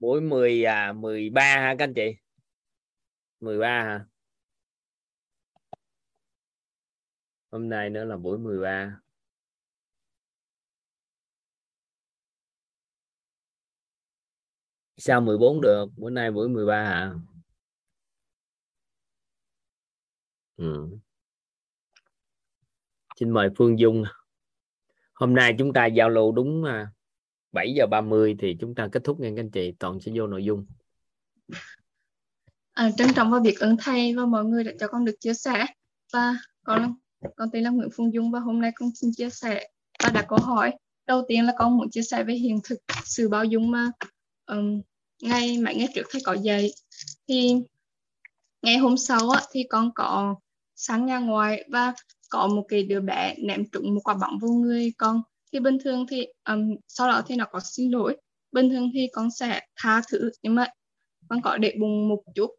buổi 10 à 13 ha các anh chị? 13 hả? Hôm nay nữa là buổi 13 sao 14 được? Bữa nay buổi 13 hả? Ừ. xin mời Phương Dung. Hôm nay chúng ta giao lưu đúng 7 giờ 30 thì chúng ta kết thúc nghe các anh chị toàn sẽ vô nội dung. À, trân trọng và biết ơn thầy và mọi người đã cho con được chia sẻ. Và con con tên là Nguyễn Phương Dung và hôm nay con xin chia sẻ và đặt câu hỏi. Đầu tiên là con muốn chia sẻ về hiện thực sự bao dung mà um, ngay mấy ngày trước thầy có dạy. Thì ngày hôm sau á, thì con có sáng nhà ngoài và có một cái đứa bé ném trúng một quả bóng vô người con thì bình thường thì um, sau đó thì nó có xin lỗi. Bình thường thì con sẽ tha thứ nhưng mà con có để bụng một chút.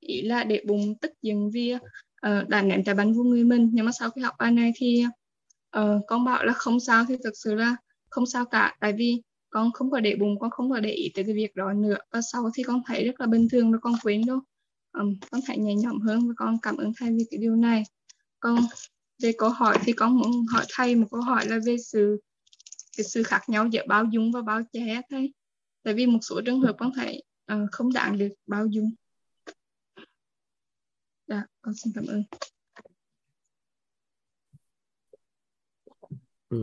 Ý là để bụng tức giận vì uh, đã ném trái bánh vô người mình. Nhưng mà sau khi học bài này thì uh, con bảo là không sao. Thì thực sự là không sao cả. Tại vì con không có để bụng con không có để ý tới cái việc đó nữa. Và sau thì con thấy rất là bình thường rồi con quên đâu um, con thấy nhẹ nhõm hơn và con cảm ơn thầy vì cái điều này. Con về câu hỏi thì con muốn hỏi thầy một câu hỏi là về sự cái sự khác nhau giữa bao dung và bao che thầy tại vì một số trường hợp con thấy uh, không đáng được bao dung. Dạ con xin cảm ơn.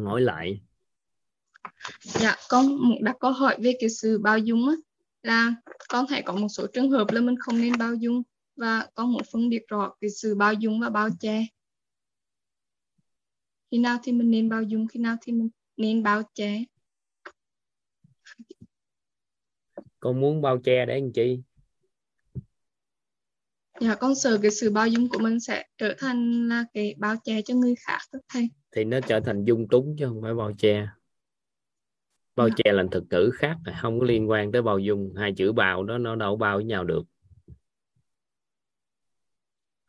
Hỏi lại. Dạ con muốn đặt câu hỏi về cái sự bao dung á. Là con thấy có một số trường hợp là mình không nên bao dung và con muốn phân biệt rõ cái sự bao dung và bao che. Khi nào thì mình nên bao dung khi nào thì mình nên bao che. Con muốn bao che để làm chi? Dạ con sợ cái sự bao dung của mình sẽ trở thành là cái bao che cho người khác đó thầy. Thì nó trở thành dung túng chứ không phải bao che. Bao dạ. che là thực ngữ khác không có liên quan tới bao dung. Hai chữ bao đó nó đâu bao với nhau được.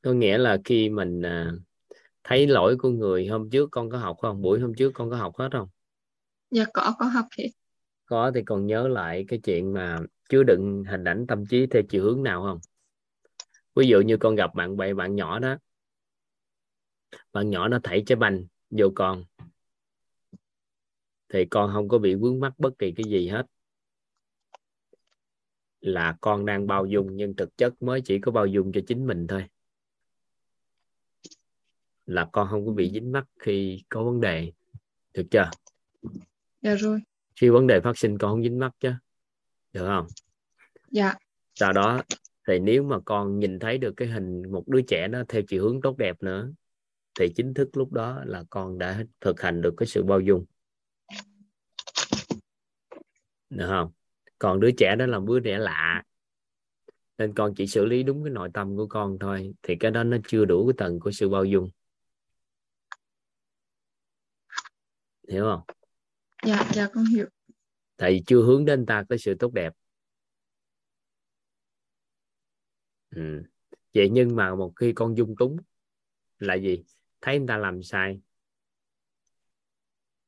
Có nghĩa là khi mình à, thấy lỗi của người hôm trước con có học không? Buổi hôm trước con có học hết không dạ có có học hết. Có, thì còn nhớ lại cái chuyện mà chứa đựng hình ảnh tâm trí theo chiều hướng nào không? Ví dụ như con gặp bạn bè, bạn nhỏ đó. Bạn nhỏ nó thảy trái banh vô con. Thì con không có bị vướng mắc bất kỳ cái gì hết. Là con đang bao dung, nhưng thực chất mới chỉ có bao dung cho chính mình thôi. Là con không có bị dính mắc khi có vấn đề. Được chưa? Dạ rồi. Khi vấn đề phát sinh con không dính mắc chứ được không? Dạ. Sau đó thì nếu mà con nhìn thấy được cái hình một đứa trẻ nó theo chiều hướng tốt đẹp nữa thì chính thức lúc đó là con đã thực hành được cái sự bao dung. Được không? Còn đứa trẻ đó là đứa trẻ lạ nên con chỉ xử lý đúng cái nội tâm của con thôi thì cái đó nó chưa đủ cái tầng của sự bao dung. Hiểu không dạ dạ con hiểu. Thầy chưa hướng đến ta cái sự tốt đẹp. Ừ. vậy nhưng mà một khi con dung túng, là gì? Thấy người ta làm sai.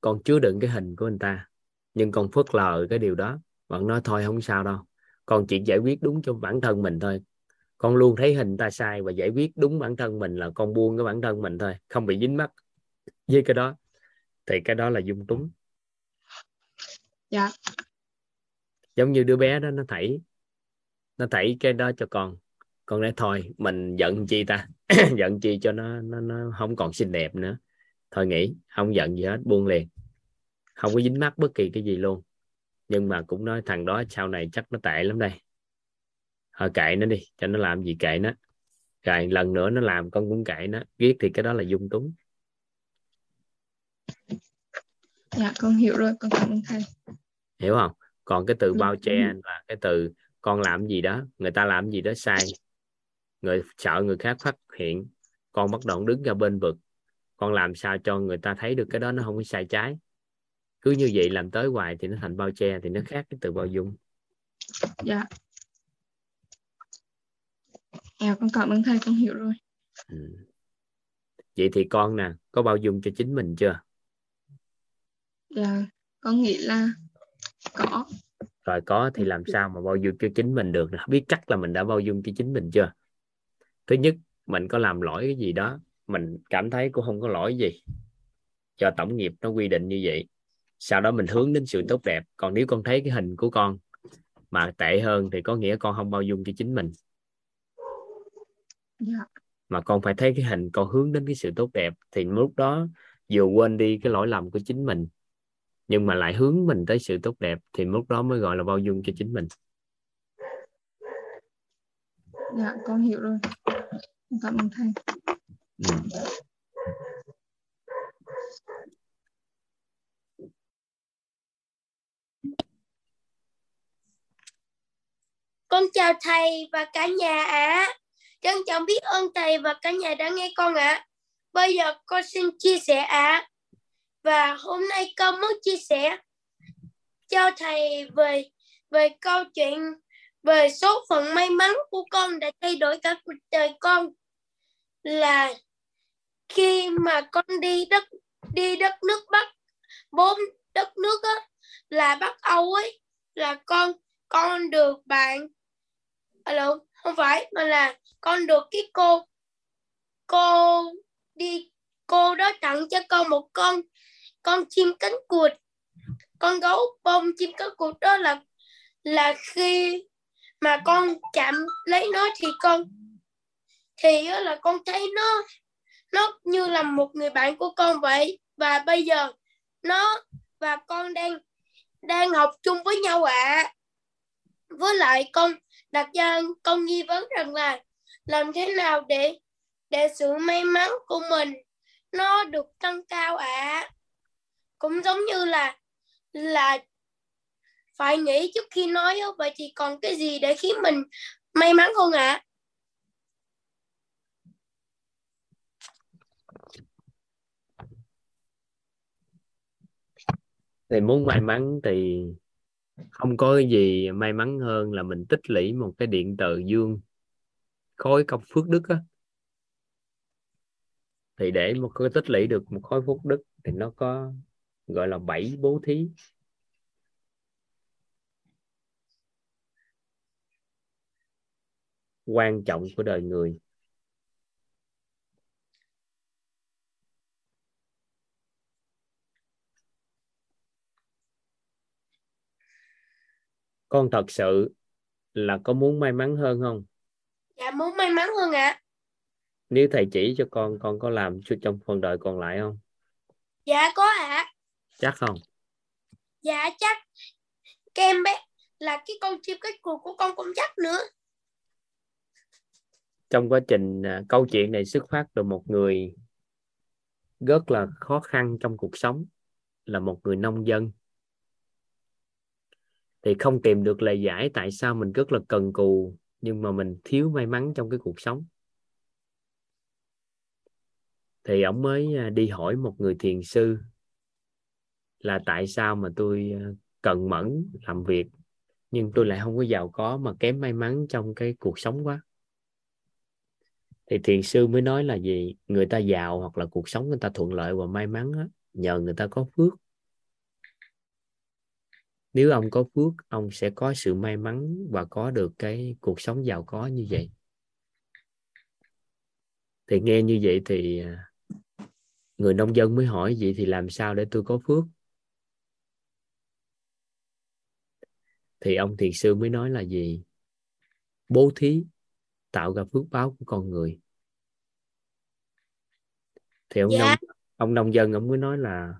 Con chứa đựng cái hình của người ta. Nhưng con phớt lờ cái điều đó. Bạn nói thôi, không sao đâu. Con chỉ giải quyết đúng cho bản thân mình thôi. Con luôn thấy hình ta sai và giải quyết đúng bản thân mình là con buông cái bản thân mình thôi. Không bị dính mắc với cái đó. Thì cái đó là dung túng dạ. Giống như đứa bé đó nó thảy nó thảy cái đó cho con. Con nói thôi mình giận chi ta? Giận chi cho nó nó nó không còn xinh đẹp nữa. Thôi nghĩ không giận gì hết buông liền. Không có dính mắc bất kỳ cái gì luôn. Nhưng mà cũng nói thằng đó sau này chắc nó tệ lắm đây. Thôi kệ nó đi cho nó làm gì kệ nó. Rồi lần nữa nó làm con cũng kệ nó. Ghét thì cái đó là dung túng. Dạ con hiểu rồi con cảm ơn thầy hiểu không? Còn cái từ bao che là cái từ con làm gì đó người ta làm gì đó sai. Người sợ người khác phát hiện con bắt đầu đứng ra bên vực. Con làm sao cho người ta thấy được cái đó nó không có sai trái. Cứ như vậy làm tới hoài thì nó thành bao che thì nó khác cái từ bao dung. Dạ. Dạ con cảm ơn thầy con hiểu rồi. Ừ. vậy thì con nè có bao dung cho chính mình chưa? Dạ con nghĩ là có. Rồi có thì làm sao mà bao dung cho chính mình được? Biết chắc là mình đã bao dung cho chính mình chưa? Thứ nhất mình có làm lỗi cái gì đó mình cảm thấy cũng không có lỗi gì cho tổng nghiệp nó quy định như vậy. Sau đó mình hướng đến sự tốt đẹp. Còn nếu con thấy cái hình của con mà tệ hơn thì có nghĩa con không bao dung cho chính mình. Dạ. Mà con phải thấy cái hình con hướng đến cái sự tốt đẹp thì lúc đó vừa quên đi cái lỗi lầm của chính mình nhưng mà lại hướng mình tới sự tốt đẹp thì lúc đó mới gọi là bao dung cho chính mình dạ con hiểu rồi cảm ơn thầy ừ. Con chào thầy và cả nhà ạ. À. Trân trọng biết ơn thầy và cả nhà đã nghe con ạ. À. Bây giờ con xin chia sẻ ạ. À. Và hôm nay con muốn chia sẻ cho thầy về về câu chuyện về số phận may mắn của con đã thay đổi cả cuộc đời con. Là khi mà con đi đất đi đất nước Bắc bốn đất nước á, là Bắc Âu ấy là con con được bạn alo không phải mà là con được cái cô cô đi cô đó tặng cho con một con con chim cánh cụt con gấu bông chim cánh cụt đó là là khi mà con chạm lấy nó thì con, thì là con thấy nó nó như là một người bạn của con vậy và bây giờ nó và con đang đang học chung với nhau ạ à. với lại con đặt ra, con nghi vấn rằng là làm thế nào để để sự may mắn của mình nó được tăng cao ạ à cũng giống như là là phải nghĩ trước khi nói vậy thì còn cái gì để khiến mình may mắn không ạ à? thì muốn may mắn thì không có cái gì may mắn hơn là mình tích lũy một cái điện từ dương, khối công phước đức á thì để một cái tích lũy được một khối phước đức thì nó có gọi là bảy bố thí quan trọng của đời người con thật sự là có muốn may mắn hơn không dạ muốn may mắn hơn ạ à. nếu thầy chỉ cho con con có làm trong phần đời còn lại không dạ có ạ à. Chắc không? Dạ chắc. Kem bé là cái con chim cái cù của con cũng chắc nữa. Trong quá trình à, câu chuyện này xuất phát từ một người rất là khó khăn trong cuộc sống là một người nông dân. Thì không tìm được lời giải tại sao mình rất là cần cù nhưng mà mình thiếu may mắn trong cái cuộc sống. Thì ông mới à, đi hỏi một người thiền sư là tại sao mà tôi ờ, cần mẫn làm việc nhưng tôi lại không có giàu có mà kém may mắn trong cái cuộc sống quá? Thì thiền sư mới nói là gì? Người ta giàu hoặc là cuộc sống người ta thuận lợi và may mắn đó, nhờ người ta có phước. Nếu ông có phước ông sẽ có sự may mắn và có được cái cuộc sống giàu có như vậy. Thì nghe như vậy thì ờ, người nông dân mới hỏi vậy thì làm sao để tôi có phước? Thì ông thiền sư mới nói là gì? Bố thí tạo ra phước báo của con người. Thì ông dạ. nông ông nông dân ông mới nói là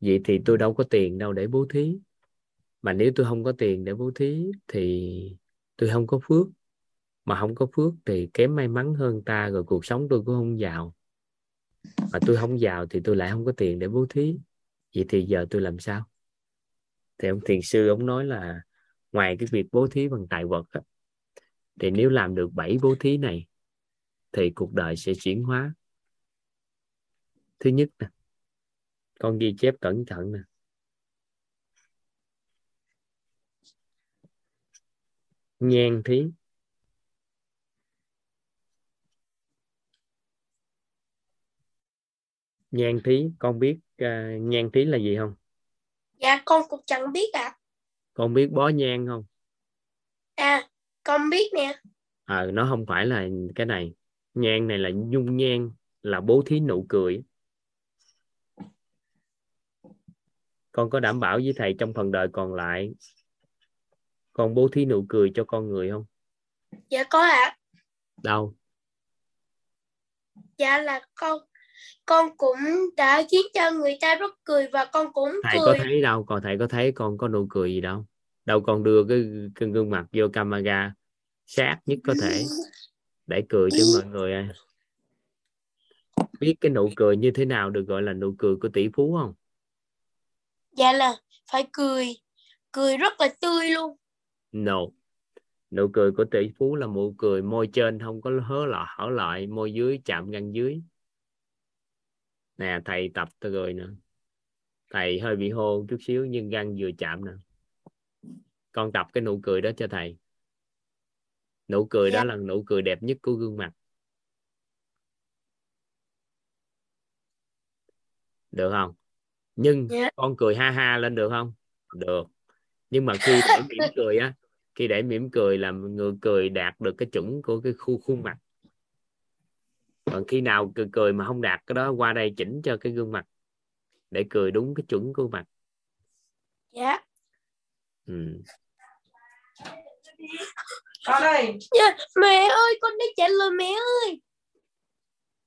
vậy thì tôi đâu có tiền đâu để bố thí. Mà nếu tôi không có tiền để bố thí thì tôi không có phước. Mà không có phước thì kém may mắn hơn ta rồi cuộc sống tôi cũng không giàu. Mà tôi không giàu thì tôi lại không có tiền để bố thí. Vậy thì giờ tôi làm sao? Thì ông thiền sư ông nói là ngoài cái việc bố thí bằng tài vật á, thì nếu làm được bảy bố thí này thì cuộc đời sẽ chuyển hóa. Thứ nhất nè con ghi chép cẩn thận nè. Nhan thí. Nhan thí con biết uh, nhan thí là gì không? Dạ con cũng chẳng biết ạ. à con biết bó nhang không? À con biết nè. Ờ nó không phải là cái này. Nhang này là dung nhang là bố thí nụ cười. Con có đảm bảo với thầy trong phần đời còn lại con bố thí nụ cười cho con người không? Dạ có ạ. Đâu? Dạ là con con cũng đã khiến cho người ta rất cười và con cũng thầy cười. có thấy đâu còn thầy có thấy con có nụ cười gì đâu. Đâu con đưa cái, cái gương mặt vô camera sát nhất có thể. Để cười cho mọi người à. biết cái nụ cười như thế nào được gọi là nụ cười của tỷ phú không? Dạ là phải cười. Cười rất là tươi luôn. No. Nụ cười của tỷ phú là nụ cười môi trên không có hớ lọ hở lại môi dưới chạm răng dưới nè thầy tập tôi rồi nè. Thầy hơi bị hô chút xíu nhưng răng vừa chạm nè. Con tập cái nụ cười đó cho thầy. Nụ cười Dạ. đó là nụ cười đẹp nhất của gương mặt. Được không? Nhưng Dạ. con cười ha ha lên được không? Được. Nhưng mà khi để mỉm cười á khi để mỉm cười là người cười đạt được cái chuẩn của cái khu khuôn mặt còn khi nào cười cười mà không đạt cái đó qua đây chỉnh cho cái gương mặt để cười đúng cái chuẩn của mặt. Dạ. Ừ. con ơi. Dạ, mẹ ơi con đã trả lời mẹ ơi.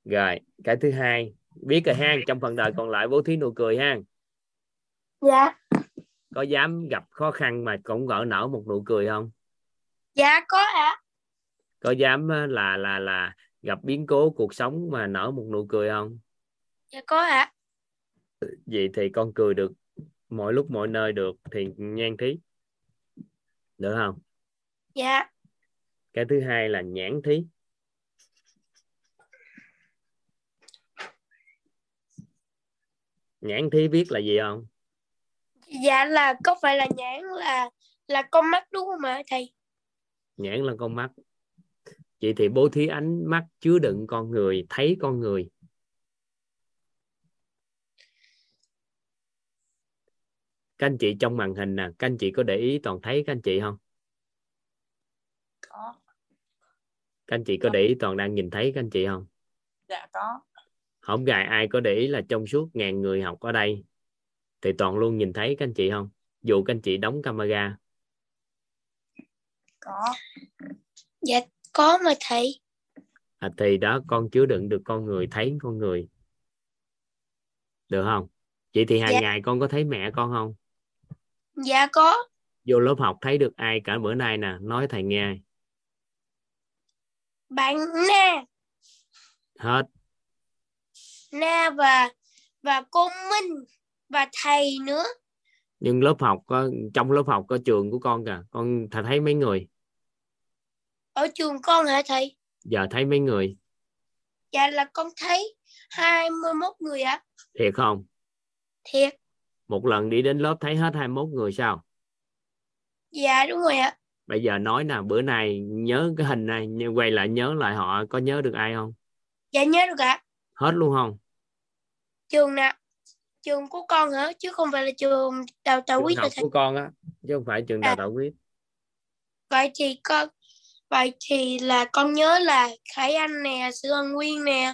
Rồi cái thứ hai. Biết rồi ha trong phần đời còn lại bố thí nụ cười ha. Dạ. Có dám gặp khó khăn mà cũng gỡ nở một nụ cười không? Dạ có ạ. Có dám á, là là là gặp biến cố cuộc sống mà nở một nụ cười không? Dạ có ạ. Vậy thì con cười được mọi lúc mọi nơi được thì nhan thí. Được không? Dạ. Cái thứ hai là nhãn thí. Nhãn thí biết là gì không? Dạ là có phải là nhãn là là con mắt đúng không ạ thầy? Nhãn là con mắt vậy thì bố thí ánh mắt chứa đựng con người thấy con người. Các anh chị trong màn hình nè các anh chị có để ý toàn thấy các anh chị không? Có. Các anh chị có để ý toàn đang nhìn thấy các anh chị không? Dạ có. Không gài ai có để ý là trong suốt ngàn người học ở đây thì toàn luôn nhìn thấy các anh chị không? Dù các anh chị đóng camera. Có. Dạ có mà thầy. À, thì đó con chứa đựng được con người thấy con người. Được không? Vậy thì hàng Dạ. ngày con có thấy mẹ con không? Dạ có. Vô lớp học thấy được ai cả? Bữa nay nè nói thầy nghe. Bạn na. Hết. Na và và cô minh và thầy nữa. Nhưng lớp học có trong lớp học có trường của con kìa. Con thầy thấy mấy người ở trường con hả thầy? Giờ thấy mấy người. Dạ là con thấy 21 người ạ. Thiệt không? Thiệt. Một lần đi đến lớp thấy hết 21 người sao? Dạ đúng rồi ạ. Bây giờ nói nè bữa nay nhớ cái hình này quay lại nhớ lại họ có nhớ được ai không? Dạ nhớ được ạ. Hết luôn không? Trường nào? Trường của con hả? Chứ không phải là trường đào tạo trường quý học của con á chứ không phải trường À. đào tạo quyết. Vậy thì con vậy thì là con nhớ là Khải Anh nè Sư Ân Nguyên nè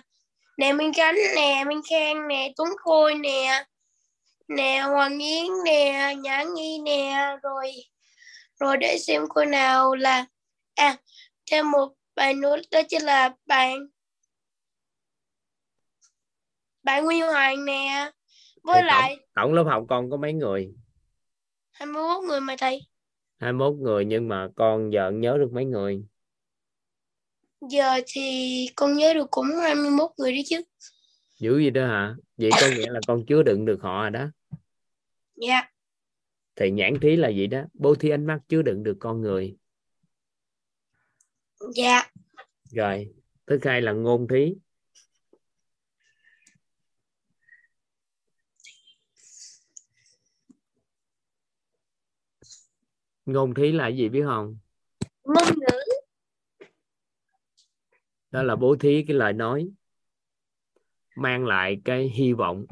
nè Minh Khánh nè Minh Khang nè Tuấn Khôi nè nè Hoàng Yến nè Nhã Nghi nè rồi rồi để xem cô nào là à thêm một bạn nữa đó chính là bạn bạn Nguyên Hoàng nè. Với Thì lại tổng, tổng lớp học con có mấy người? 21 người mà thầy 21 người nhưng mà con giờ nhớ được mấy người? Giờ thì con nhớ được cũng 21 người đấy chứ. Dữ gì đó hả? Vậy có nghĩa là con chứa đựng được họ rồi đó. Dạ. Thì nhãn thí là gì đó. Bố thí ánh mắt chứa đựng được con người. Dạ. Rồi thứ hai là ngôn thí ngôn thí là gì biết không? Ngôn ngữ. Đó là bố thí cái lời nói. Mang lại cái hy vọng.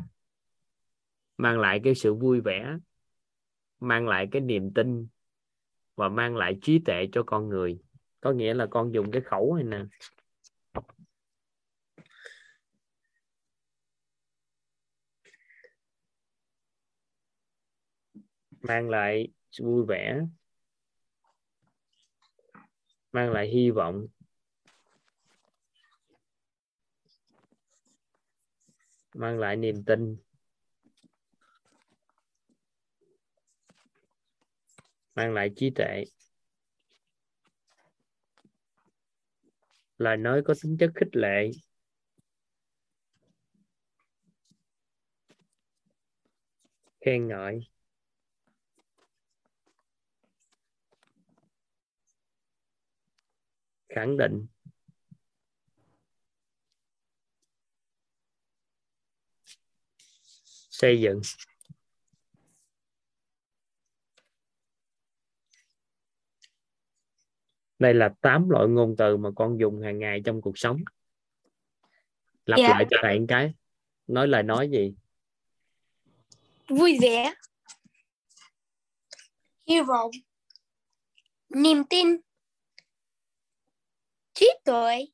Mang lại cái sự vui vẻ. Mang lại cái niềm tin. Và mang lại trí tuệ cho con người. Có nghĩa là con dùng cái khẩu này nè. Mang lại vui vẻ mang lại hy vọng. Mang lại niềm tin. Mang lại trí tuệ. Lời nói có tính chất khích lệ. Khen ngợi. Khẳng định. Xây dựng. Đây là tám loại ngôn từ mà con dùng hàng ngày trong cuộc sống. Lặp Dạ. lại cho thầy một cái. Nói lời nói gì? Vui vẻ. Hy vọng. Niềm tin trí tuệ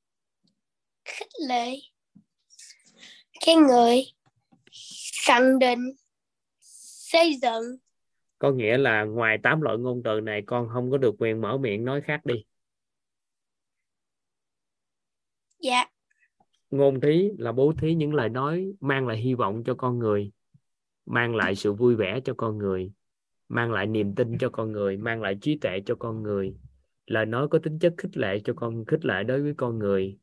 khích lệ. Khen ngợi khẳng định xây dựng. Có nghĩa là ngoài tám loại ngôn từ này con không có được quyền mở miệng nói khác đi. Dạ. Ngôn thí là bố thí những lời nói mang lại hy vọng cho con người mang lại sự vui vẻ cho con người mang lại niềm tin cho con người mang lại trí tuệ cho con người lời nói có tính chất khích lệ cho con khích lệ đối với con người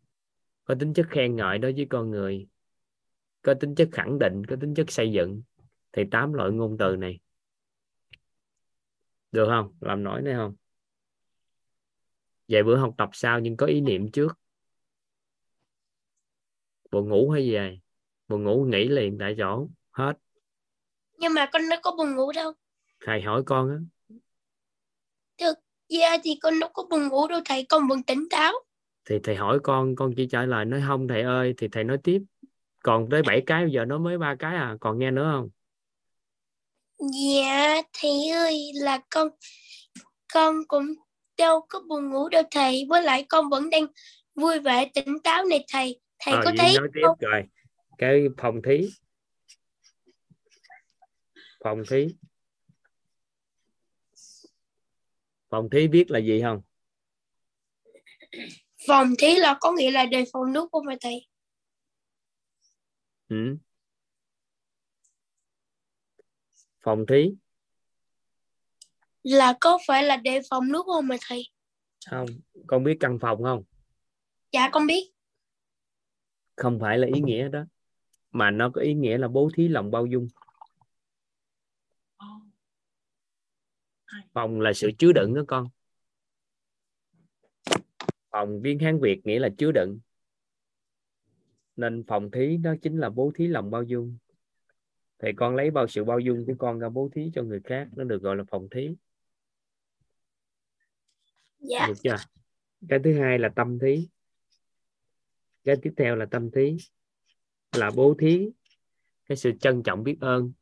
có tính chất khen ngợi đối với con người có tính chất khẳng định có tính chất xây dựng. Thì tám loại ngôn từ này. Được không? Làm nổi này không? Vậy bữa học tập sao nhưng có ý niệm trước. Buồn ngủ hay gì buồn ngủ nghỉ liền tại chỗ. Hết. Nhưng mà con đâu có buồn ngủ đâu. Thầy hỏi con á dạ thì con đâu có buồn ngủ đâu thầy con vẫn tỉnh táo. Thì thầy hỏi con con chỉ trả lời nói không thầy ơi thì thầy nói tiếp. Còn tới bảy cái bây giờ nó mới ba cái à còn nghe nữa không? Dạ thầy ơi là con con cũng đâu có buồn ngủ đâu thầy. Với lại con vẫn đang vui vẻ tỉnh táo này thầy. Thầy Ờ, có thấy nói tiếp không rồi. Cái phòng thí. Phòng thí phòng thí biết là gì không? Phòng thí là có nghĩa là đề phòng nước không phải thầy. Ừ. phòng thí. Là có phải là đề phòng nước không mà thầy? Không. Con biết căn phòng không? Dạ con biết. Không phải là ý nghĩa đó. Mà nó có ý nghĩa là bố thí lòng bao dung phòng là sự chứa đựng đó con. Phòng tiếng hán việt nghĩa là chứa đựng. Nên phòng thí đó chính là bố thí lòng bao dung. Thì con lấy bao sự bao dung của con ra bố thí cho người khác nó được gọi là phòng thí. Dạ. Được chưa? Cái thứ hai là tâm thí. Cái tiếp theo là tâm thí. Là bố thí. Cái sự trân trọng biết ơn.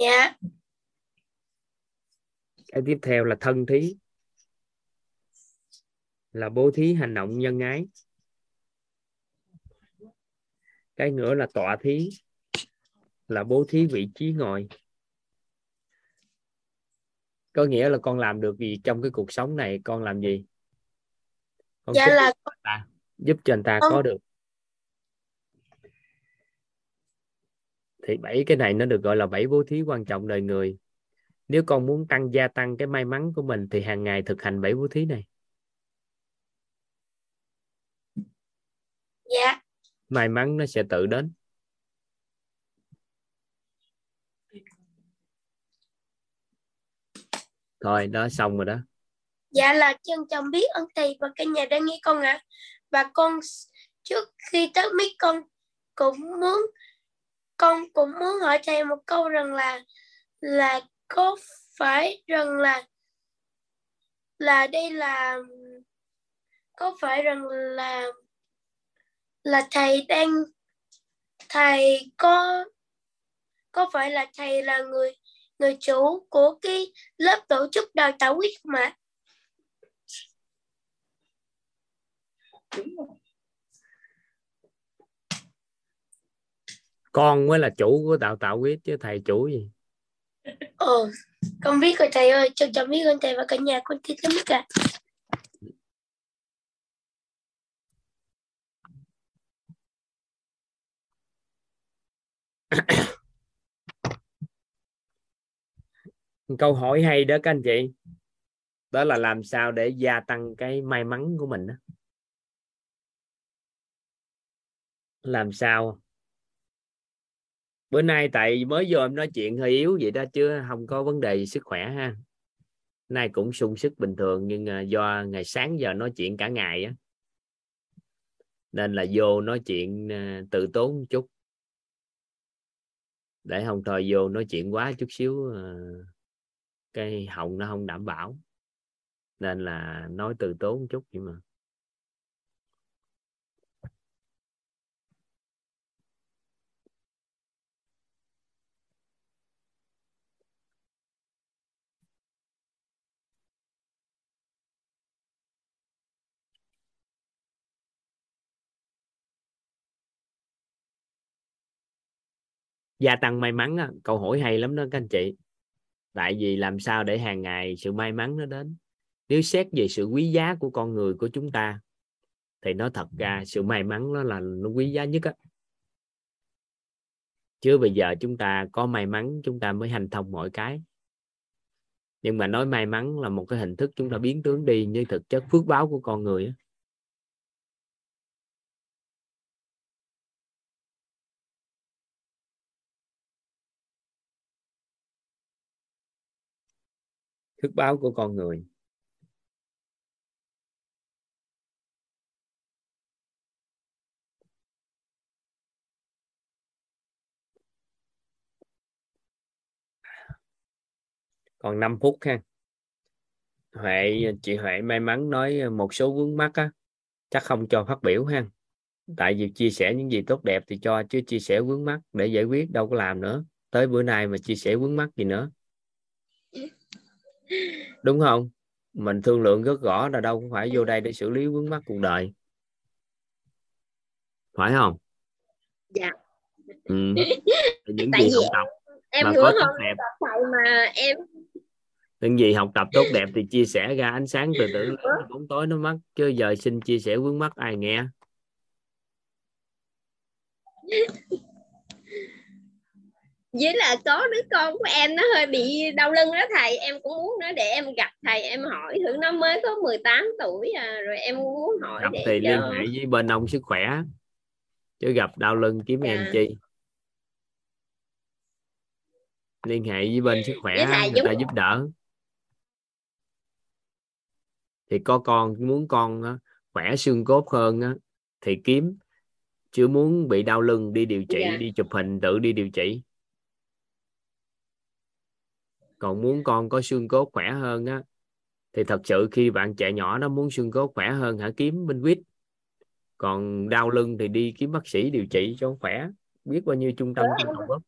Dạ cái tiếp theo là thân thí. Là bố thí hành động nhân ái. Cái nữa là tọa thí. Là bố thí vị trí ngồi. Có nghĩa là con làm được gì trong cái cuộc sống này con làm gì? Con dạ giúp, là giúp cho người ta Con- có được. Thì bảy cái này nó được gọi là bảy bố thí quan trọng đời người nếu con muốn tăng gia tăng cái may mắn của mình thì hàng ngày thực hành bảy bố thí này. Dạ. May mắn nó sẽ tự đến. Thôi đó xong rồi đó. Dạ là trân trọng biết ơn thầy và cả nhà đã nghe con ạ. Và con trước khi tắt mic con cũng muốn con cũng muốn hỏi thầy một câu rằng là là có phải rằng là là đây là, có phải rằng là là thầy đang, thầy có có phải là thầy là người người chủ của cái lớp tổ chức đào tạo quyết mà con mới là chủ của đào tạo quyết chứ thầy chủ gì? Ồ, con biết rồi thầy ơi, cho cháu biết ơn thầy và cả nhà con thích lắm cả. câu hỏi hay đó các anh chị đó là làm sao để gia tăng cái may mắn của mình đó làm sao bữa nay tại mới vô em nói chuyện hơi yếu vậy đó chứ không có vấn đề sức khỏe ha. Nay cũng sung sức bình thường nhưng à, do ngày sáng giờ nói chuyện cả ngày á. Nên là vô nói chuyện à, từ tự tốn một chút. Để không thôi vô nói chuyện quá chút xíu à, cái họng nó không đảm bảo. Nên là nói từ tốn một chút nhưng mà. Gia tăng may mắn á, câu hỏi hay lắm đó các anh chị. Tại vì làm sao để hàng ngày sự may mắn nó đến? Nếu xét về sự quý giá của con người của chúng ta thì nó thật ra sự may mắn nó là nó quý giá nhất á. Chứ bây giờ chúng ta có may mắn chúng ta mới hành thông mọi cái. Nhưng mà nói may mắn là một cái hình thức chúng ta biến tướng đi như thực chất phước báo của con người á. Thức báo của con người. Còn 5 phút ha. Huệ, chị Huệ may mắn nói một số vướng mắt á. Chắc không cho phát biểu ha. Tại vì chia sẻ những gì tốt đẹp thì cho, chứ chia sẻ vướng mắt để giải quyết đâu có làm nữa. Tới bữa nay mà chia sẻ vướng mắt gì nữa? Đúng không? Mình thương lượng rất rõ là đâu phải vô đây để xử lý vướng mắt cuộc đời. Phải không? Dạ. Ừ. những Tại gì học tập em mà có tốt đẹp. mà em những gì học tập tốt đẹp thì chia sẻ ra ánh sáng từ từ bóng tối nó mất. Chứ giờ xin chia sẻ vướng mắt ai nghe với là có đứa con của em nó hơi bị đau lưng đó thầy. Em cũng muốn nó để em gặp thầy em hỏi thử nó mới có 18 tuổi à rồi em muốn hỏi gặp để thì liên cho... hệ với bên ông sức khỏe chứ gặp đau lưng kiếm em Dạ. chi? Liên hệ với bên sức khỏe thầy người ta giúp. đỡ. Thì có con muốn con khỏe xương cốt hơn thì kiếm. Chứ muốn bị đau lưng đi điều trị Dạ. đi chụp hình tự đi điều trị còn muốn con có xương cốt khỏe hơn á thì thật sự khi bạn trẻ nhỏ nó muốn xương cốt khỏe hơn hả? Kiếm bên quýt. Còn đau lưng thì đi kiếm bác sĩ điều trị cho khỏe. Biết bao nhiêu trung tâm Bữa em-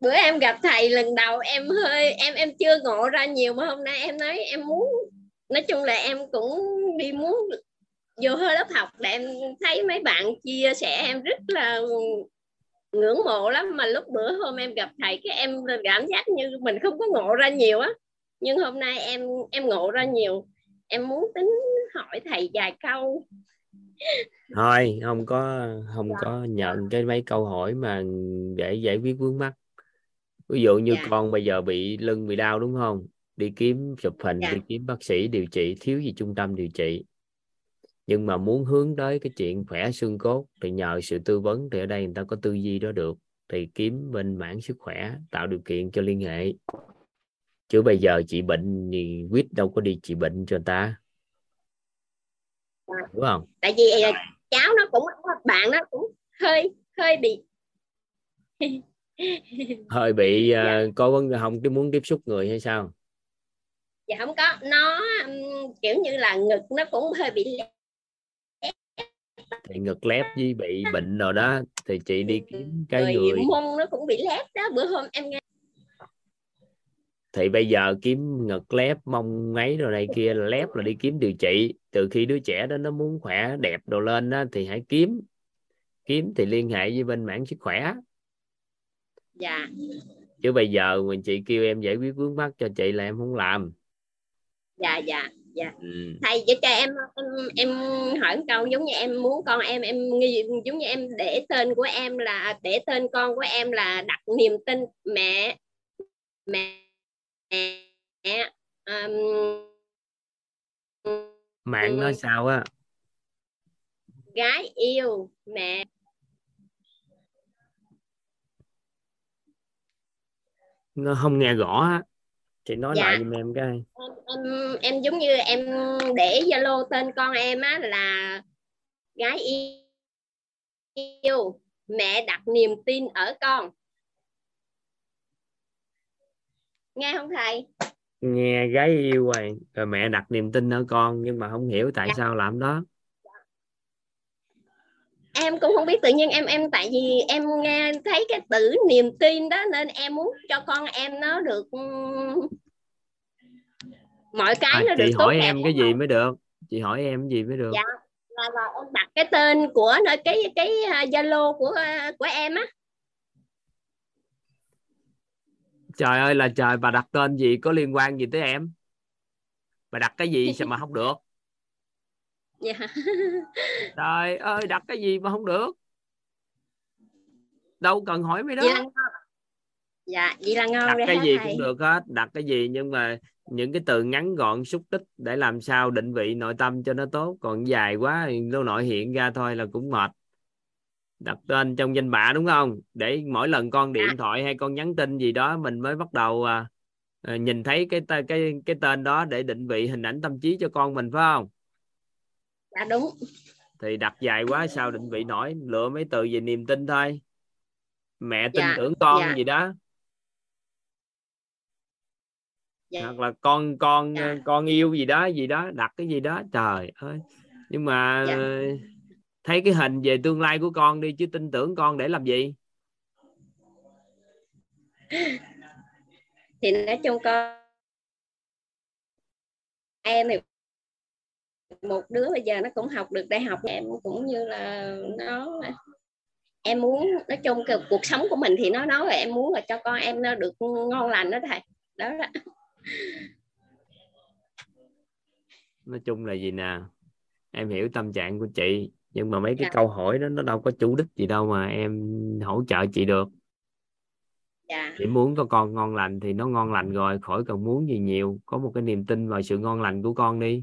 bữa em gặp thầy lần đầu em hơi em em chưa ngộ ra nhiều mà hôm nay em nói em muốn nói chung là em cũng đi muốn vô hơi lớp học để em thấy mấy bạn chia sẻ em rất là ngưỡng mộ lắm. Mà lúc bữa hôm em gặp thầy cái em cảm giác như mình không có ngộ ra nhiều á. Nhưng hôm nay em em ngộ ra nhiều. Em muốn tính hỏi thầy vài câu. Thôi không có không có nhận cái mấy câu hỏi mà để giải quyết vướng mắt ví dụ như Dạ. con bây giờ bị lưng bị đau đúng không? Đi kiếm chụp hình Dạ. đi kiếm bác sĩ điều trị thiếu gì trung tâm điều trị nhưng mà muốn hướng tới cái chuyện khỏe xương cốt thì nhờ sự tư vấn thì ở đây người ta có tư duy đó được. Thì kiếm bên mảng sức khỏe tạo điều kiện cho liên hệ. Chứ bây giờ chị bệnh thì quýt đâu có đi trị bệnh cho người ta. Đúng không? Tại vì à, cháu nó cũng bạn nó cũng hơi hơi bị hơi bị ờ, có vấn không cái muốn tiếp xúc người hay sao? Dạ không có. Nó ừm, kiểu như là ngực nó cũng hơi bị thì ngực lép với bị bệnh rồi đó thì chị đi kiếm cái rồi người. mông nó cũng bị lép đó bữa hôm em nghe thì bây giờ kiếm ngực lép mông ấy rồi này kia là lép là đi kiếm điều trị. Từ khi đứa trẻ đó nó muốn khỏe đẹp đồ lên đó thì hãy kiếm. Kiếm thì liên hệ với bên mảng sức khỏe. Dạ. Chứ bây giờ mình chị kêu em giải quyết vướng mắt cho chị là em không làm. Dạ dạ dạ. Ừ. thầy cho cho em em em hỏi một câu giống như em muốn con em em nghi- giống như em để tên của em là để tên con của em là đặt niềm tin mẹ mẹ mẹ um, mạng nói sao á? Gái yêu mẹ. Nó không nghe rõ á chị nói Dạ. lại giùm em cái em, em em giống như em để zalo tên con em á là gái yêu mẹ đặt niềm tin ở con nghe không thầy nghe gái yêu rồi rồi mẹ đặt niềm tin ở con nhưng mà không hiểu tại Dạ. sao làm đó em cũng không biết tự nhiên em em tại vì em nghe thấy cái từ niềm tin đó nên em muốn cho con em nó được ừm, mọi cái à, nó được chị tốt hỏi đẹp em cái gì mới được? Chị hỏi em cái gì mới được? Dạ. là, là em đặt cái tên của nơi cái cái à, zalo của à, của em á. Trời ơi là trời bà đặt tên gì có liên quan gì tới em? Bà đặt cái gì sao mà không được dạ. Trời ơi đặt cái gì mà không được? Đâu cần hỏi mấy đó ngon dạ vậy là ngon đặt cái gì thầy? cũng được hết đặt cái gì nhưng mà những cái từ ngắn gọn xúc tích để làm sao định vị nội tâm cho nó tốt. Còn dài quá nó nội hiện ra thôi là cũng mệt. Đặt tên trong danh bạ đúng không? Để mỗi lần con điện Dạ. thoại hay con nhắn tin gì đó mình mới bắt đầu à, à, nhìn thấy cái cái cái tên đó để định vị hình ảnh tâm trí cho con mình phải không dạ đúng. Thì đặt dài quá sao định vị nổi lựa mấy từ về niềm tin thôi. Mẹ tin Dạ, tưởng con dạ. gì đó. Dạ. Hoặc là con con Dạ. con yêu gì đó gì đó đặt cái gì đó. Trời ơi. Nhưng mà Dạ. thấy cái hình về tương lai của con đi chứ tin tưởng con để làm gì? Thì nói chung con em thì một đứa bây giờ nó cũng học được đại học. Em cũng như là nó em muốn nói chung cái cuộc sống của mình thì nó nói là em muốn là cho con em nó được ngon lành đó thầy. Đó. Đó nói chung là gì nè em hiểu tâm trạng của chị nhưng mà mấy cái Dạ. câu hỏi đó nó đâu có chủ đích gì đâu mà em hỗ trợ chị được. Dạ. Chị muốn có con ngon lành thì nó ngon lành rồi khỏi cần muốn gì nhiều. Có một cái niềm tin vào sự ngon lành của con đi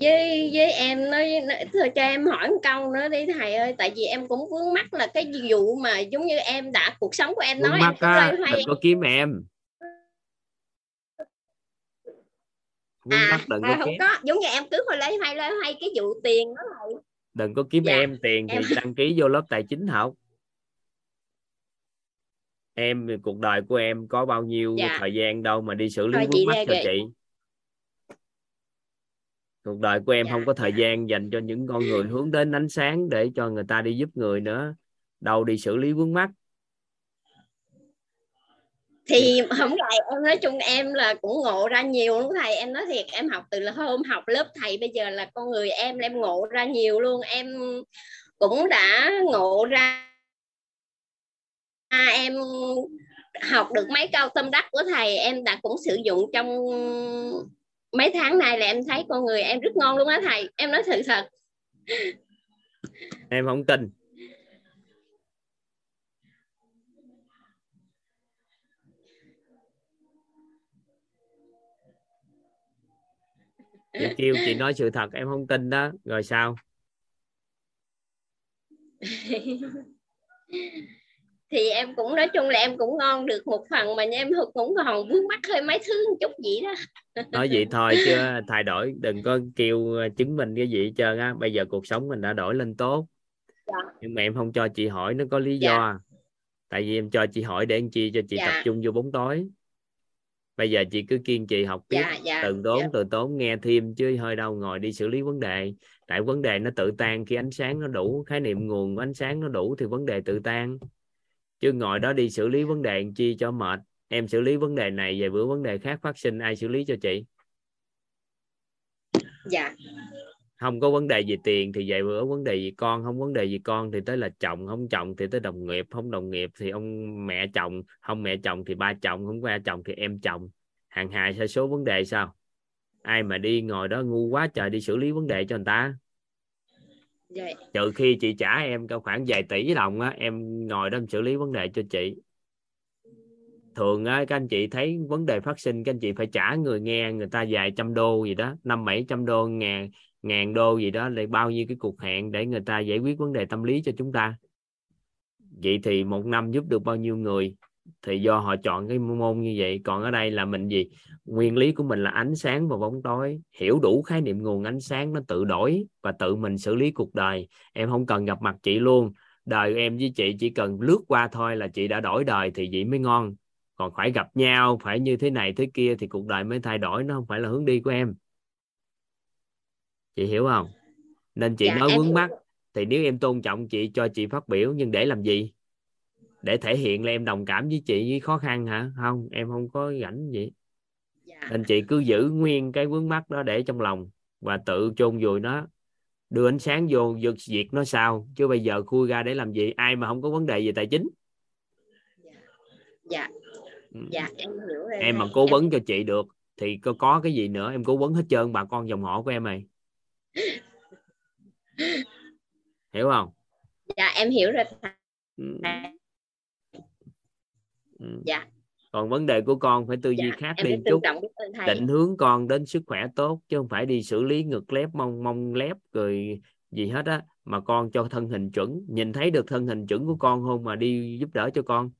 với với em nói, nói thôi cho em hỏi một câu nữa đi thầy ơi tại vì em cũng vướng mắc là cái vụ mà giống như em đã cuộc sống của em vướng nói em mắt hoay đừng có kiếm em. Vướng à, mắt đừng à có không kiếm. có giống như em cứ hồi lấy hoay lấy hoay cái vụ tiền đó thầy. Đừng có kiếm Dạ, em tiền thì em- đăng ký vô lớp tài chính học. Em cuộc đời của em có bao nhiêu Dạ. thời gian đâu mà đi xử lý vướng mắt cho kệ. chị cuộc đời của em Dạ, không có thời dạ. gian dành cho những con người hướng đến ánh sáng để cho người ta đi giúp người nữa. Đâu đi xử lý vướng mắt thì không lại em nói chung em là cũng ngộ ra nhiều. Luôn thầy em nói thiệt em học từ là hôm học lớp thầy bây giờ là con người em em ngộ ra nhiều luôn. Em cũng đã ngộ ra à, em học được mấy câu tâm đắc của thầy em đã cũng sử dụng trong mấy tháng này là em thấy con người em rất ngon luôn á thầy. Em nói sự thật. Em không tin. Chị kêu chị nói sự thật em không tin đó. Rồi sao thì em cũng nói chung là em cũng ngon được một phần mà em cũng còn vướng mắc hơi mấy thứ một chút gì đó nói vậy thôi chứ thay đổi đừng có kêu ờ, chứng minh cái gì hết trơn á bây giờ cuộc sống mình đã đổi lên tốt Dạ. nhưng mà em không cho chị hỏi nó có lý Dạ. do tại vì em cho chị hỏi để anh chi cho chị Dạ. tập trung vô bóng tối bây giờ chị cứ kiên trì học tiếp dạ dạ từ tốn dạ. từ tốn nghe thêm chứ hơi đâu ngồi đi xử lý vấn đề tại vấn đề nó tự tan khi ánh sáng nó đủ khái niệm nguồn của ánh sáng nó đủ thì vấn đề tự tan chứ ngồi đó đi xử lý vấn đề chi cho mệt. Em xử lý vấn đề này vài bữa vấn đề khác phát sinh ai xử lý cho chị? Dạ. Không có vấn đề gì tiền thì vài bữa vấn đề gì con không vấn đề gì con thì tới là chồng không chồng thì tới đồng nghiệp không đồng nghiệp thì ông mẹ chồng không mẹ chồng thì ba chồng không ba chồng thì em chồng. Hàng hài sai số vấn đề sao? Ai mà đi ngồi đó ngu quá trời đi xử lý vấn đề cho người ta dạ. Trừ khi chị trả em có khoảng vài tỷ đồng á, em ngồi đó em xử lý vấn đề cho chị. Thường á, các anh chị thấy vấn đề phát sinh, các anh chị phải trả người nghe, người ta vài trăm đô gì đó, năm bảy trăm đô, ngàn ngàn đô gì đó để bao nhiêu cái cuộc hẹn để người ta giải quyết vấn đề tâm lý cho chúng ta. Vậy thì một năm giúp được bao nhiêu người? Thì do họ chọn cái môn như vậy. Còn ở đây là mình gì? Nguyên lý của mình là ánh sáng và bóng tối. Hiểu đủ khái niệm nguồn ánh sáng nó tự đổi và tự mình xử lý cuộc đời. Em không cần gặp mặt chị luôn. Đời em với chị chỉ cần lướt qua thôi là chị đã đổi đời thì vậy mới ngon. Còn phải gặp nhau phải như thế này thế kia thì cuộc đời mới thay đổi nó không phải là hướng đi của em. Chị hiểu không? Nên chị Dạ, nói vướng mắt thì nếu em tôn trọng chị cho chị phát biểu nhưng để làm gì? Để thể hiện là em đồng cảm với chị với khó khăn hả? Không em không có rảnh gì dạ nên chị cứ giữ nguyên cái vướng mắt đó để trong lòng và tự chôn vùi nó. Đưa ánh sáng vô giật diệt nó sao? Chứ bây giờ khui ra để làm gì? Ai mà không có vấn đề về tài chính? Dạ. Ừ. dạ em hiểu rồi em mà cố Em- vấn cho chị được thì có, có cái gì nữa? Em cố vấn hết trơn bà con dòng họ của em này hiểu không? Dạ em hiểu rồi. Ừ. dạ còn vấn đề của con phải tư duy dạ khác đi chút. định hướng con đến sức khỏe tốt chứ không phải đi xử lý ngực lép mông mông lép rồi gì hết á. Mà con cho thân hình chuẩn nhìn thấy được thân hình chuẩn của con không mà đi giúp đỡ cho con.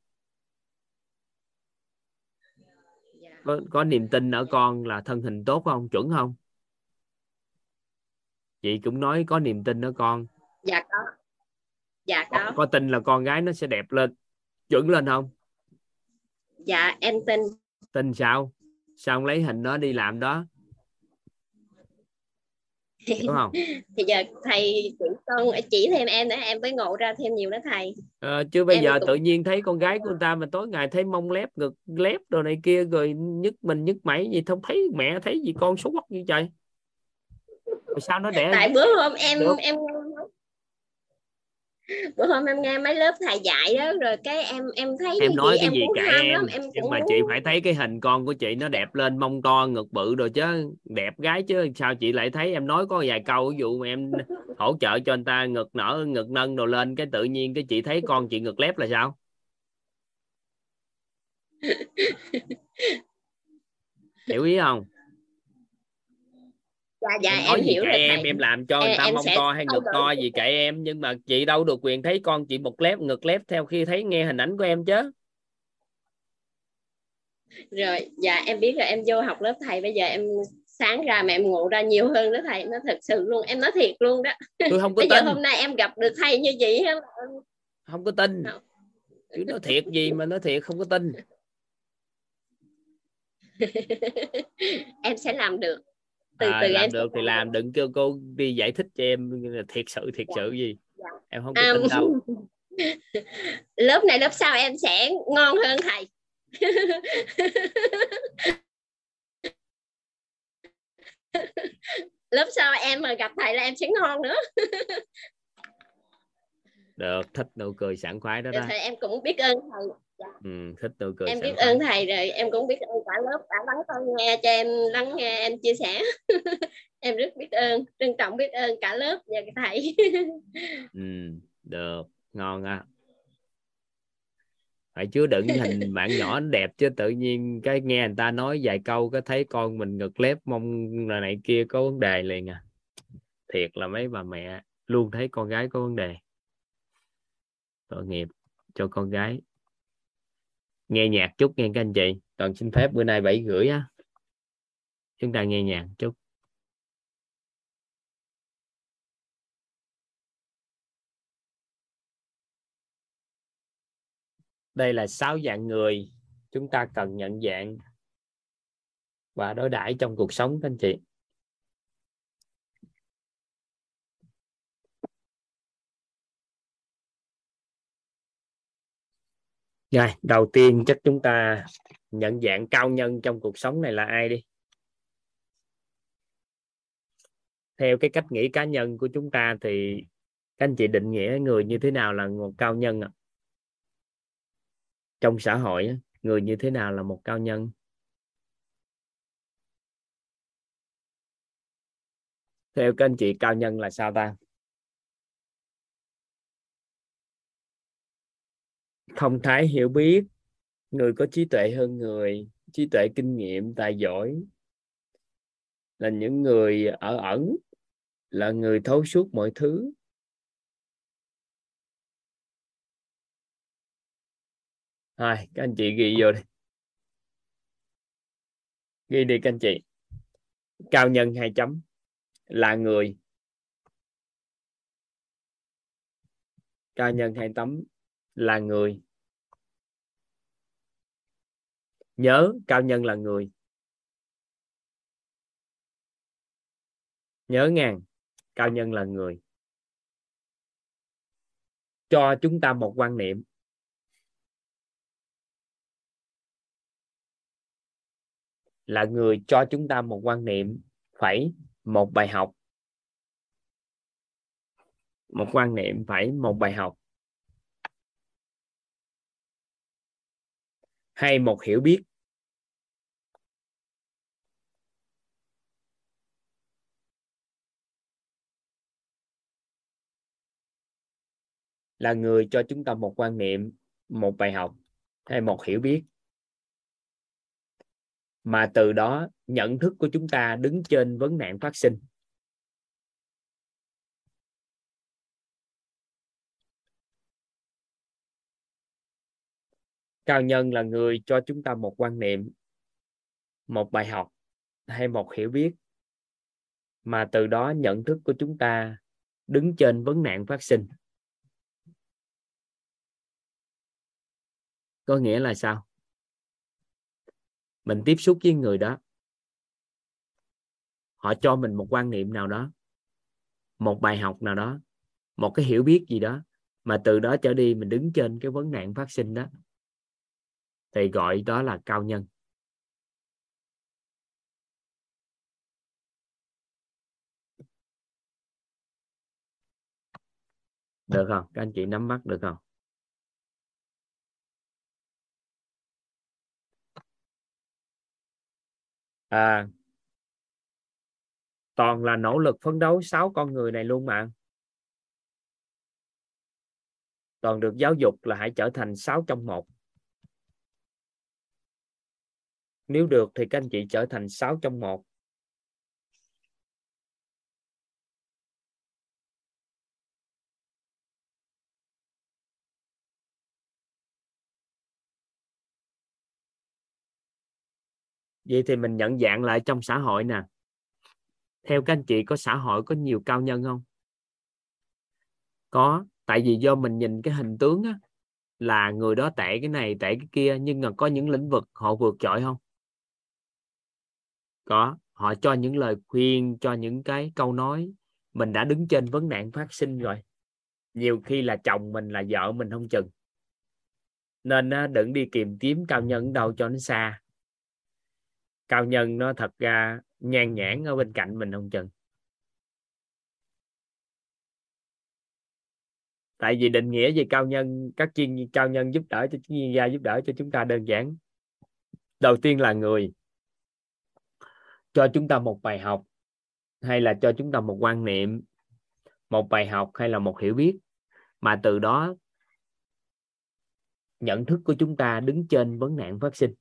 Dạ. có, có niềm tin ở con là thân hình tốt không chuẩn không? Chị cũng nói có niềm tin ở con. Dạ có. Dạ có, có. có tin là con gái nó sẽ đẹp lên chuẩn lên không dạ em tin tin sao? Sao lấy hình đó đi làm đó? Đúng không? Thì giờ thầy chỉ con chỉ thêm em nữa em mới ngộ ra thêm nhiều đó thầy. Ờ, chứ bây Em giờ cũng- tự nhiên thấy con gái của người ta mà tối ngày thấy mông lép ngực lép đồ này kia rồi nhức mình nhức mẩy gì không thấy mẹ thấy gì con xấu quắc như trời. Rồi sao nó đẻ? Tại bữa hôm em Được. em bữa hôm em nghe mấy lớp thầy dạy đó rồi cái em em thấy em nói vậy, cái em gì ham em lắm em nhưng cũng mà chị phải thấy cái hình con của chị nó đẹp lên mông to ngực bự rồi chứ đẹp gái chứ sao chị lại thấy em nói có vài câu ví dụ mà em hỗ trợ cho anh ta ngực nở ngực nâng đồ lên cái tự nhiên cái chị thấy con chị ngực lép là sao? Hiểu ý không dạ dạ em em hiểu rồi em thầy em làm cho người ta em sẽ to hay ngực to gì kệ em nhưng mà chị đâu được quyền thấy con chị một lép ngực lép theo khi thấy nghe hình ảnh của em chứ. Rồi dạ em biết rồi em vô học lớp thầy bây giờ em sáng ra mà em ngộ ra nhiều hơn đó thầy nó thật sự luôn em nói thiệt luôn đó. Tôi không có bây giờ tin. hôm nay em gặp được thầy như vậy á, không có tin. Không. chứ nói thiệt gì mà nói thiệt không có tin. Em sẽ làm được từ à, từ làm em được thì làm đừng kêu cô đi giải thích cho em thiệt sự thiệt sự gì. Dạ. em không có À, tin đâu. Lớp này lớp sau em sẽ ngon hơn thầy. Lớp sau em mà gặp thầy là em sẽ ngon nữa được thích nụ cười sảng khoái đó đó. Thầy em cũng biết ơn thầy. Ừ, thích nụ cười em biết khoái. ơn thầy rồi em cũng biết ơn cả lớp đã lắng tai nghe cho em lắng nghe em chia sẻ. Em rất biết ơn trân trọng biết ơn cả lớp và thầy. Ừ, được ngon á. Phải chứa đựng hình bạn nhỏ đẹp chứ tự nhiên cái nghe người ta nói vài câu cái thấy con mình ngực lép mông là này kia có vấn đề liền à. Thiệt là mấy bà mẹ luôn thấy con gái có vấn đề tội nghiệp cho con gái. Nghe nhạc chút nghe các anh chị. Toàn xin phép bữa nay bảy rưỡi á. Chúng ta nghe nhạc chút. Đây là sáu dạng người chúng ta cần nhận dạng và đối đãi trong cuộc sống các anh chị. Rồi, đầu tiên chắc chúng ta nhận dạng cao nhân trong cuộc sống này là ai đi? Theo cái cách nghĩ cá nhân của chúng ta thì các anh chị định nghĩa người như thế nào là một cao nhân ạ? Trong xã hội người như thế nào là một cao nhân? Theo các anh chị, cao nhân là sao ta? Thông thái hiểu biết. Người có trí tuệ hơn người, trí tuệ kinh nghiệm, tài giỏi. Là những người ở ẩn, là người thấu suốt mọi thứ. Rồi các anh chị ghi vô đi. Ghi đi các anh chị. Cao nhân hai chấm. Là người. Cao nhân hai tấm là người. Nhớ, cao nhân là người. Nhớ ngàn cao nhân là người. Cho chúng ta một quan niệm. Là người cho chúng ta một quan niệm, phải một bài học. Một quan niệm, phải một bài học. Hay một hiểu biết. Là người cho chúng ta một quan niệm, một bài học hay một hiểu biết. Mà từ đó, nhận thức của chúng ta đứng trên vấn nạn phát sinh. Cao nhân là người cho chúng ta một quan niệm, một bài học hay một hiểu biết, mà từ đó nhận thức của chúng ta đứng trên vấn nạn phát sinh. Có nghĩa là sao? Mình tiếp xúc với người đó. Họ cho mình một quan niệm nào đó, một bài học nào đó, một cái hiểu biết gì đó, mà từ đó trở đi mình đứng trên cái vấn nạn phát sinh đó thì gọi đó là cao nhân. Được không? Các anh chị nắm bắt được không? À toàn là nỗ lực phấn đấu sáu con người này luôn mà. Toàn được giáo dục là hãy trở thành sáu trong một. Nếu được thì các anh chị trở thành sáu trong một. Vậy thì mình nhận dạng lại trong xã hội nè. Theo các anh chị có xã hội có nhiều cao nhân không? Có tại vì do mình nhìn cái hình tướng á, là người đó tệ cái này tệ cái kia nhưng mà có những lĩnh vực họ vượt trội không? Có, họ cho những lời khuyên, cho những cái câu nói. Mình đã đứng trên vấn nạn phát sinh rồi. Nhiều khi là chồng mình là vợ mình không chừng. Nên đừng đi tìm kiếm cao nhân đâu cho nó xa. Cao nhân nó thật ra nhan nhãn ở bên cạnh mình không chừng. Tại vì định nghĩa về cao nhân, các chuyên, cao nhân giúp đỡ cho, chuyên gia giúp đỡ cho chúng ta đơn giản. Đầu tiên là người cho chúng ta một bài học hay là cho chúng ta một quan niệm một bài học hay là một hiểu biết mà từ đó nhận thức của chúng ta đứng trên vấn nạn phát sinh.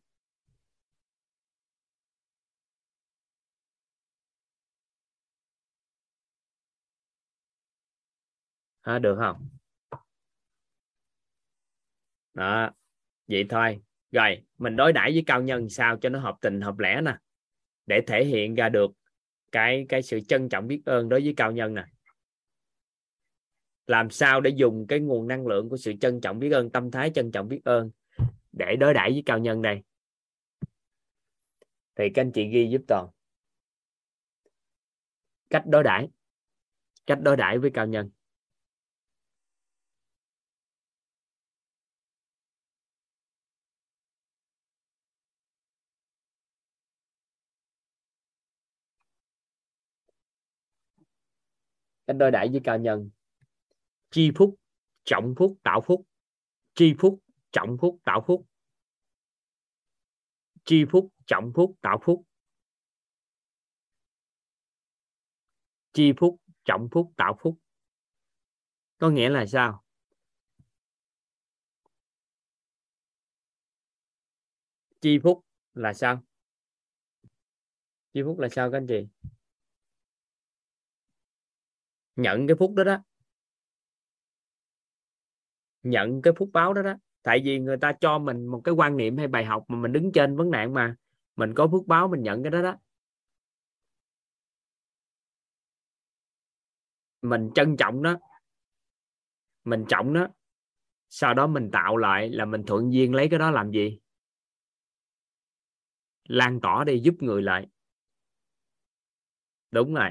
À, được không? Đó vậy thôi. Rồi mình đối đãi với cao nhân sao cho nó hợp tình hợp lẽ nè để thể hiện ra được cái cái sự trân trọng biết ơn đối với cao nhân nè. Làm sao để dùng cái nguồn năng lượng của sự trân trọng biết ơn, tâm thái trân trọng biết ơn để đối đãi với cao nhân đây thì các anh chị ghi giúp toàn. Cách đối đãi, cách đối đãi với cao nhân. Anh đối đãi với cao nhân. Chi phúc, trọng phúc, tạo phúc. Chi phúc, trọng phúc, tạo phúc. Chi phúc, trọng phúc, tạo phúc. Chi phúc, trọng phúc, tạo phúc. Có nghĩa là sao? Chi phúc là sao? Chi phúc là sao các anh chị? Nhận cái phúc đó đó. Nhận cái phúc báo đó đó. Tại vì người ta cho mình một cái quan niệm hay bài học mà mình đứng trên vấn nạn mà mình có phước báo, mình nhận cái đó đó. Mình trân trọng đó mình trọng đó sau đó mình tạo lại là mình thuận duyên lấy cái đó làm gì? Lan tỏa đi, giúp người lại. Đúng rồi.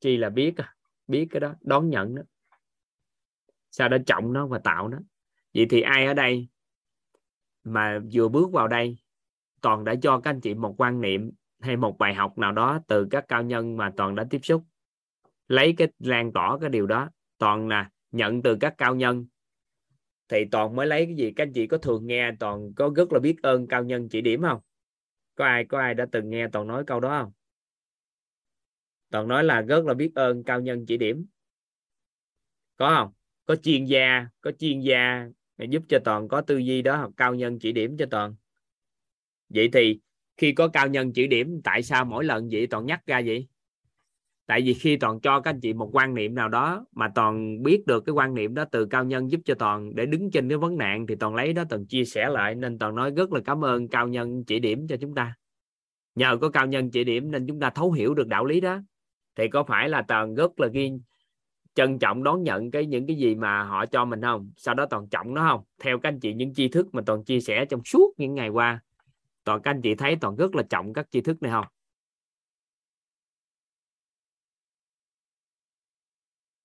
Chi là biết à biết cái đó, đón nhận đó sau đó trọng nó và tạo nó. Vậy thì ai ở đây mà vừa bước vào đây, toàn đã cho các anh chị một quan niệm hay một bài học nào đó từ các cao nhân mà toàn đã tiếp xúc? Lấy cái lan tỏa cái điều đó, toàn là nhận từ các cao nhân, thì toàn mới lấy cái gì? Các anh chị có thường nghe, toàn có rất là biết ơn cao nhân chỉ điểm không? Có ai có ai đã từng nghe toàn nói câu đó không? Toàn nói là rất là biết ơn cao nhân chỉ điểm. Có không? Có chuyên gia, có chuyên gia giúp cho toàn có tư duy đó hoặc cao nhân chỉ điểm cho toàn. Vậy thì khi có cao nhân chỉ điểm, tại sao mỗi lần vậy toàn nhắc ra vậy? Tại vì khi toàn cho các anh chị một quan niệm nào đó mà toàn biết được cái quan niệm đó từ cao nhân giúp cho toàn để đứng trên cái vấn nạn thì toàn lấy đó toàn chia sẻ lại. Nên toàn nói rất là cảm ơn cao nhân chỉ điểm cho chúng ta. Nhờ có cao nhân chỉ điểm nên chúng ta thấu hiểu được đạo lý đó thì có phải là toàn rất là ghi trân trọng đón nhận cái những cái gì mà họ cho mình không? Sau đó toàn trọng nó không? Theo các anh chị, những tri thức mà toàn chia sẻ trong suốt những ngày qua, toàn các anh chị thấy toàn rất là trọng các tri thức này không?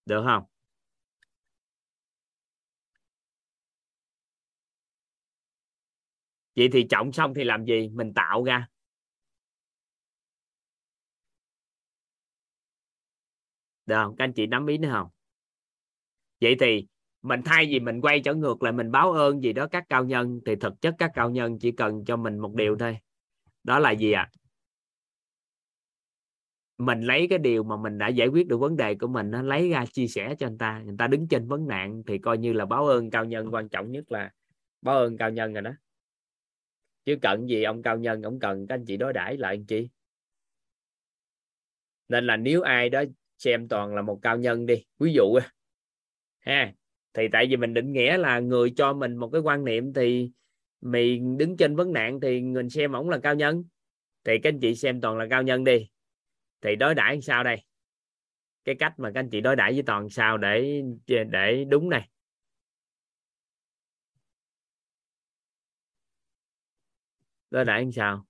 Được không? Vậy thì trọng xong thì làm gì? Mình tạo ra. Được không? Các anh chị nắm ý nữa không? Vậy thì mình thay vì mình quay trở ngược lại, mình báo ơn gì đó các cao nhân, thì thực chất các cao nhân chỉ cần cho mình một điều thôi. Đó là gì ạ? À? mình lấy cái điều mà mình đã giải quyết được vấn đề của mình, nó lấy ra chia sẻ cho anh ta. Người ta đứng trên vấn nạn thì coi như là báo ơn cao nhân, quan trọng nhất là báo ơn cao nhân rồi đó. Chứ cần gì ông cao nhân, ông cần các anh chị đối đãi lại anh chị nên là nếu ai đó xem toàn là một cao nhân đi, ví dụ ha, thì tại vì mình định nghĩa là người cho mình một cái quan niệm thì mình đứng trên vấn nạn thì mình xem ổng là cao nhân. Thì các anh chị xem toàn là cao nhân đi. Thì đối đãi sao đây? Cái cách mà các anh chị đối đãi với toàn sao để để đúng này. Đối đãi sao?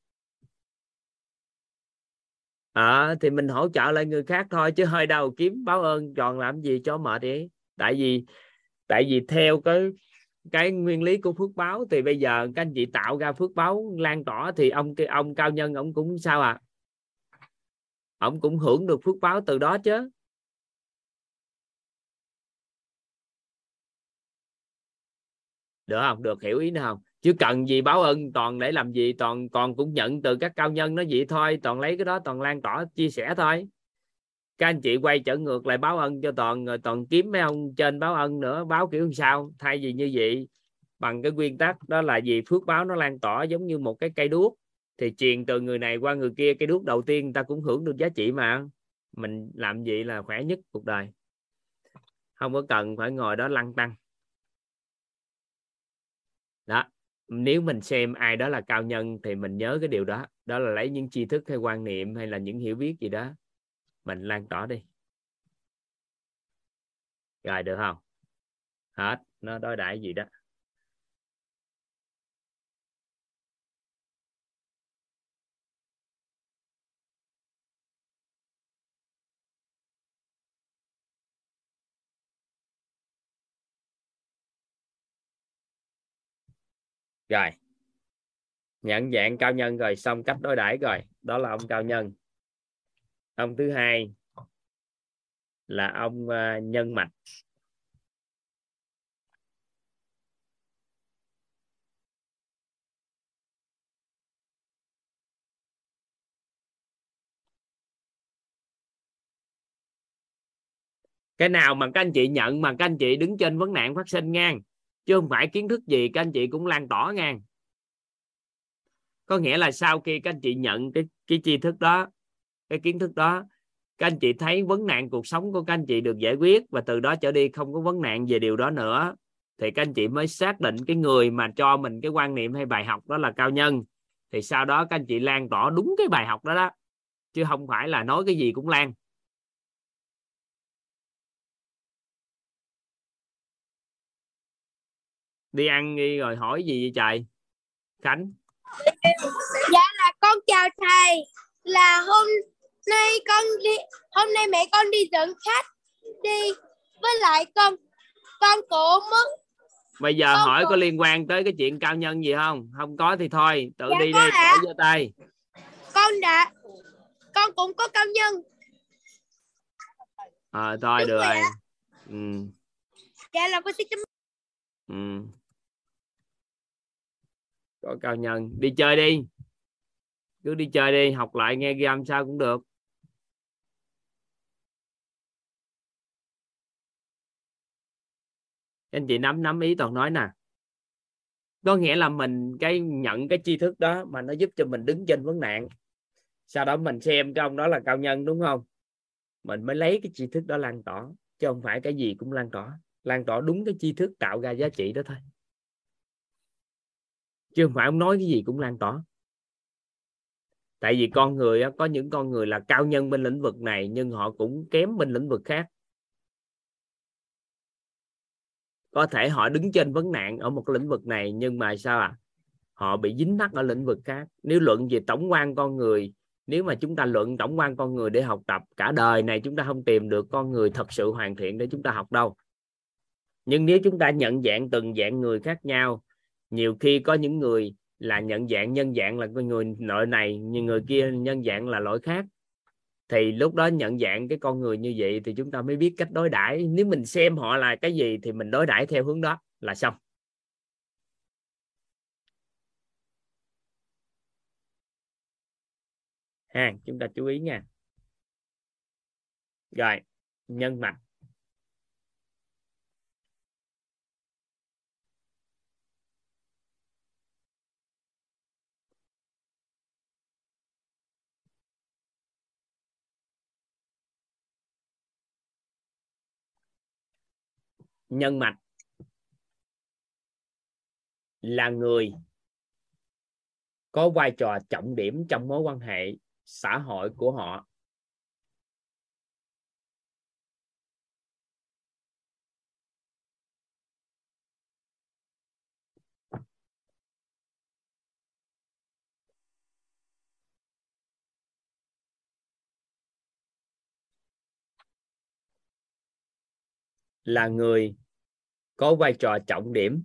À, thì mình hỗ trợ lại người khác thôi chứ hơi đâu kiếm báo ơn tròn làm gì cho mệt đi tại vì tại vì theo cái cái nguyên lý của phước báo thì bây giờ các anh chị tạo ra phước báo lan tỏa thì ông cái ông cao nhân ông cũng sao à? Ông cũng hưởng được phước báo từ đó chứ. Được không? Được hiểu ý nữa không? Chứ cần gì báo ơn toàn để làm gì, toàn còn cũng nhận từ các cao nhân nó vậy thôi, toàn lấy cái đó, toàn lan tỏa, chia sẻ thôi. Các anh chị quay trở ngược lại báo ơn cho toàn, rồi toàn kiếm mấy ông trên báo ơn nữa, báo kiểu sao, thay vì như vậy. Bằng cái nguyên tắc đó là gì phước báo nó lan tỏa giống như một cái cây đuốc, thì truyền từ người này qua người kia, cây đuốc đầu tiên người ta cũng hưởng được giá trị mà. Mình làm gì là khỏe nhất cuộc đời. Không có cần phải ngồi đó lăn tăng. Đó nếu mình xem ai đó là cao nhân thì mình nhớ cái điều đó đó là lấy những tri thức hay quan niệm hay là những hiểu biết gì đó, mình lan tỏa đi. Rồi được không? Hết, nó đối đãi gì đó. Rồi. Nhận dạng cao nhân rồi xong cách đối đãi rồi. Đó là ông cao nhân. Ông thứ hai là ông uh, nhân mạch. Cái nào mà các anh chị nhận mà các anh chị đứng trên vấn nạn phát sinh ngang? Chứ không phải kiến thức gì các anh chị cũng lan tỏa ngang có nghĩa là sau khi các anh chị nhận cái cái tri thức đó, cái kiến thức đó, các anh chị thấy vấn nạn cuộc sống của các anh chị được giải quyết và từ đó trở đi không có vấn nạn về điều đó nữa, thì các anh chị mới xác định cái người mà cho mình cái quan niệm hay bài học đó là cao nhân. Thì sau đó các anh chị lan tỏa đúng cái bài học đó đó, chứ không phải là nói cái gì cũng lan. Đi ăn đi rồi hỏi gì vậy trời khánh. Dạ là con chào thầy là hôm nay con đi hôm nay mẹ con đi dẫn khách đi. Với lại con con cổ mất bây giờ Con hỏi có cũng- liên quan tới cái chuyện cao nhân gì không? Không có thì thôi tự Dạ đi có đi ạ. khỏi giơ tay. Con đã con cũng có cao nhân. Ờ thôi Đúng được rồi rồi. ừ, dạ là con xin chấm ừ có cao nhân, đi chơi đi. Cứ đi chơi đi, học lại nghe ghi âm sao cũng được. Anh chị nắm nắm ý toàn nói nè. Có nghĩa là mình cái nhận cái tri thức đó mà nó giúp cho mình đứng trên vấn nạn. Sau đó mình xem cái ông đó là cao nhân, đúng không? Mình mới lấy cái tri thức đó lan tỏa, chứ không phải cái gì cũng lan tỏa. Lan tỏa đúng cái tri thức tạo ra giá trị đó thôi chứ không phải ông nói cái gì cũng lan tỏa. Tại vì con người có những con người là cao nhân bên lĩnh vực này, nhưng họ cũng kém bên lĩnh vực khác. Có thể họ đứng trên vấn nạn ở một lĩnh vực này, nhưng mà sao à? Họ bị dính mắc ở lĩnh vực khác. Nếu luận về tổng quan con người, nếu mà chúng ta luận tổng quan con người để học tập, cả đời này chúng ta không tìm được con người thật sự hoàn thiện để chúng ta học đâu. Nhưng nếu chúng ta nhận dạng từng dạng người khác nhau nhiều khi có những người là nhận dạng nhân dạng là con người loại này nhưng người kia nhân dạng là lỗi khác. Thì lúc đó nhận dạng cái con người như vậy thì chúng ta mới biết cách đối đãi. Nếu mình xem họ là cái gì thì mình đối đãi theo hướng đó là xong. Ha, chúng ta chú ý nha. Rồi, nhân mạch. Nhân mạch là người có vai trò trọng điểm trong mối quan hệ xã hội của họ. Là người có vai trò trọng điểm.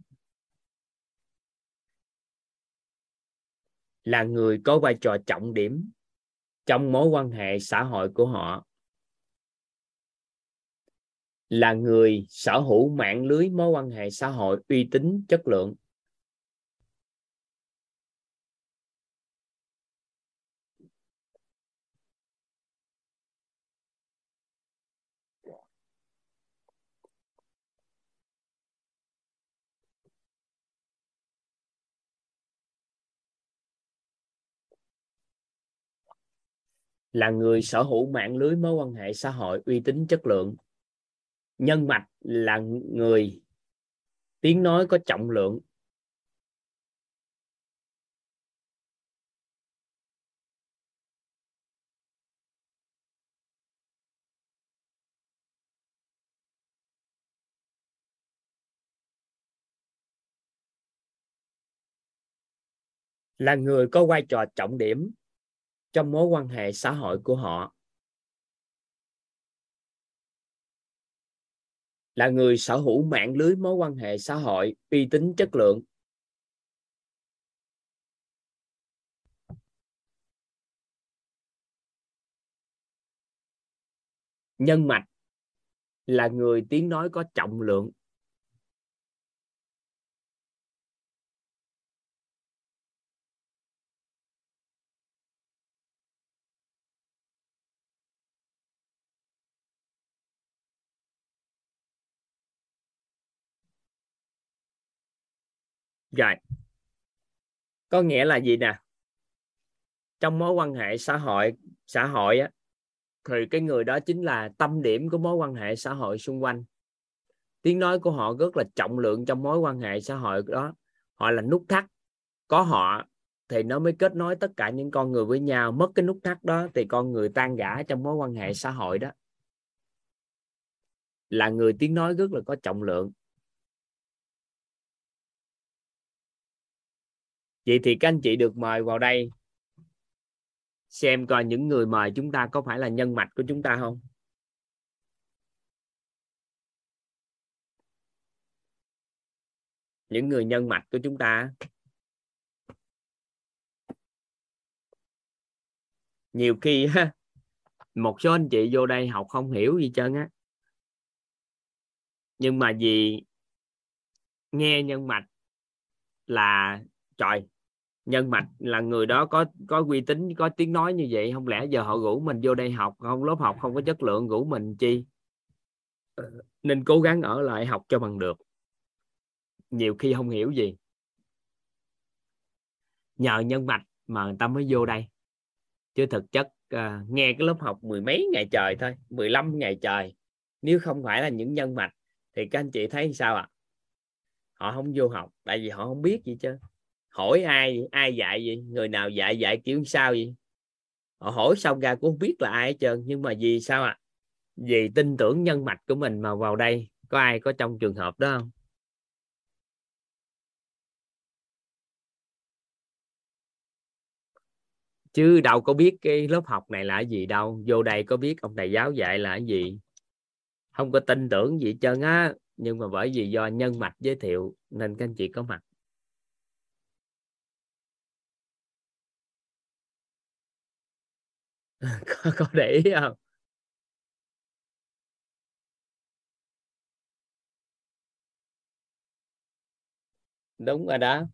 Là người có vai trò trọng điểm trong mối quan hệ xã hội của họ. Là người sở hữu mạng lưới mối quan hệ xã hội uy tín chất lượng. Là người sở hữu mạng lưới mối quan hệ xã hội uy tín chất lượng. Nhân mạch là người tiếng nói có trọng lượng. Là người có vai trò trọng điểm trong mối quan hệ xã hội của họ. Là người sở hữu mạng lưới mối quan hệ xã hội uy tín chất lượng. Nhân mạch là người tiếng nói có trọng lượng. Rồi. Có nghĩa là gì nè? Trong mối quan hệ xã hội xã hội á, thì cái người đó chính là tâm điểm của mối quan hệ xã hội xung quanh. Tiếng nói của họ rất là trọng lượng trong mối quan hệ xã hội đó. Họ là nút thắt. Có họ thì nó mới kết nối tất cả những con người với nhau. Mất cái nút thắt đó thì con người tan rã trong mối quan hệ xã hội đó. Là người tiếng nói rất là có trọng lượng. Vậy thì các anh chị được mời vào đây xem coi những người mời chúng ta có phải là nhân mạch của chúng ta không. Những người nhân mạch của chúng ta. Nhiều khi một số anh chị vô đây học không hiểu gì trơn á. Nhưng mà vì nghe nhân mạch là, trời nhân mạch là người đó có có uy tín có tiếng nói như vậy không lẽ giờ họ rủ mình vô đây học không lớp học không có chất lượng rủ mình chi? Ờ, nên cố gắng ở lại học cho bằng được. Nhiều khi không hiểu gì. Nhờ nhân mạch mà người ta mới vô đây. Chứ thực chất à, nghe cái lớp học mười mấy ngày trời thôi 15 ngày trời. Nếu không phải là những nhân mạch thì các anh chị thấy sao ạ? À? họ không vô học tại vì họ không biết gì chứ hỏi ai ai dạy gì người nào dạy dạy kiểu sao vậy? Họ hỏi xong ra cũng không biết là ai hết trơn, nhưng mà vì sao ạ? À? vì tin tưởng nhân mạch của mình mà vào đây, có ai có trong trường hợp đó không? Chứ đâu có biết cái lớp học này là gì đâu. Vô đây có biết ông thầy giáo dạy là gì? Không có tin tưởng gì hết trơn á. Nhưng mà bởi vì do nhân mạch giới thiệu, nên các anh chị có mặt. À, có, có để ý không? Đúng rồi đó.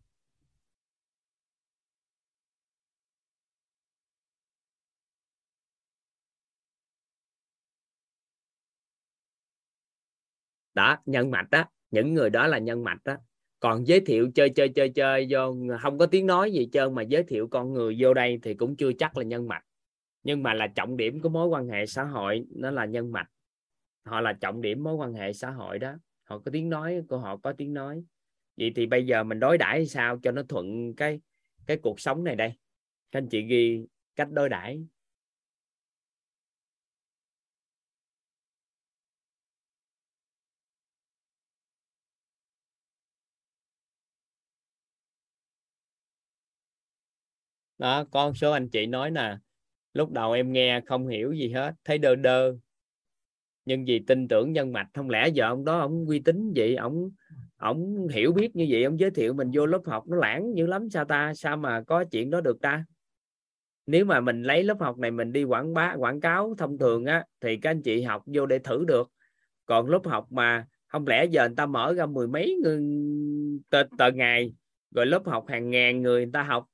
Đó nhân mạch đó những người đó là nhân mạch đó còn giới thiệu chơi chơi chơi chơi do không có tiếng nói gì trơn mà giới thiệu con người vô đây thì cũng chưa chắc là nhân mạch nhưng mà là trọng điểm của mối quan hệ xã hội nó là nhân mạch. Họ là trọng điểm mối quan hệ xã hội đó. Họ có tiếng nói của họ có tiếng nói. Vậy thì bây giờ mình đối đãi sao cho nó thuận cái cái cuộc sống này đây? Các anh chị ghi cách đối đãi. Đó, con số anh chị nói nè lúc đầu em nghe không hiểu gì hết thấy đơ đơ. Nhưng vì tin tưởng nhân mạch không lẽ giờ ông đó ông uy tín vậy? Ông ông hiểu biết như vậy ông giới thiệu mình vô lớp học nó lãng dữ lắm sao ta? Sao mà có chuyện đó được ta? Nếu mà mình lấy lớp học này mình đi quảng bá quảng cáo thông thường á thì các anh chị học vô để thử được. Còn lớp học mà không lẽ giờ người ta mở ra mười mấy người tờ, tờ ngày rồi lớp học hàng ngàn người người ta học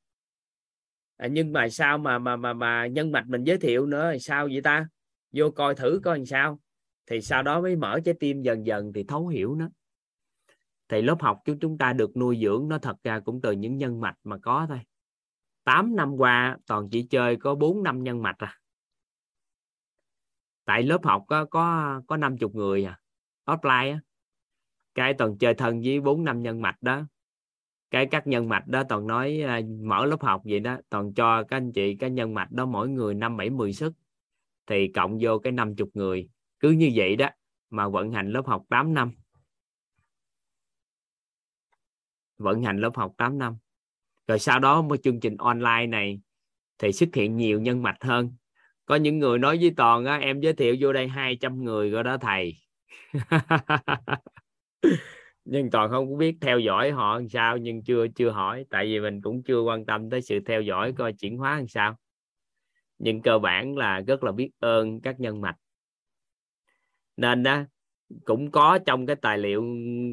à, nhưng mà sao mà mà mà mà nhân mạch mình giới thiệu nữa thì sao vậy ta? Vô coi thử coi làm sao. Thì sau đó mới mở trái tim dần dần thì thấu hiểu nó. Thì lớp học chúng chúng ta được nuôi dưỡng nó thật ra cũng từ những nhân mạch mà có thôi. 8 năm qua toàn chỉ chơi có 4 năm nhân mạch à. Tại lớp học có có có 50 người à offline á. Cái toàn chơi thân với 4 năm nhân mạch đó cái các nhân mạch đó toàn nói à, mở lớp học vậy đó toàn cho các anh chị các nhân mạch đó mỗi người năm bảy mười sức thì cộng vô cái năm chục người. Cứ như vậy đó mà vận hành lớp học 8 năm. Vận hành lớp học 8 năm. Rồi sau đó một chương trình online này thì xuất hiện nhiều nhân mạch hơn. Có những người nói với toàn á em giới thiệu vô đây 200 người rồi đó thầy. nhưng toàn không biết theo dõi họ làm sao nhưng chưa chưa hỏi. Tại vì mình cũng chưa quan tâm tới sự theo dõi coi chuyển hóa làm sao. Nhưng cơ bản là rất là biết ơn các nhân mạch. Nên đó cũng có trong cái tài liệu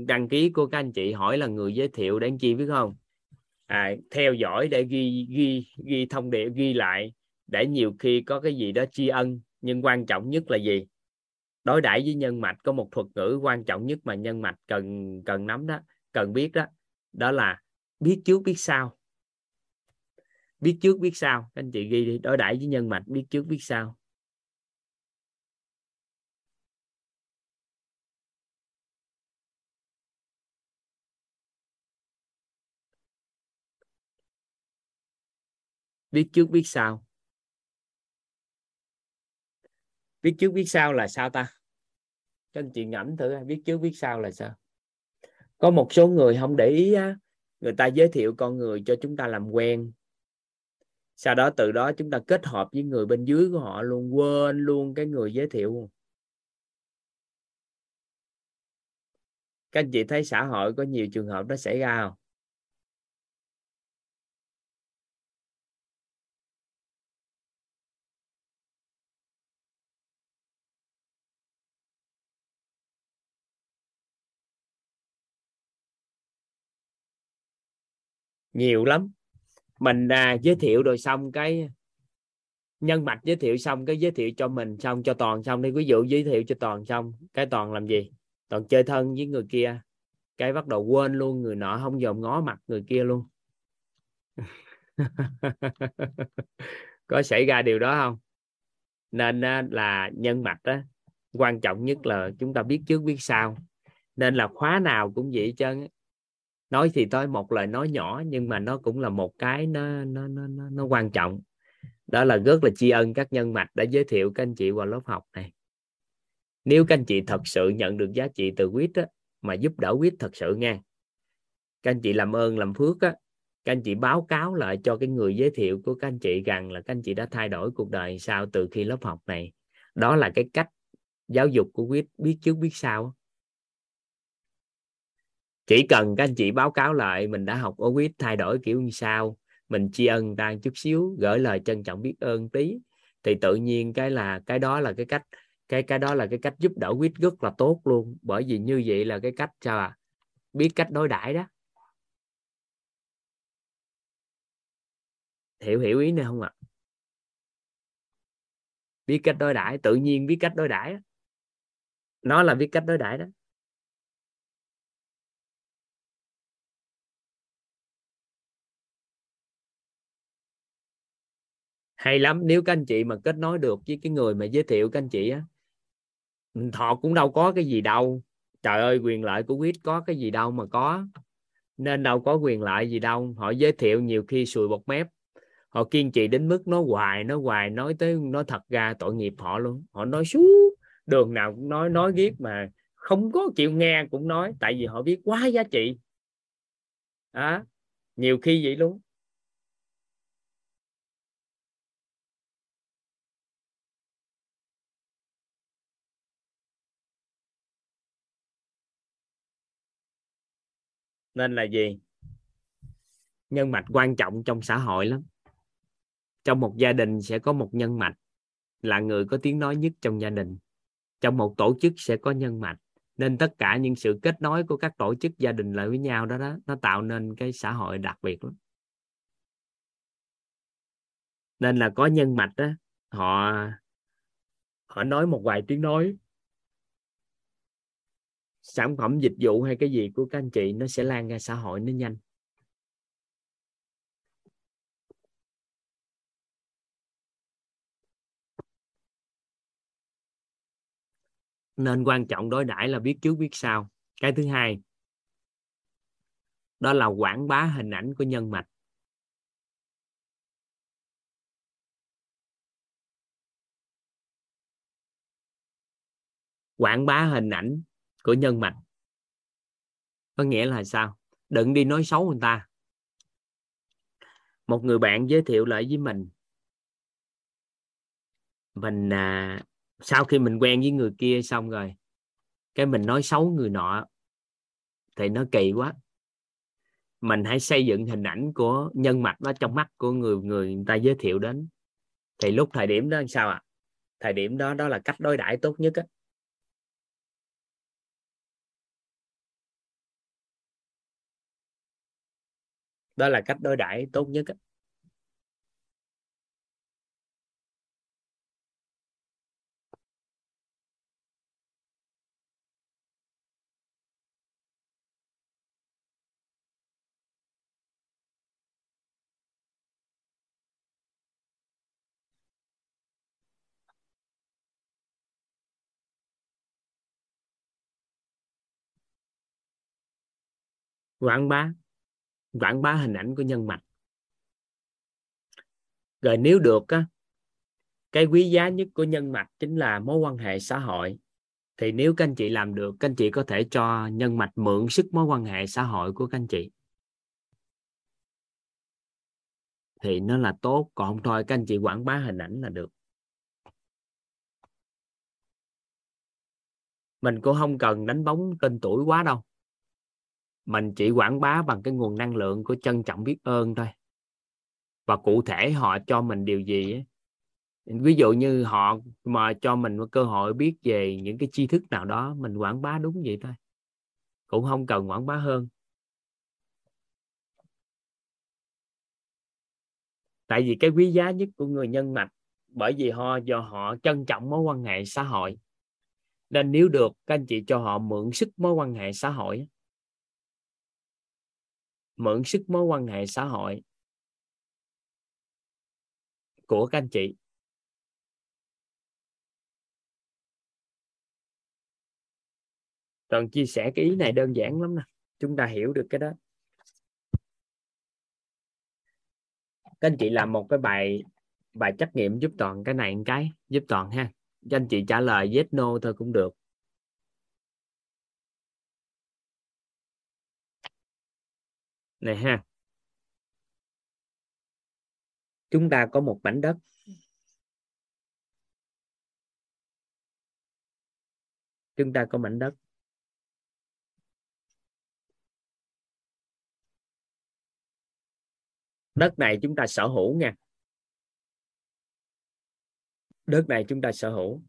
đăng ký của các anh chị hỏi là người giới thiệu đáng chi biết không? À, theo dõi để ghi ghi ghi thông điệp ghi lại để nhiều khi có cái gì đó tri ân. Nhưng quan trọng nhất là gì? Đối đãi với nhân mạch có một thuật ngữ quan trọng nhất mà nhân mạch cần cần nắm đó, cần biết đó đó là biết trước biết sau. Biết trước biết sau. Anh chị ghi đi. Đối đãi với nhân mạch, biết trước biết sau. Biết trước biết sau. Biết trước biết sau là sao ta? Các anh chị ngẫm thử biết trước biết sau là sao? Có một số người không để ý á, người ta giới thiệu con người cho chúng ta làm quen. Sau đó từ đó chúng ta kết hợp với người bên dưới của họ luôn quên luôn cái người giới thiệu. Các anh chị thấy xã hội có nhiều trường hợp đó xảy ra không? Nhiều lắm. Mình à, giới thiệu rồi xong cái nhân mạch giới thiệu xong cái giới thiệu cho mình xong cho toàn xong đi. Ví dụ giới thiệu cho toàn xong cái toàn làm gì? Toàn chơi thân với người kia. Cái bắt đầu quên luôn người nọ không dòm ngó mặt người kia luôn. Có xảy ra điều đó không? Nên là nhân mạch đó quan trọng nhất là chúng ta biết trước biết sau. Nên là khóa nào cũng vậy chứ nói thì tới một lời nói nhỏ nhưng mà nó cũng là một cái nó nó nó nó, nó quan trọng. Đó là rất là tri ân các nhân mạch đã giới thiệu các anh chị qua lớp học này. Nếu các anh chị thật sự nhận được giá trị từ quýt á, mà giúp đỡ quýt thật sự nha các anh chị làm ơn làm phước á các anh chị báo cáo lại cho cái người giới thiệu của các anh chị rằng là các anh chị đã thay đổi cuộc đời sao từ khi lớp học này. Đó là cái cách giáo dục của quýt biết trước biết sau chỉ cần các anh chị báo cáo lại, mình đã học OWIT thay đổi kiểu như sao mình tri ân ta chút xíu, gửi lời trân trọng biết ơn tí. Thì tự nhiên cái là, cái đó là cái cách, cái cái đó là cái cách giúp đỡ quýt rất là tốt luôn. Bởi vì như vậy là cái cách, sao à biết cách đối đãi đó. Hiểu hiểu ý này không ạ? À? biết cách đối đãi, tự nhiên biết cách đối đãi nó là biết cách đối đãi đó. Hay lắm nếu các anh chị mà kết nối được với cái người mà giới thiệu các anh chị á họ cũng đâu có cái gì đâu. Trời ơi quyền lợi của quýt có cái gì đâu mà có. Nên đâu có quyền lợi gì đâu. Họ giới thiệu nhiều khi sùi bọt mép. Họ kiên trì đến mức nói hoài nói hoài nói tới nói thật ra tội nghiệp họ luôn. Họ nói suốt đường nào cũng nói nói ghét mà không có chịu nghe cũng nói tại vì họ biết quá giá trị. À, nhiều khi vậy luôn. Nên là gì? Nhân mạch quan trọng trong xã hội lắm. Trong một gia đình sẽ có một nhân mạch là người có tiếng nói nhất trong gia đình. Trong một tổ chức sẽ có nhân mạch. Nên tất cả những sự kết nối của các tổ chức gia đình lại với nhau đó đó, nó tạo nên cái xã hội đặc biệt lắm. Nên là có nhân mạch đó họ họ nói một vài tiếng nói sản phẩm dịch vụ hay cái gì của các anh chị nó sẽ lan ra xã hội nó nhanh. Nên quan trọng đối đãi là biết trước biết sau. Cái thứ hai, đó là quảng bá hình ảnh của nhân mạch. Quảng bá hình ảnh của nhân mạch. Có nghĩa là sao? Đừng đi nói xấu người ta. Một người bạn giới thiệu lại với mình. Mình à, sau khi mình quen với người kia xong rồi cái mình nói xấu người nọ thì nó kỳ quá. Mình hãy xây dựng hình ảnh của nhân mạch đó trong mắt của người người, người ta giới thiệu đến. Thì lúc thời điểm đó sao ạ? À? thời điểm đó đó là cách đối đãi tốt nhất á. Đó là cách đối đãi tốt nhất á. quảng bá quảng bá hình ảnh của nhân mạch. Rồi nếu được á, cái quý giá nhất của nhân mạch chính là mối quan hệ xã hội. Thì nếu các anh chị làm được, các anh chị có thể cho nhân mạch mượn sức mối quan hệ xã hội của các anh chị. Thì nó là tốt, còn không thôi, các anh chị quảng bá hình ảnh là được. Mình cũng không cần đánh bóng tên tuổi quá đâu mình chỉ quảng bá bằng cái nguồn năng lượng của trân trọng biết ơn thôi. Và cụ thể họ cho mình điều gì ấy. ví dụ như họ mà cho mình một cơ hội biết về những cái tri thức nào đó, mình quảng bá đúng vậy thôi. Cũng không cần quảng bá hơn. Tại vì cái quý giá nhất của người nhân mạch, bởi vì họ, do họ trân trọng mối quan hệ xã hội. Nên nếu được, các anh chị cho họ mượn sức mối quan hệ xã hội mượn sức mối quan hệ xã hội của các anh chị. Toàn chia sẻ cái ý này đơn giản lắm nè, chúng ta hiểu được cái đó. Các anh chị làm một cái bài bài trắc nghiệm giúp toàn cái này một cái, giúp toàn ha. Cho anh chị trả lời yes, no thôi cũng được. Này ha. Chúng ta có một mảnh đất. Chúng ta có mảnh đất. Đất này chúng ta sở hữu nha. Đất này chúng ta sở hữu.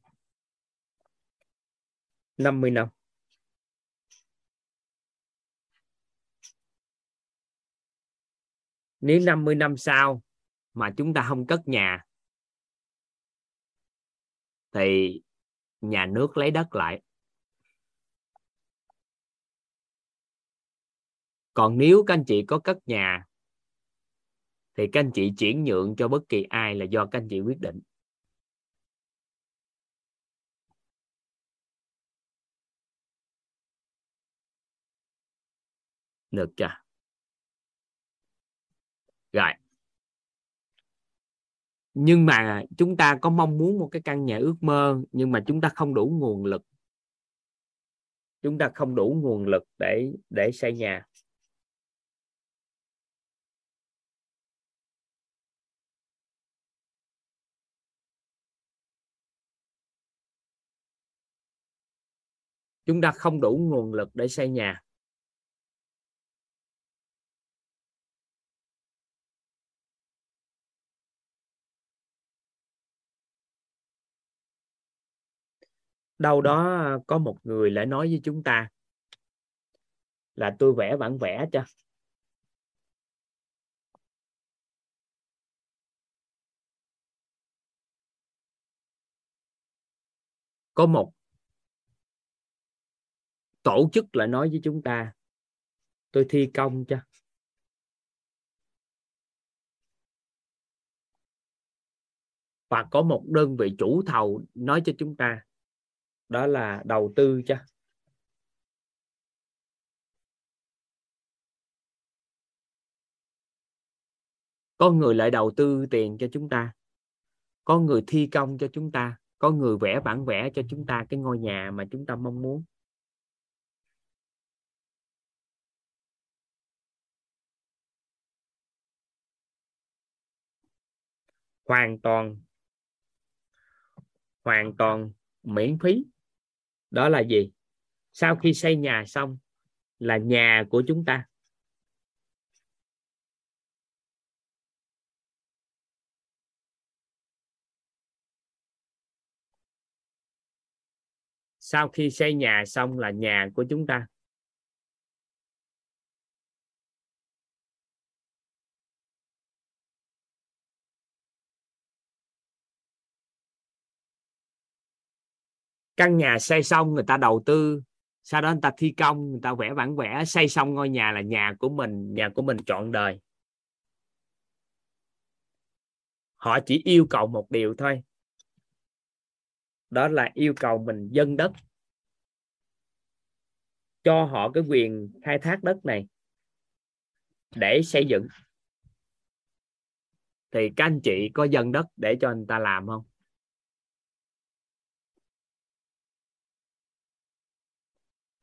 50 năm. Nếu 50 năm sau mà chúng ta không cất nhà, thì nhà nước lấy đất lại. Còn nếu các anh chị có cất nhà, thì các anh chị chuyển nhượng cho bất kỳ ai là do các anh chị quyết định. Được chưa? Rồi. Nhưng mà chúng ta có mong muốn một cái căn nhà ước mơ, nhưng mà chúng ta không đủ nguồn lực. Chúng ta không đủ nguồn lực để để xây nhà. Chúng ta không đủ nguồn lực để xây nhà. Đâu đó có một người lại nói với chúng ta là tôi vẽ bản vẽ cho. Có một tổ chức lại nói với chúng ta tôi thi công cho. Và có một đơn vị chủ thầu nói cho chúng ta đó là đầu tư cho có người lại đầu tư tiền cho chúng ta. Có người thi công cho chúng ta. Có người vẽ bản vẽ cho chúng ta cái ngôi nhà mà chúng ta mong muốn. Hoàn toàn. Hoàn toàn miễn phí đó là gì? Sau khi xây nhà xong là nhà của chúng ta. Sau khi xây nhà xong là nhà của chúng ta. Căn nhà xây xong người ta đầu tư, sau đó người ta thi công, người ta vẽ bản vẽ, xây xong ngôi nhà là nhà của mình, nhà của mình trọn đời. Họ chỉ yêu cầu một điều thôi. Đó là yêu cầu mình dân đất. Cho họ cái quyền khai thác đất này để xây dựng. Thì các anh chị có dân đất để cho người ta làm không?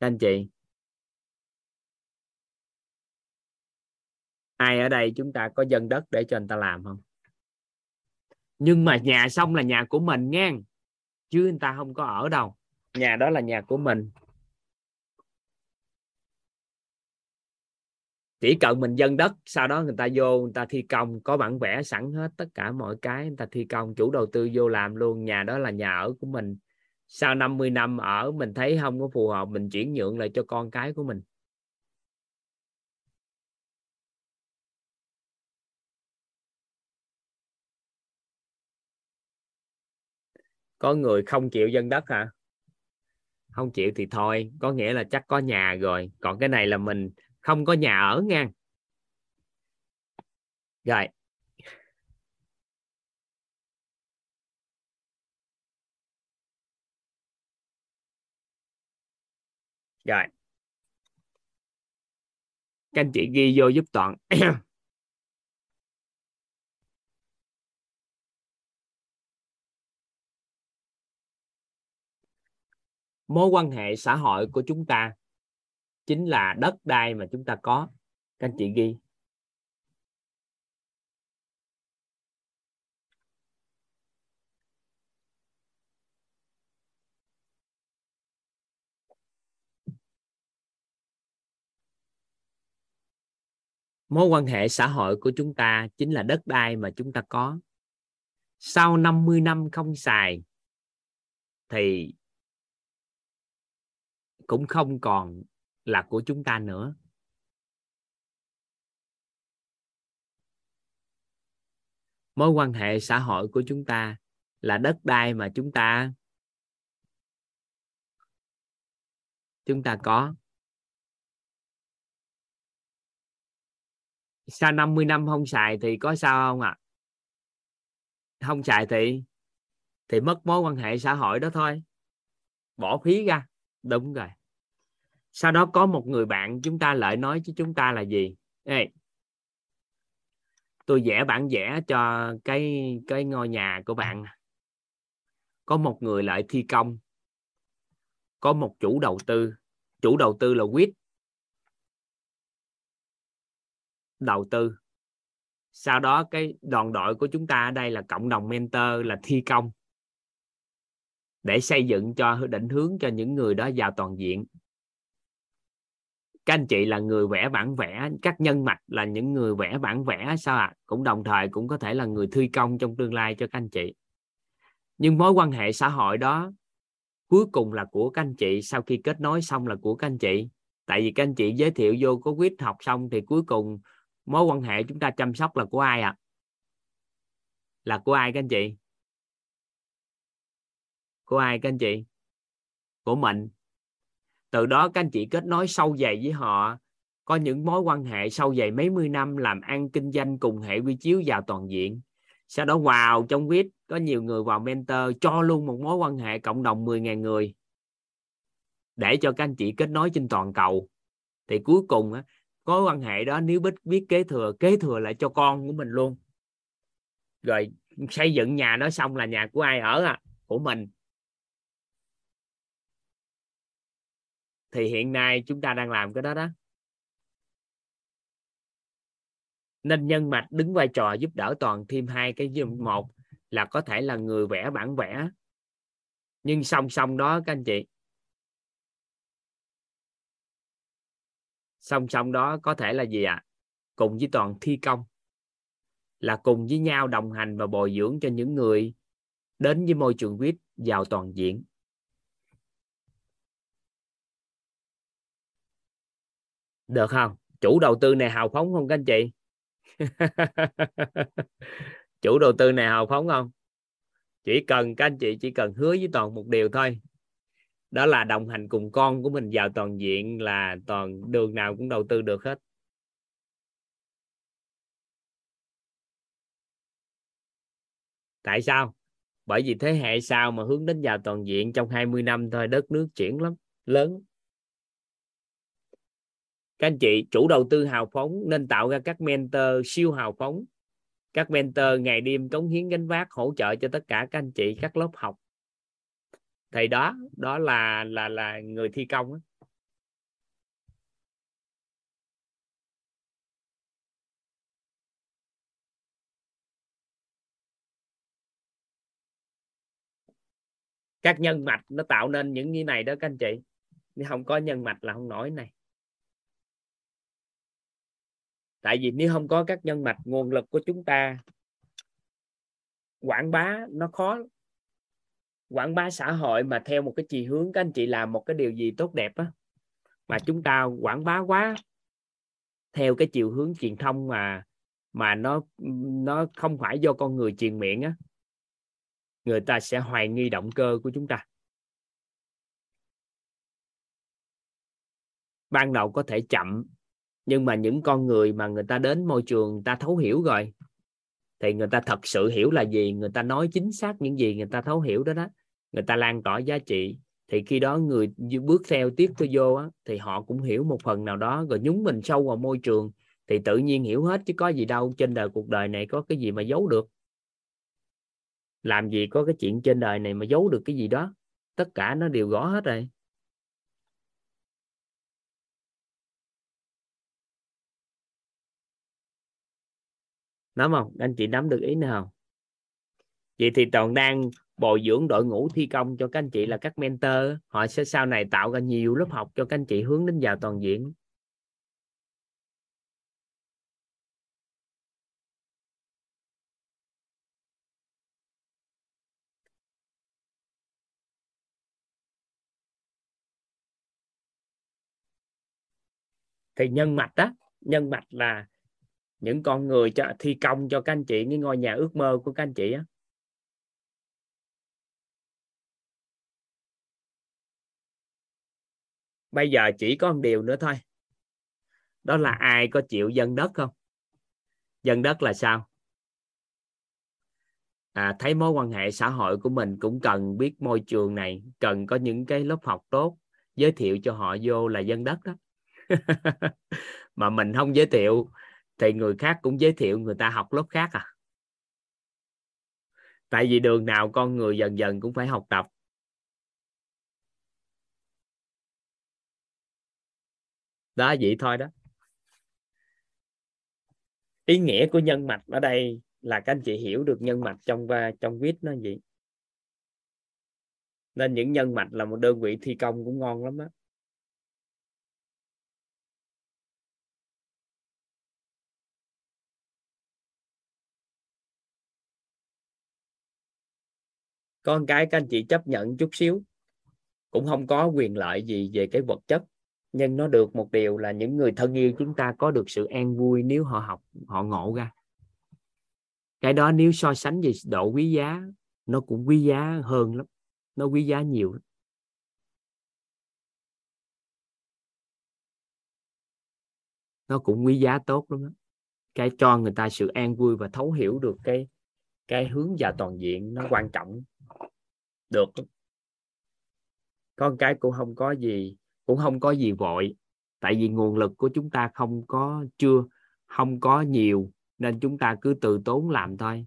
Các anh chị. Ai ở đây chúng ta có dân đất để cho anh ta làm không? Nhưng mà nhà xong là nhà của mình nghe. Chứ người ta không có ở đâu. Nhà đó là nhà của mình. Chỉ cần mình dân đất, sau đó người ta vô, người ta thi công, có bản vẽ sẵn hết tất cả mọi cái, người ta thi công, chủ đầu tư vô làm luôn. Nhà đó là nhà ở của mình sau 50 năm ở, mình thấy không có phù hợp, mình chuyển nhượng lại cho con cái của mình. Có người không chịu dân đất hả? Không chịu thì thôi, có nghĩa là chắc có nhà rồi. Còn cái này là mình không có nhà ở nha rồi rồi. Các anh chị ghi vô giúp toàn. Mối quan hệ xã hội của chúng ta chính là đất đai mà chúng ta có. Các anh chị ghi. Mối quan hệ xã hội của chúng ta chính là đất đai mà chúng ta có. Sau 50 năm không xài thì cũng không còn là của chúng ta nữa. Mối quan hệ xã hội của chúng ta là đất đai mà chúng ta chúng ta có. Sau 50 năm không xài thì có sao không ạ? À? không xài thì thì mất mối quan hệ xã hội đó thôi. Bỏ phí ra. Đúng rồi. Sau đó có một người bạn chúng ta lại nói với chúng ta là gì? Ê, tôi vẽ bản vẽ cho cái cái ngôi nhà của bạn. Có một người lại thi công. Có một chủ đầu tư. Chủ đầu tư là quýt. Đầu tư. Sau đó cái đoàn đội của chúng ta ở đây là cộng đồng mentor, là thi công. Để xây dựng cho, định hướng cho những người đó vào toàn diện. Các anh chị là người vẽ bản vẽ, các nhân mạch là những người vẽ bản vẽ sao ạ? À? cũng đồng thời cũng có thể là người thi công trong tương lai cho các anh chị. Nhưng mối quan hệ xã hội đó cuối cùng là của các anh chị, sau khi kết nối xong là của các anh chị. Tại vì các anh chị giới thiệu vô có quyết học xong thì cuối cùng mối quan hệ chúng ta chăm sóc là của ai ạ? À? là của ai các anh chị? Của ai các anh chị? Của mình. Từ đó các anh chị kết nối sâu dày với họ, có những mối quan hệ sâu dày mấy mươi năm làm ăn, kinh doanh cùng hệ quy chiếu vào toàn diện. Sau đó vào trong quýt, có nhiều người vào mentor, cho luôn một mối quan hệ cộng đồng 10.000 người. Để cho các anh chị kết nối trên toàn cầu. Thì cuối cùng có quan hệ đó, nếu biết biết kế thừa kế thừa lại cho con của mình luôn. Rồi xây dựng nhà đó xong là nhà của ai ở à? Của mình. Thì hiện nay chúng ta đang làm cái đó đó. Nên nhân mạch đứng vai trò giúp đỡ toàn thêm hai cái một là có thể là người vẽ bản vẽ. Nhưng song song đó các anh chị song song đó có thể là gì ạ? À? cùng với toàn thi công. Là cùng với nhau đồng hành và bồi dưỡng cho những người đến với môi trường quýt vào toàn diện. Được không? Chủ đầu tư này hào phóng không các anh chị? Chủ đầu tư này hào phóng không? Chỉ cần các anh chị chỉ cần hứa với toàn một điều thôi đó là đồng hành cùng con của mình vào toàn diện là toàn đường nào cũng đầu tư được hết. Tại sao? Bởi vì thế hệ sau mà hướng đến vào toàn diện trong 20 năm thôi, đất nước chuyển lắm, lớn. Các anh chị, chủ đầu tư hào phóng nên tạo ra các mentor, siêu hào phóng. Các mentor ngày đêm cống hiến gánh vác, hỗ trợ cho tất cả các anh chị, các lớp học thì đó đó là là là người thi công đó. các nhân mạch nó tạo nên những như này đó các anh chị nếu không có nhân mạch là không nổi này tại vì nếu không có các nhân mạch, nguồn lực của chúng ta quảng bá nó khó quảng bá xã hội mà theo một cái chiều hướng các anh chị làm một cái điều gì tốt đẹp á mà chúng ta quảng bá quá theo cái chiều hướng truyền thông mà mà nó nó không phải do con người truyền miệng á người ta sẽ hoài nghi động cơ của chúng ta. Ban đầu có thể chậm nhưng mà những con người mà người ta đến môi trường người ta thấu hiểu rồi thì người ta thật sự hiểu là gì người ta nói chính xác những gì người ta thấu hiểu đó đó người ta lan tỏa giá trị. Thì khi đó người bước theo tiếp theo vô á, thì họ cũng hiểu một phần nào đó. Rồi nhúng mình sâu vào môi trường thì tự nhiên hiểu hết chứ có gì đâu. Trên đời cuộc đời này có cái gì mà giấu được? Làm gì có cái chuyện trên đời này mà giấu được cái gì đó? Tất cả nó đều rõ hết rồi. Nắm không? Anh chị nắm được ý nào? Vậy thì toàn đang bồi dưỡng đội ngũ thi công cho các anh chị là các mentor. Họ sẽ sau này tạo ra nhiều lớp học cho các anh chị hướng đến vào toàn diện. Thì nhân mạch đó nhân mạch là những con người cho, thi công cho các anh chị, cái ngôi nhà ước mơ của các anh chị á. Bây giờ chỉ có một điều nữa thôi. Đó là ai có chịu dân đất không? Dân đất là sao? À, thấy mối quan hệ xã hội của mình cũng cần biết môi trường này cần có những cái lớp học tốt giới thiệu cho họ vô là dân đất đó. Mà mình không giới thiệu thì người khác cũng giới thiệu người ta học lớp khác à. Tại vì đường nào con người dần dần cũng phải học tập. Đó, vậy thôi đó. Ý nghĩa của nhân mạch ở đây là các anh chị hiểu được nhân mạch trong trong viết nó gì nên những nhân mạch là một đơn vị thi công cũng ngon lắm đó con cái các anh chị chấp nhận chút xíu. Cũng không có quyền lợi gì về cái vật chất nhưng nó được một điều là những người thân yêu chúng ta có được sự an vui nếu họ học, họ ngộ ra. Cái đó nếu so sánh về độ quý giá, nó cũng quý giá hơn lắm. Nó quý giá nhiều nó cũng quý giá tốt lắm đó. cái cho người ta sự an vui và thấu hiểu được cái cái hướng và toàn diện nó quan trọng được con cái cũng không có gì cũng không có gì vội. Tại vì nguồn lực của chúng ta không có, chưa, không có nhiều, nên chúng ta cứ từ tốn làm thôi.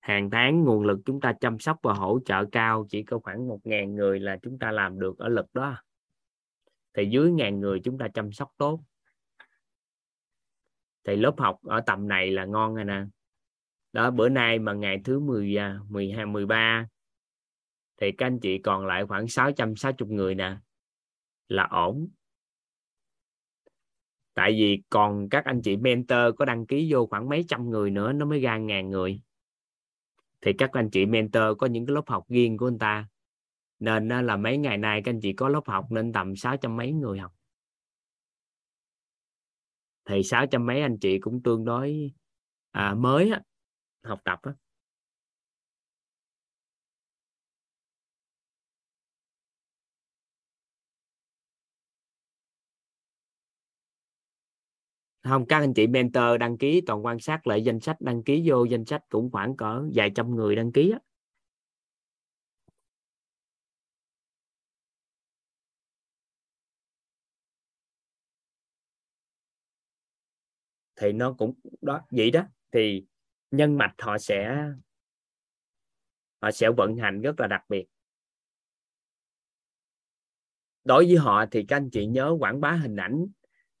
Hàng tháng nguồn lực chúng ta chăm sóc và hỗ trợ cao, chỉ có khoảng một ngàn người là chúng ta làm được ở lực đó. Thì dưới ngàn người chúng ta chăm sóc tốt. Thì lớp học ở tầm này là ngon rồi nè. Đó, bữa nay mà ngày thứ 10 12 13 thì các anh chị còn lại khoảng 660 người nè là ổn. Tại vì còn các anh chị mentor có đăng ký vô khoảng mấy trăm người nữa nó mới ra ngàn người. Thì các anh chị mentor có những cái lớp học riêng của anh ta. Nên là mấy ngày nay các anh chị có lớp học nên tầm sáu trăm mấy người học. Thì sáu trăm mấy anh chị cũng tương đối à, mới á, học tập á. Không các anh chị mentor đăng ký, toàn quan sát lại danh sách đăng ký vô, danh sách cũng khoảng cỡ vài trăm người đăng ký á. Thì nó cũng, đó, vậy đó. Thì nhân mạch họ sẽ họ sẽ vận hành rất là đặc biệt. Đối với họ thì các anh chị nhớ quảng bá hình ảnh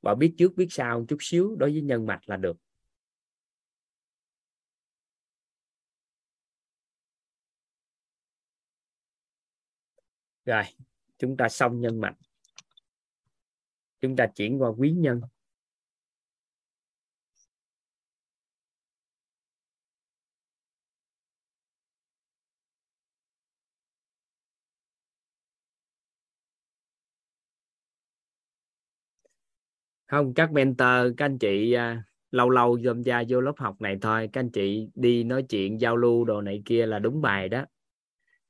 và biết trước, biết sau chút xíu đối với nhân mạch là được. Rồi, chúng ta xong nhân mạch. Chúng ta chuyển qua quý nhân. Không các mentor các anh chị à, lâu lâu tham gia vô lớp học này thôi các anh chị đi nói chuyện giao lưu đồ này kia là đúng bài đó.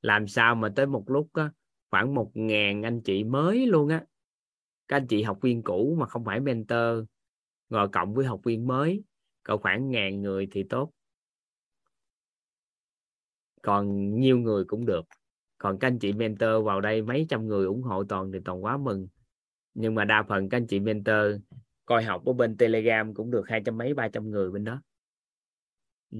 Làm sao mà tới một lúc á, khoảng một ngàn anh chị mới luôn á. Các anh chị học viên cũ mà không phải mentor ngồi cộng với học viên mới cỡ khoảng ngàn người thì tốt. Còn nhiều người cũng được. Còn các anh chị mentor vào đây mấy trăm người ủng hộ toàn thì toàn quá mừng nhưng mà đa phần các anh chị mentor coi học ở bên telegram cũng được hai trăm mấy, ba trăm người bên đó. Ừ.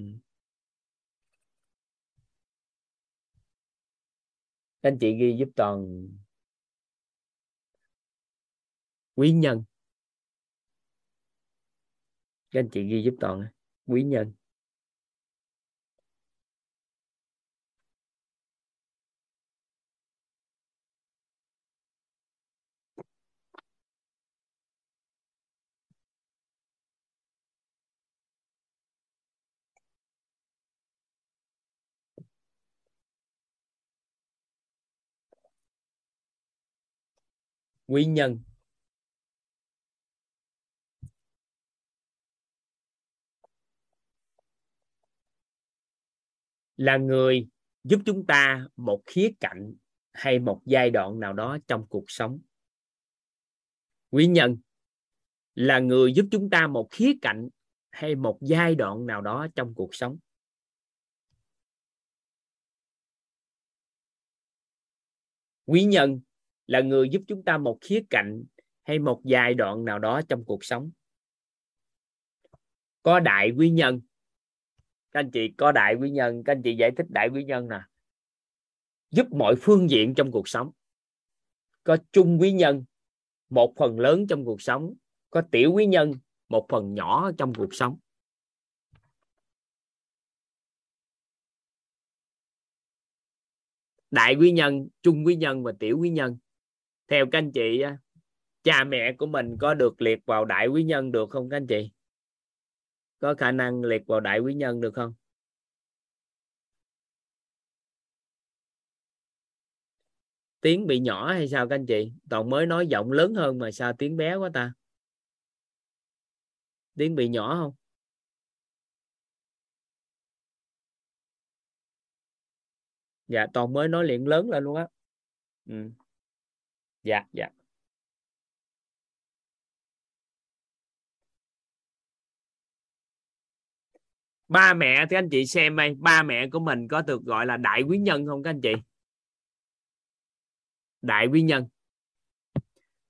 các anh chị ghi giúp toàn quý nhân. Các anh chị ghi giúp toàn quý nhân. Quý nhân. Là người giúp chúng ta một khía cạnh hay một giai đoạn nào đó trong cuộc sống. Quý nhân. Là người giúp chúng ta một khía cạnh hay một giai đoạn nào đó trong cuộc sống. Quý nhân là người giúp chúng ta một khía cạnh hay một giai đoạn nào đó trong cuộc sống. Có đại quý nhân. Các anh chị, có đại quý nhân. Các anh chị giải thích đại quý nhân nè. Giúp mọi phương diện trong cuộc sống. Có trung quý nhân, một phần lớn trong cuộc sống. Có tiểu quý nhân, một phần nhỏ trong cuộc sống. Đại quý nhân, trung quý nhân và tiểu quý nhân theo các anh chị cha mẹ của mình có được liệt vào đại quý nhân được không các anh chị? Có khả năng liệt vào đại quý nhân được không? Tiếng bị nhỏ hay sao các anh chị? Toàn mới nói giọng lớn hơn mà sao tiếng bé quá ta? Tiếng bị nhỏ không? Dạ toàn mới nói liền lớn lên luôn á. Ừ dạ dạ. Ba mẹ thì anh chị xem đây, ba mẹ của mình có được gọi là đại quý nhân không các anh chị? Đại quý nhân.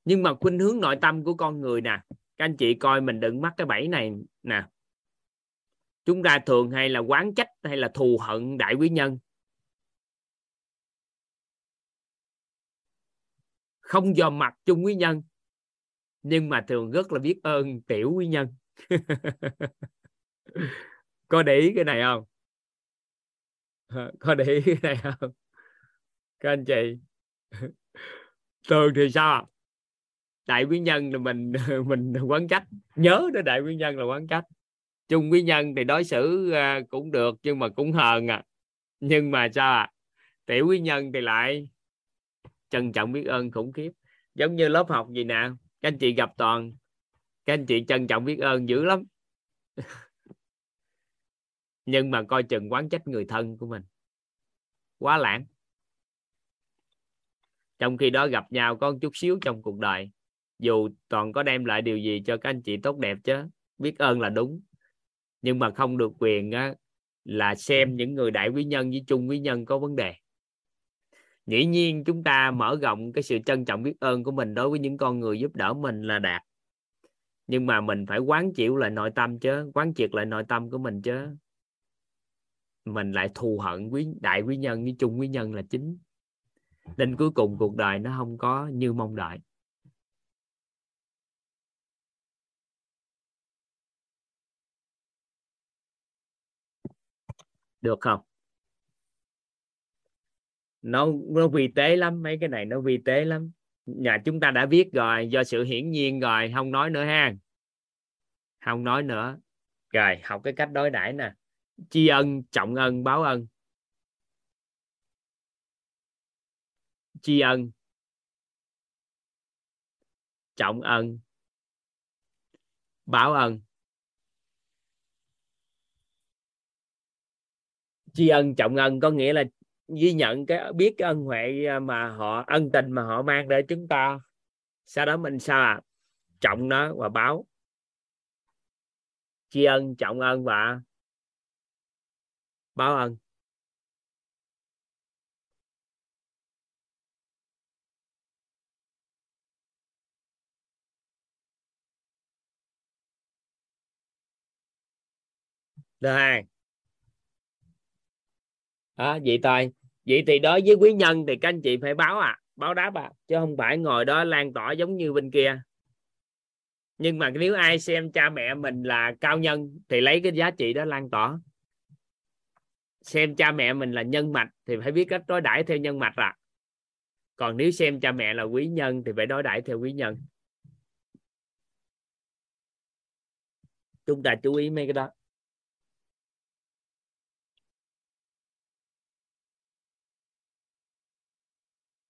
Nhưng mà khuynh hướng nội tâm của con người nè, các anh chị coi mình đừng mắc cái bẫy này nè. Chúng ta thường hay là quán trách hay là thù hận đại quý nhân. Không dòm mặt chung quý nhân, nhưng mà thường rất là biết ơn tiểu quý nhân. Có để ý cái này không? Có để ý cái này không? Các anh chị. Thường thì sao đại quý nhân là mình mình quán trách. Nhớ đó đại quý nhân là quán trách. Chung quý nhân thì đối xử à, cũng được nhưng mà cũng hờn à nhưng mà sao à? tiểu quý nhân thì lại trân trọng biết ơn khủng khiếp. Giống như lớp học gì nè các anh chị gặp toàn các anh chị trân trọng biết ơn dữ lắm. Nhưng mà coi chừng quán trách người thân của mình. Quá lãng. Trong khi đó gặp nhau có một chút xíu trong cuộc đời dù toàn có đem lại điều gì cho các anh chị tốt đẹp chứ biết ơn là đúng. Nhưng mà không được quyền á, là xem những người đại quý nhân với trung quý nhân có vấn đề dĩ nhiên chúng ta mở rộng cái sự trân trọng biết ơn của mình đối với những con người giúp đỡ mình là đạt. Nhưng mà mình phải quán chịu lại nội tâm chứ, quán triệt lại nội tâm của mình chứ. Mình lại thù hận quý, đại quý nhân với trung quý nhân là chính. Nên cuối cùng cuộc đời nó không có như mong đợi. Được không? Nó nó vi tế lắm, mấy cái này nó vi tế lắm. Nhà chúng ta đã biết rồi, do sự hiển nhiên rồi, không nói nữa ha. Không nói nữa. Rồi, học cái cách đối đãi nè. Tri ân, trọng ân, báo ân. Tri ân. Trọng ân. Báo ân. Tri ân, trọng ân có nghĩa là ghi nhận cái, biết cái ân huệ à, mà họ, ân tình mà họ mang để chúng ta. Sau đó mình sao à? Trọng nó và báo. Tri ân, trọng ân và báo ân. Được hai à, vậy thôi. Vậy thì đối với quý nhân thì các anh chị phải báo à báo đáp à chứ không phải ngồi đó lan tỏa giống như bên kia. Nhưng mà nếu ai xem cha mẹ mình là cao nhân thì lấy cái giá trị đó lan tỏa. Xem cha mẹ mình là nhân mạch thì phải biết cách đối đãi theo nhân mạch à còn nếu xem cha mẹ là quý nhân thì phải đối đãi theo quý nhân. Chúng ta chú ý mấy cái đó.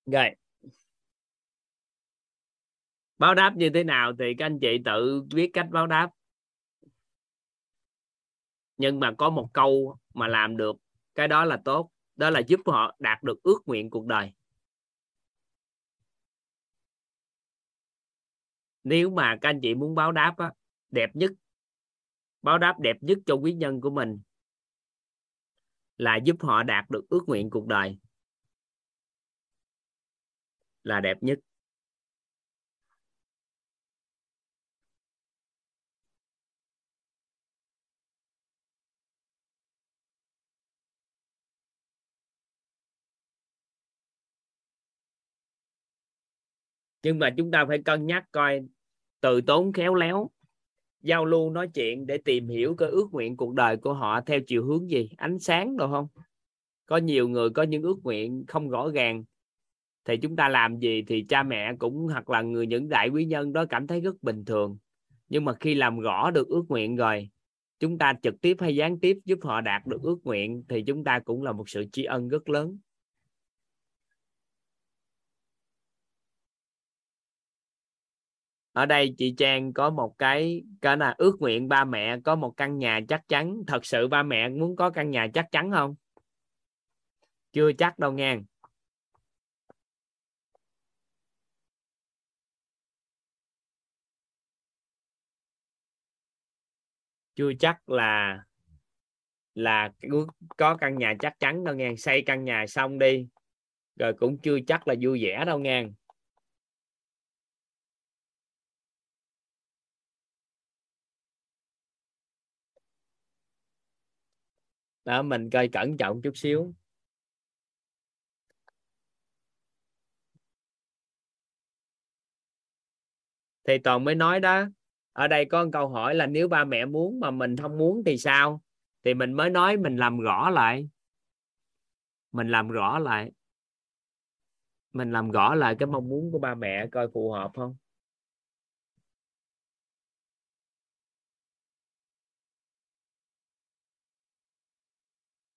Rồi. Báo đáp như thế nào thì các anh chị tự biết cách báo đáp. Nhưng mà có một câu mà làm được cái đó là tốt. Đó là giúp họ đạt được ước nguyện cuộc đời. Nếu mà các anh chị muốn báo đáp á, đẹp nhất báo đáp đẹp nhất cho quý nhân của mình là giúp họ đạt được ước nguyện cuộc đời là đẹp nhất. Nhưng mà chúng ta phải cân nhắc coi, từ tốn khéo léo, giao lưu nói chuyện để tìm hiểu cái ước nguyện cuộc đời của họ theo chiều hướng gì, ánh sáng được không? Có nhiều người có những ước nguyện không rõ ràng thì chúng ta làm gì thì cha mẹ cũng hoặc là người những đại quý nhân đó cảm thấy rất bình thường. Nhưng mà khi làm rõ được ước nguyện rồi, chúng ta trực tiếp hay gián tiếp giúp họ đạt được ước nguyện thì chúng ta cũng là một sự tri ân rất lớn. Ở đây chị Trang có một cái cái là ước nguyện ba mẹ, có một căn nhà chắc chắn. Thật sự ba mẹ muốn có căn nhà chắc chắn không? Chưa chắc đâu nha chưa chắc là là có căn nhà chắc chắn đâu nghe. Xây căn nhà xong đi, rồi cũng chưa chắc là vui vẻ đâu nghe. Đó, mình coi cẩn trọng chút xíu. Thì toàn mới nói đó ở đây có một câu hỏi là nếu ba mẹ muốn mà mình không muốn thì sao? Thì mình mới nói mình làm rõ lại. Mình làm rõ lại. Mình làm rõ lại cái mong muốn của ba mẹ coi phù hợp không?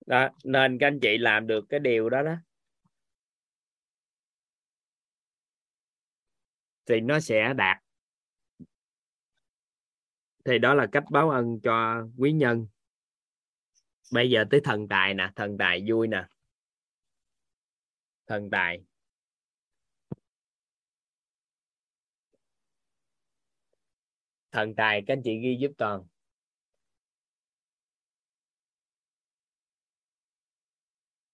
Đó, nên các anh chị làm được cái điều đó đó. Thì nó sẽ đạt thì đó là cách báo ân cho quý nhân. Bây giờ tới thần tài nè, thần tài vui nè. Thần tài. Thần tài, các anh chị ghi giúp toàn.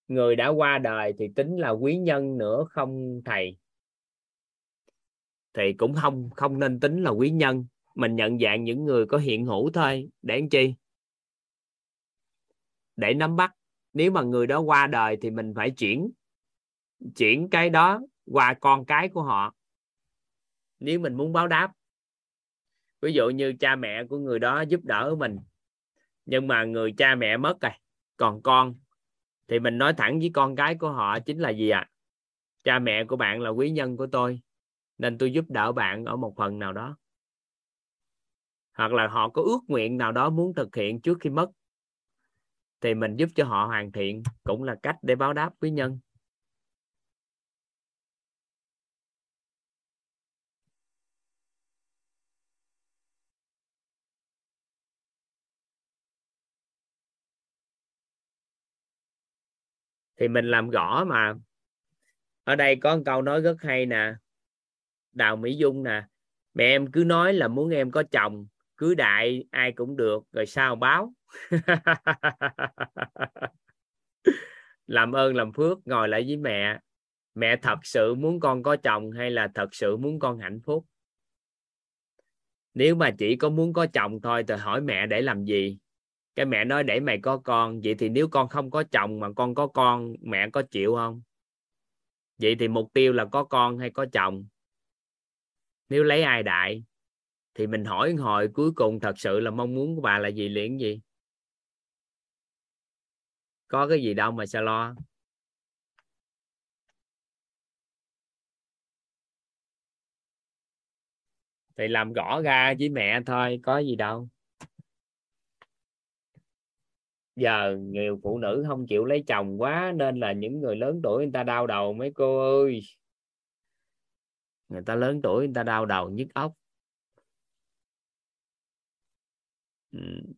Người đã qua đời thì tính là quý nhân nữa không thầy? Thì cũng không không nên tính là quý nhân mình nhận dạng những người có hiện hữu thôi. Để làm chi? Để nắm bắt. Nếu mà người đó qua đời thì mình phải chuyển chuyển cái đó qua con cái của họ. Nếu mình muốn báo đáp. Ví dụ như cha mẹ của người đó giúp đỡ mình. Nhưng mà người cha mẹ mất rồi. Còn con. Thì mình nói thẳng với con cái của họ chính là gì ạ? À? cha mẹ của bạn là quý nhân của tôi. Nên tôi giúp đỡ bạn ở một phần nào đó hoặc là họ có ước nguyện nào đó muốn thực hiện trước khi mất, thì mình giúp cho họ hoàn thiện cũng là cách để báo đáp quý nhân. Thì mình làm rõ mà. Ở đây có một câu nói rất hay nè. Đào mỹ dung nè. Mẹ em cứ nói là muốn em có chồng cứ đại, ai cũng được, rồi sao báo? Làm ơn, làm phước, ngồi lại với mẹ. Mẹ thật sự muốn con có chồng hay là thật sự muốn con hạnh phúc? Nếu mà chỉ có muốn có chồng thôi thì hỏi mẹ để làm gì? Cái mẹ nói để mày có con. Vậy thì nếu con không có chồng mà con có con, mẹ có chịu không? Vậy thì mục tiêu là có con hay có chồng? Nếu lấy ai đại? Thì mình hỏi hồi, cuối cùng thật sự là mong muốn của bà là gì liền gì? Có cái gì đâu mà sao lo? Thì làm rõ ra với mẹ thôi, có gì đâu. Giờ nhiều phụ nữ không chịu lấy chồng quá nên là những người lớn tuổi người ta đau đầu mấy cô ơi. Người ta lớn tuổi người ta đau đầu nhức óc. Ừ.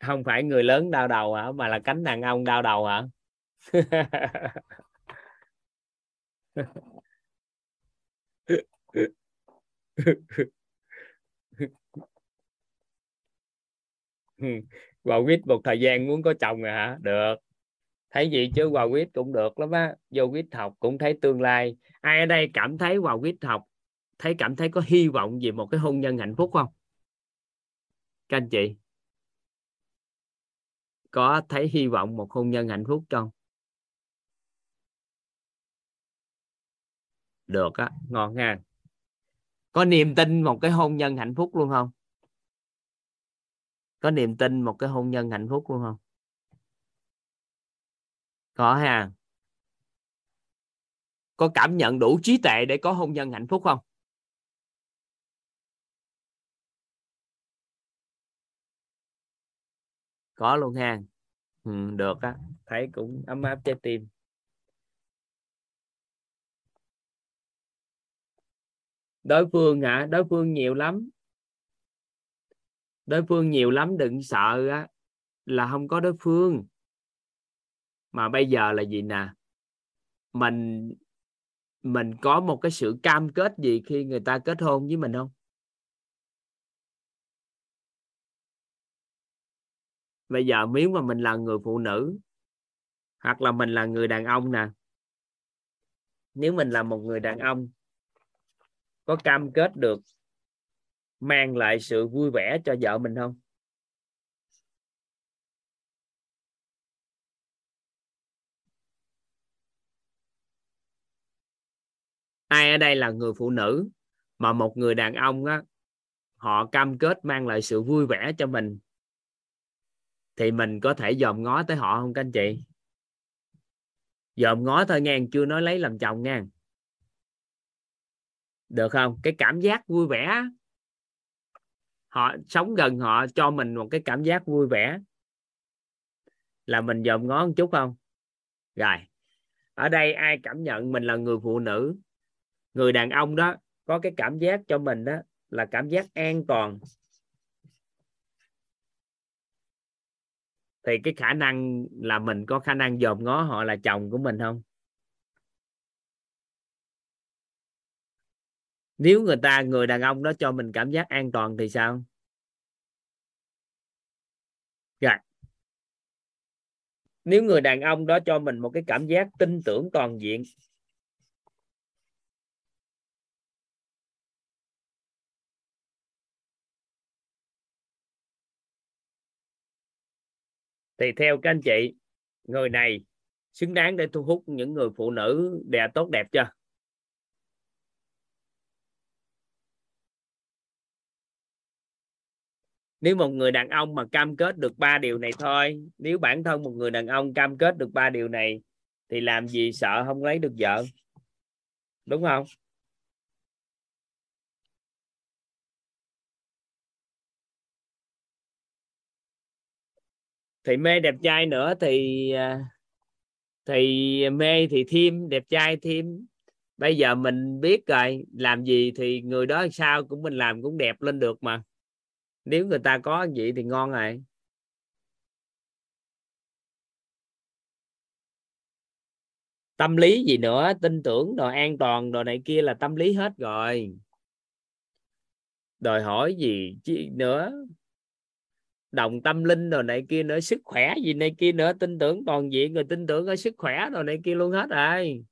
không phải người lớn đau đầu hả? Mà là cánh đàn ông đau đầu hả? Hòa quýt một thời gian muốn có chồng rồi hả? Được. Thấy gì chứ Hòa quýt cũng được lắm á. Vô quýt học cũng thấy tương lai. Ai ở đây cảm thấy Hòa quýt học thấy cảm thấy có hy vọng về một cái hôn nhân hạnh phúc không? Các anh chị có thấy hy vọng một hôn nhân hạnh phúc không? Được á, ngon ha. Có niềm tin một cái hôn nhân hạnh phúc luôn không? Có niềm tin một cái hôn nhân hạnh phúc luôn không? Có ha. Có cảm nhận đủ trí tuệ để có hôn nhân hạnh phúc không? Có luôn ha. Ừ, được á. Thấy cũng ấm áp trái tim. Đối phương hả? Đối phương nhiều lắm đối phương nhiều lắm đừng sợ á, là không có đối phương. Mà bây giờ là gì nè? Mình mình có một cái sự cam kết gì khi người ta kết hôn với mình không? Bây giờ nếu mà mình là người phụ nữ hoặc là mình là người đàn ông nè nếu mình là một người đàn ông có cam kết được mang lại sự vui vẻ cho vợ mình không? Ai ở đây là người phụ nữ mà một người đàn ông á, họ cam kết mang lại sự vui vẻ cho mình, thì mình có thể dòm ngó tới họ không các anh chị? Dòm ngó thôi nghe, chưa nói lấy làm chồng nha được không? Cái cảm giác vui vẻ họ sống gần họ cho mình một cái cảm giác vui vẻ. Là mình dòm ngó một chút không? Rồi, ở đây ai cảm nhận mình là người phụ nữ? Người đàn ông đó có cái cảm giác cho mình đó là cảm giác an toàn. Thì cái khả năng là mình có khả năng dòm ngó họ là chồng của mình không? Nếu người ta, người đàn ông đó cho mình cảm giác an toàn thì sao? Dạ. Nếu người đàn ông đó cho mình một cái cảm giác tin tưởng toàn diện. Thì theo các anh chị, người này xứng đáng để thu hút những người phụ nữ đẹp tốt đẹp chưa? Nếu một người đàn ông mà cam kết được ba điều này thôi, nếu bản thân một người đàn ông cam kết được ba điều này, thì làm gì sợ không lấy được vợ? Đúng không? Thì mê đẹp trai nữa thì à, thì mê thì thêm, đẹp trai thêm. Bây giờ mình biết rồi, làm gì thì người đó sao cũng mình làm cũng đẹp lên được mà nếu người ta có vậy thì ngon rồi. Tâm lý gì nữa? Tin tưởng rồi, an toàn rồi này kia là tâm lý hết rồi. Đòi hỏi gì chứ nữa? Đồng tâm linh rồi này kia nữa, sức khỏe gì này kia nữa, tin tưởng toàn diện rồi, tin tưởng ở sức khỏe rồi này kia luôn hết rồi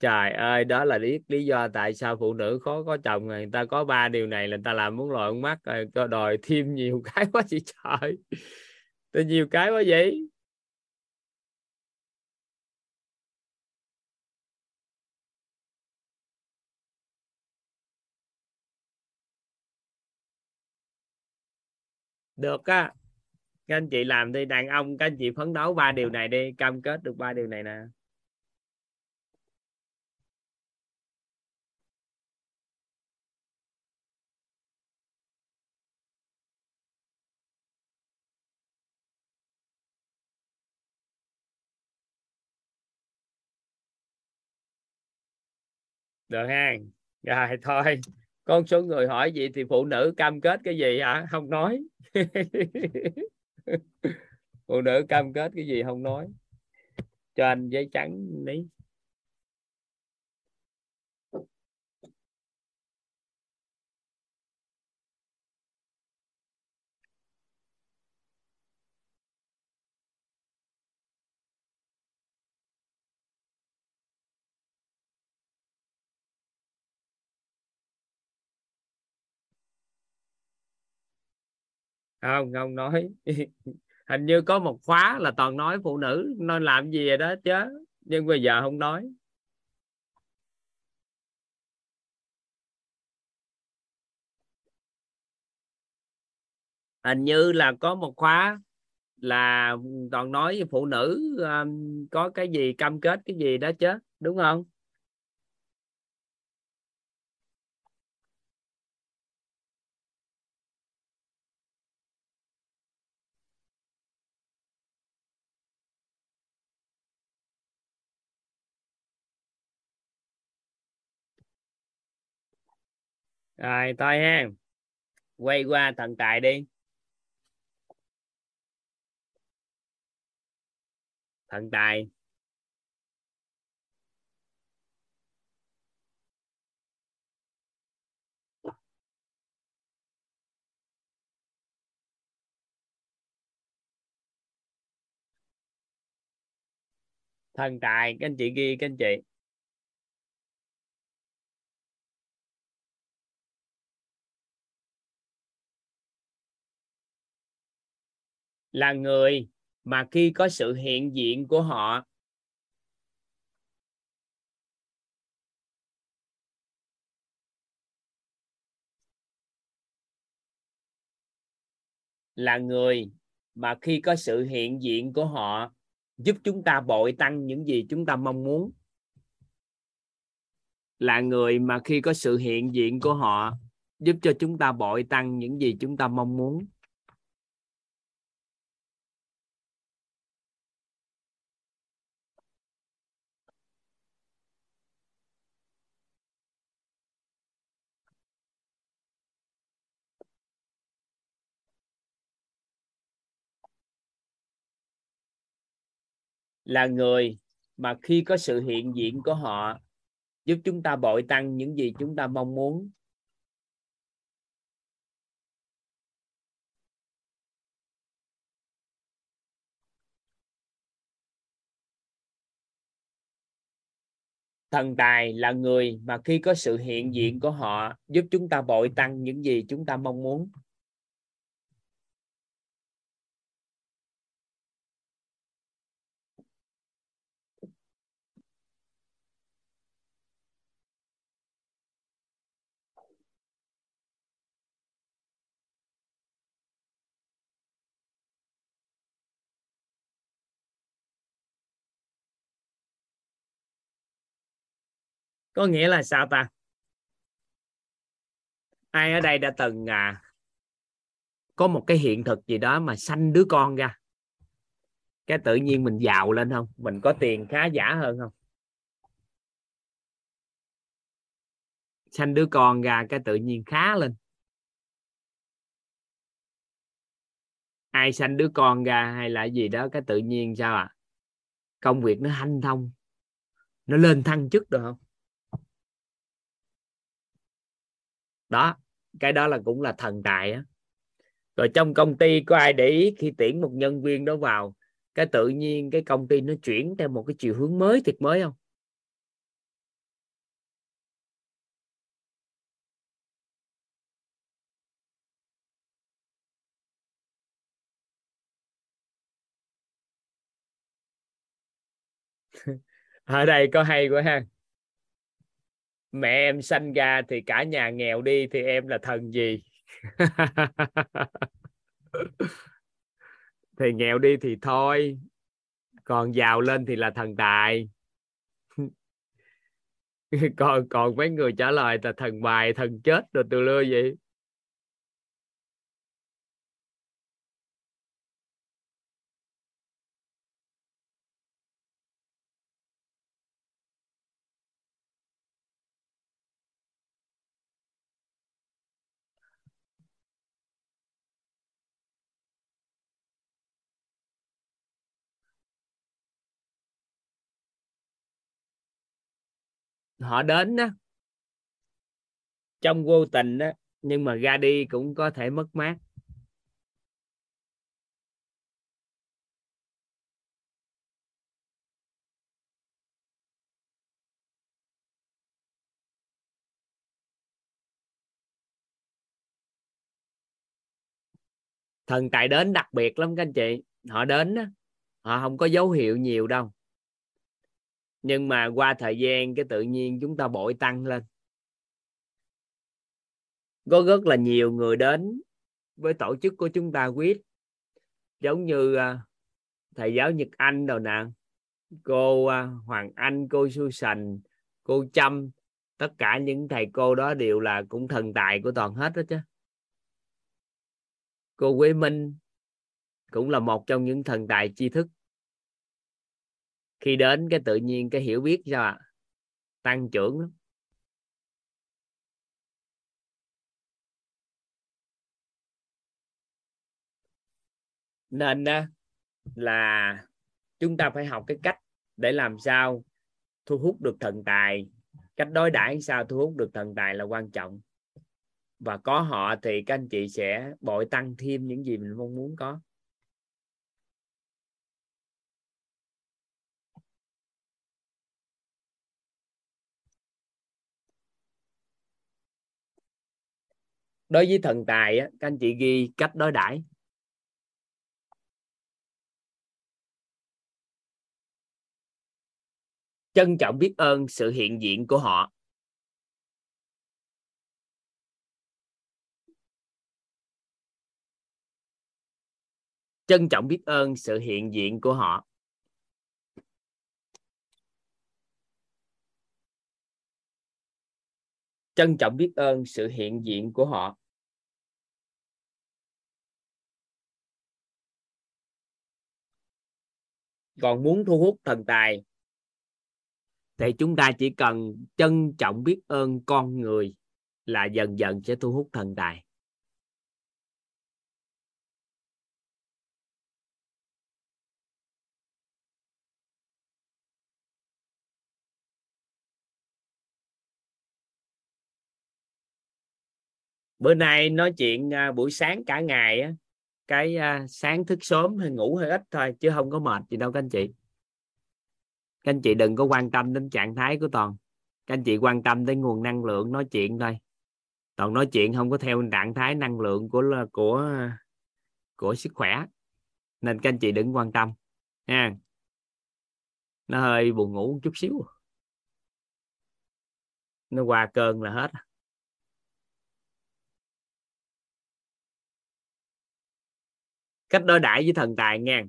trời ơi, đó là lý lý do tại sao phụ nữ khó có chồng người ta có ba điều này là người ta làm muốn lòi con mắt rồi, cho đòi thêm nhiều cái quá chị trời. Tôi nhiều cái quá vậy. Được á, các anh chị làm đi, đàn ông các anh chị phấn đấu ba điều này đi, cam kết được ba điều này nè. Được ha rồi, thôi. Con số người hỏi gì thì phụ nữ cam kết cái gì hả? Không nói. Phụ nữ cam kết cái gì không nói. Cho anh giấy trắng lấy. Không không nói. Hình như có một khóa là toàn nói phụ nữ nên làm gì vậy đó chứ. Nhưng bây giờ không nói. Hình như là có một khóa là toàn nói với phụ nữ um, có cái gì cam kết cái gì đó chứ đúng không? Rồi, thôi ha. Quay qua thần tài đi. Thần tài. Thần tài, các anh chị ghi, các anh chị. Là người mà khi có sự hiện diện của họ, là người mà khi có sự hiện diện của họ giúp chúng ta bội tăng những gì chúng ta mong muốn. Là người mà khi có sự hiện diện của họ giúp cho chúng ta bội tăng những gì chúng ta mong muốn. Là người mà khi có sự hiện diện của họ, giúp chúng ta bội tăng những gì chúng ta mong muốn. Thần tài là người mà khi có sự hiện diện của họ, giúp chúng ta bội tăng những gì chúng ta mong muốn. Có nghĩa là sao ta? Ai ở đây đã từng à, có một cái hiện thực gì đó mà sanh đứa con ra? Cái tự nhiên mình giàu lên không? Mình có tiền khá giả hơn không? Sanh đứa con ra cái tự nhiên khá lên. Ai sanh đứa con ra hay là gì đó cái tự nhiên sao à công việc nó hanh thông nó lên thăng chức được không? Đó, cái đó là cũng là thần tài á. Rồi trong công ty có ai để ý khi tuyển một nhân viên đó vào, cái tự nhiên cái công ty nó chuyển theo một cái chiều hướng mới thiệt mới không? Ở đây có hay quá ha mẹ em sanh ra thì cả nhà nghèo đi thì em là thần gì? Thì nghèo đi thì thôi, còn giàu lên thì là thần tài. Còn còn mấy người trả lời là thần bài thần chết rồi từ lưa vậy. Họ đến đó trong vô tình đó nhưng mà ra đi cũng có thể mất mát. Thần tài đến đặc biệt lắm các anh chị. Họ đến đó, họ không có dấu hiệu nhiều đâu nhưng mà qua thời gian cái tự nhiên chúng ta bội tăng lên. Có rất là nhiều người đến với tổ chức của chúng ta quyết. Giống như à, thầy giáo Nhật Anh đâu nè, cô à, Hoàng Anh, cô Susan cô Trâm tất cả những thầy cô đó đều là cũng thần tài của toàn hết đó chứ. Cô Quế Minh cũng là một trong những thần tài tri thức khi đến cái tự nhiên cái hiểu biết sao ạ? Tăng trưởng lắm. Nên đó là chúng ta phải học cái cách để làm sao thu hút được thần tài. Cách đối đãi sao thu hút được thần tài là quan trọng. Và có họ thì các anh chị sẽ bội tăng thêm những gì mình mong muốn có. Đối với thần tài á, các anh chị ghi cách đối đãi. Trân trọng biết ơn sự hiện diện của họ. Trân trọng biết ơn sự hiện diện của họ. Trân trọng biết ơn sự hiện diện của họ. Còn muốn thu hút thần tài, thì chúng ta chỉ cần trân trọng biết ơn con người là dần dần sẽ thu hút thần tài. Bữa nay nói chuyện à, buổi sáng cả ngày á cái à, sáng thức sớm hay ngủ hơi ít thôi chứ không có mệt gì đâu các anh chị. Các anh chị đừng có quan tâm đến trạng thái của toàn. Các anh chị quan tâm đến nguồn năng lượng nói chuyện thôi. Toàn nói chuyện không có theo trạng thái năng lượng của của của sức khỏe nên các anh chị đừng quan tâm nha nó hơi buồn ngủ một chút xíu. Nó qua cơn là hết. Cách đối đãi với thần tài nha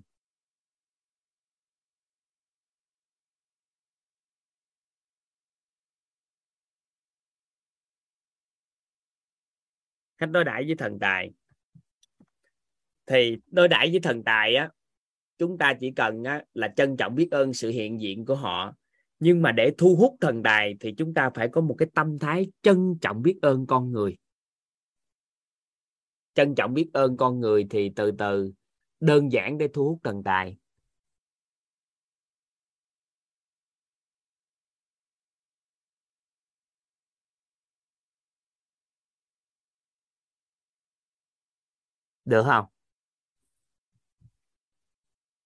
cách đối đãi với thần tài. Thì đối đãi với thần tài á chúng ta chỉ cần á, là trân trọng biết ơn sự hiện diện của họ. Nhưng mà để thu hút thần tài thì chúng ta phải có một cái tâm thái trân trọng biết ơn con người trân trọng biết ơn con người thì từ từ, đơn giản để thu hút thần tài. Được không?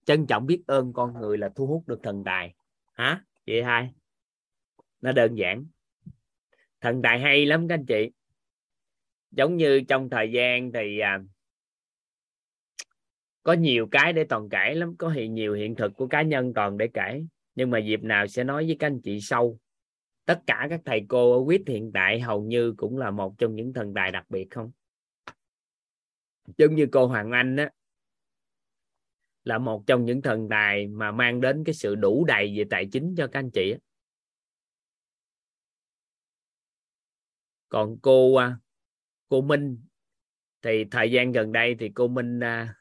Trân trọng biết ơn con người là thu hút được thần tài. Hả? Chị hai nó đơn giản. Thần tài hay lắm các anh chị giống như trong thời gian thì à, có nhiều cái để toàn kể lắm có hiện nhiều hiện thực của cá nhân toàn để kể. Nhưng mà dịp nào sẽ nói với các anh chị sâu tất cả các thầy cô ở quýt hiện tại hầu như cũng là một trong những thần tài đặc biệt không? Giống như cô Hoàng Anh á là một trong những thần tài mà mang đến cái sự đủ đầy về tài chính cho các anh chị còn cô à, cô Minh. Thì thời gian gần đây thì cô Minh à,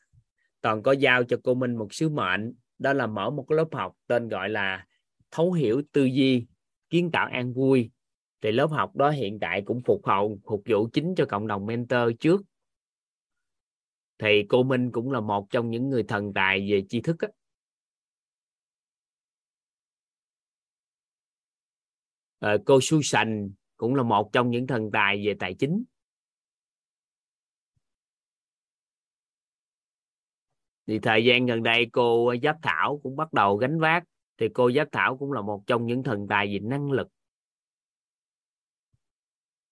toàn có giao cho cô Minh một sứ mệnh đó là mở một cái lớp học tên gọi là thấu hiểu tư duy kiến tạo an vui. Thì lớp học đó hiện tại cũng phục hậu phục vụ chính cho cộng đồng mentor trước. Thì cô Minh cũng là một trong những người thần tài về tri thức á. À, cô Susan cũng là một trong những thần tài về tài chính. Thì thời gian gần đây cô ờ, Giáp Thảo cũng bắt đầu gánh vác thì cô Giáp Thảo cũng là một trong những thần tài về năng lực.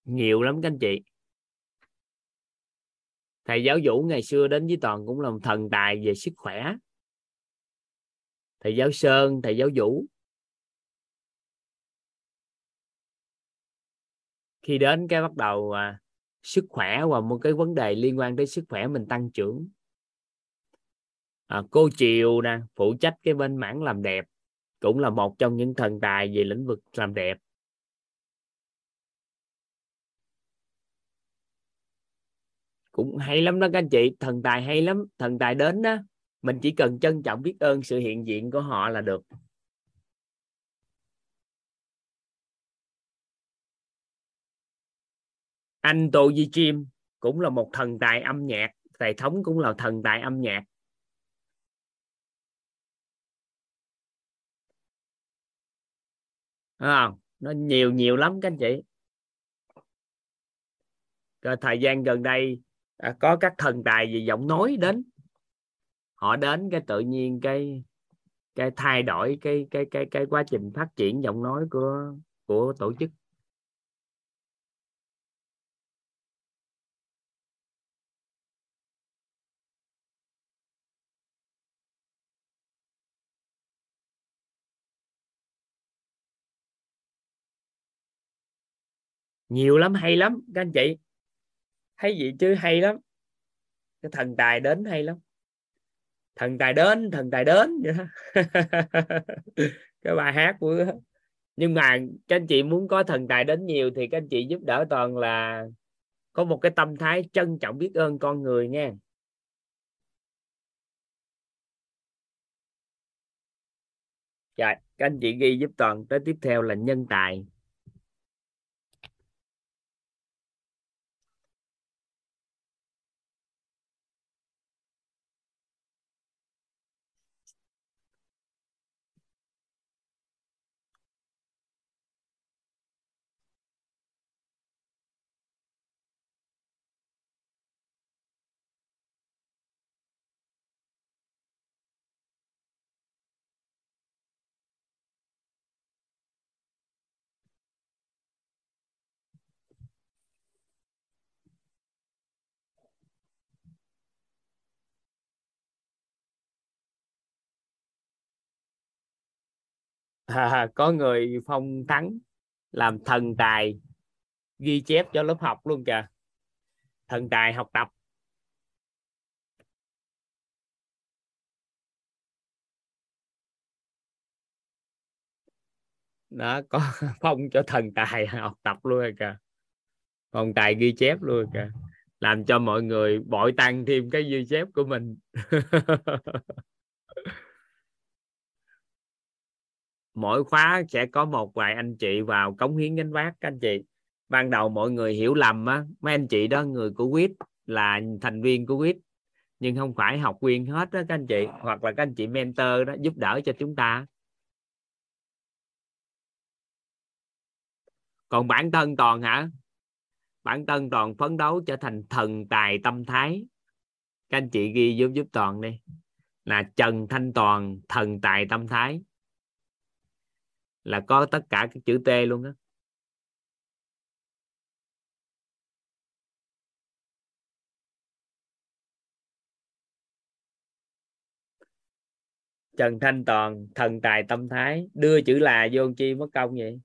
Nhiều lắm các anh chị. Thầy giáo vũ ngày xưa đến với toàn cũng là một thần tài về sức khỏe. Thầy giáo sơn thầy giáo vũ. Khi đến cái bắt đầu à, sức khỏe và một cái vấn đề liên quan tới sức khỏe mình tăng trưởng à, cô triều nè phụ trách cái bên mảng làm đẹp cũng là một trong những thần tài về lĩnh vực làm đẹp. Cũng hay lắm đó các anh chị thần tài hay lắm thần tài đến đó mình chỉ cần trân trọng biết ơn sự hiện diện của họ là được. Anh Tô Di Chim cũng là một thần tài âm nhạc thầy thống cũng là thần tài âm nhạc. Không? nó nhiều nhiều lắm các anh chị. Rồi thời gian gần đây à, có các thần tài về giọng nói đến. Họ đến cái tự nhiên cái cái thay đổi cái cái cái cái quá trình phát triển giọng nói của của tổ chức. Nhiều lắm, hay lắm. Các anh chị, thấy gì chứ hay lắm. Cái thần tài đến hay lắm. Thần tài đến, thần tài đến. Vậy đó. cái bài hát của nhưng mà các anh chị muốn có thần tài đến nhiều thì các anh chị giúp đỡ toàn là có một cái tâm thái trân trọng biết ơn con người nha. Rồi các anh chị ghi giúp toàn tới tiếp theo là nhân tài. À, có người phong thắng làm thần tài ghi chép cho lớp học luôn kìa. Thần tài học tập. Đó có phong cho thần tài học tập luôn rồi kìa. Thần tài ghi chép luôn rồi kìa. Làm cho mọi người bội tăng thêm cái ghi chép của mình. mỗi khóa sẽ có một vài anh chị vào cống hiến gánh vác, các anh chị. Ban đầu mọi người hiểu lầm á, mấy anh chị đó, người của quýt là thành viên của quýt, nhưng không phải học viên hết đó các anh chị, hoặc là các anh chị mentor đó, giúp đỡ cho chúng ta. Còn bản thân toàn hả? Bản thân toàn phấn đấu trở thành thần tài tâm thái. Các anh chị ghi giúp giúp toàn đi. Là trần thanh toàn, thần tài tâm thái là có tất cả các chữ T luôn á. Trần Thanh Toàn, thần tài tâm thái, đưa chữ là vô chi mất công vậy?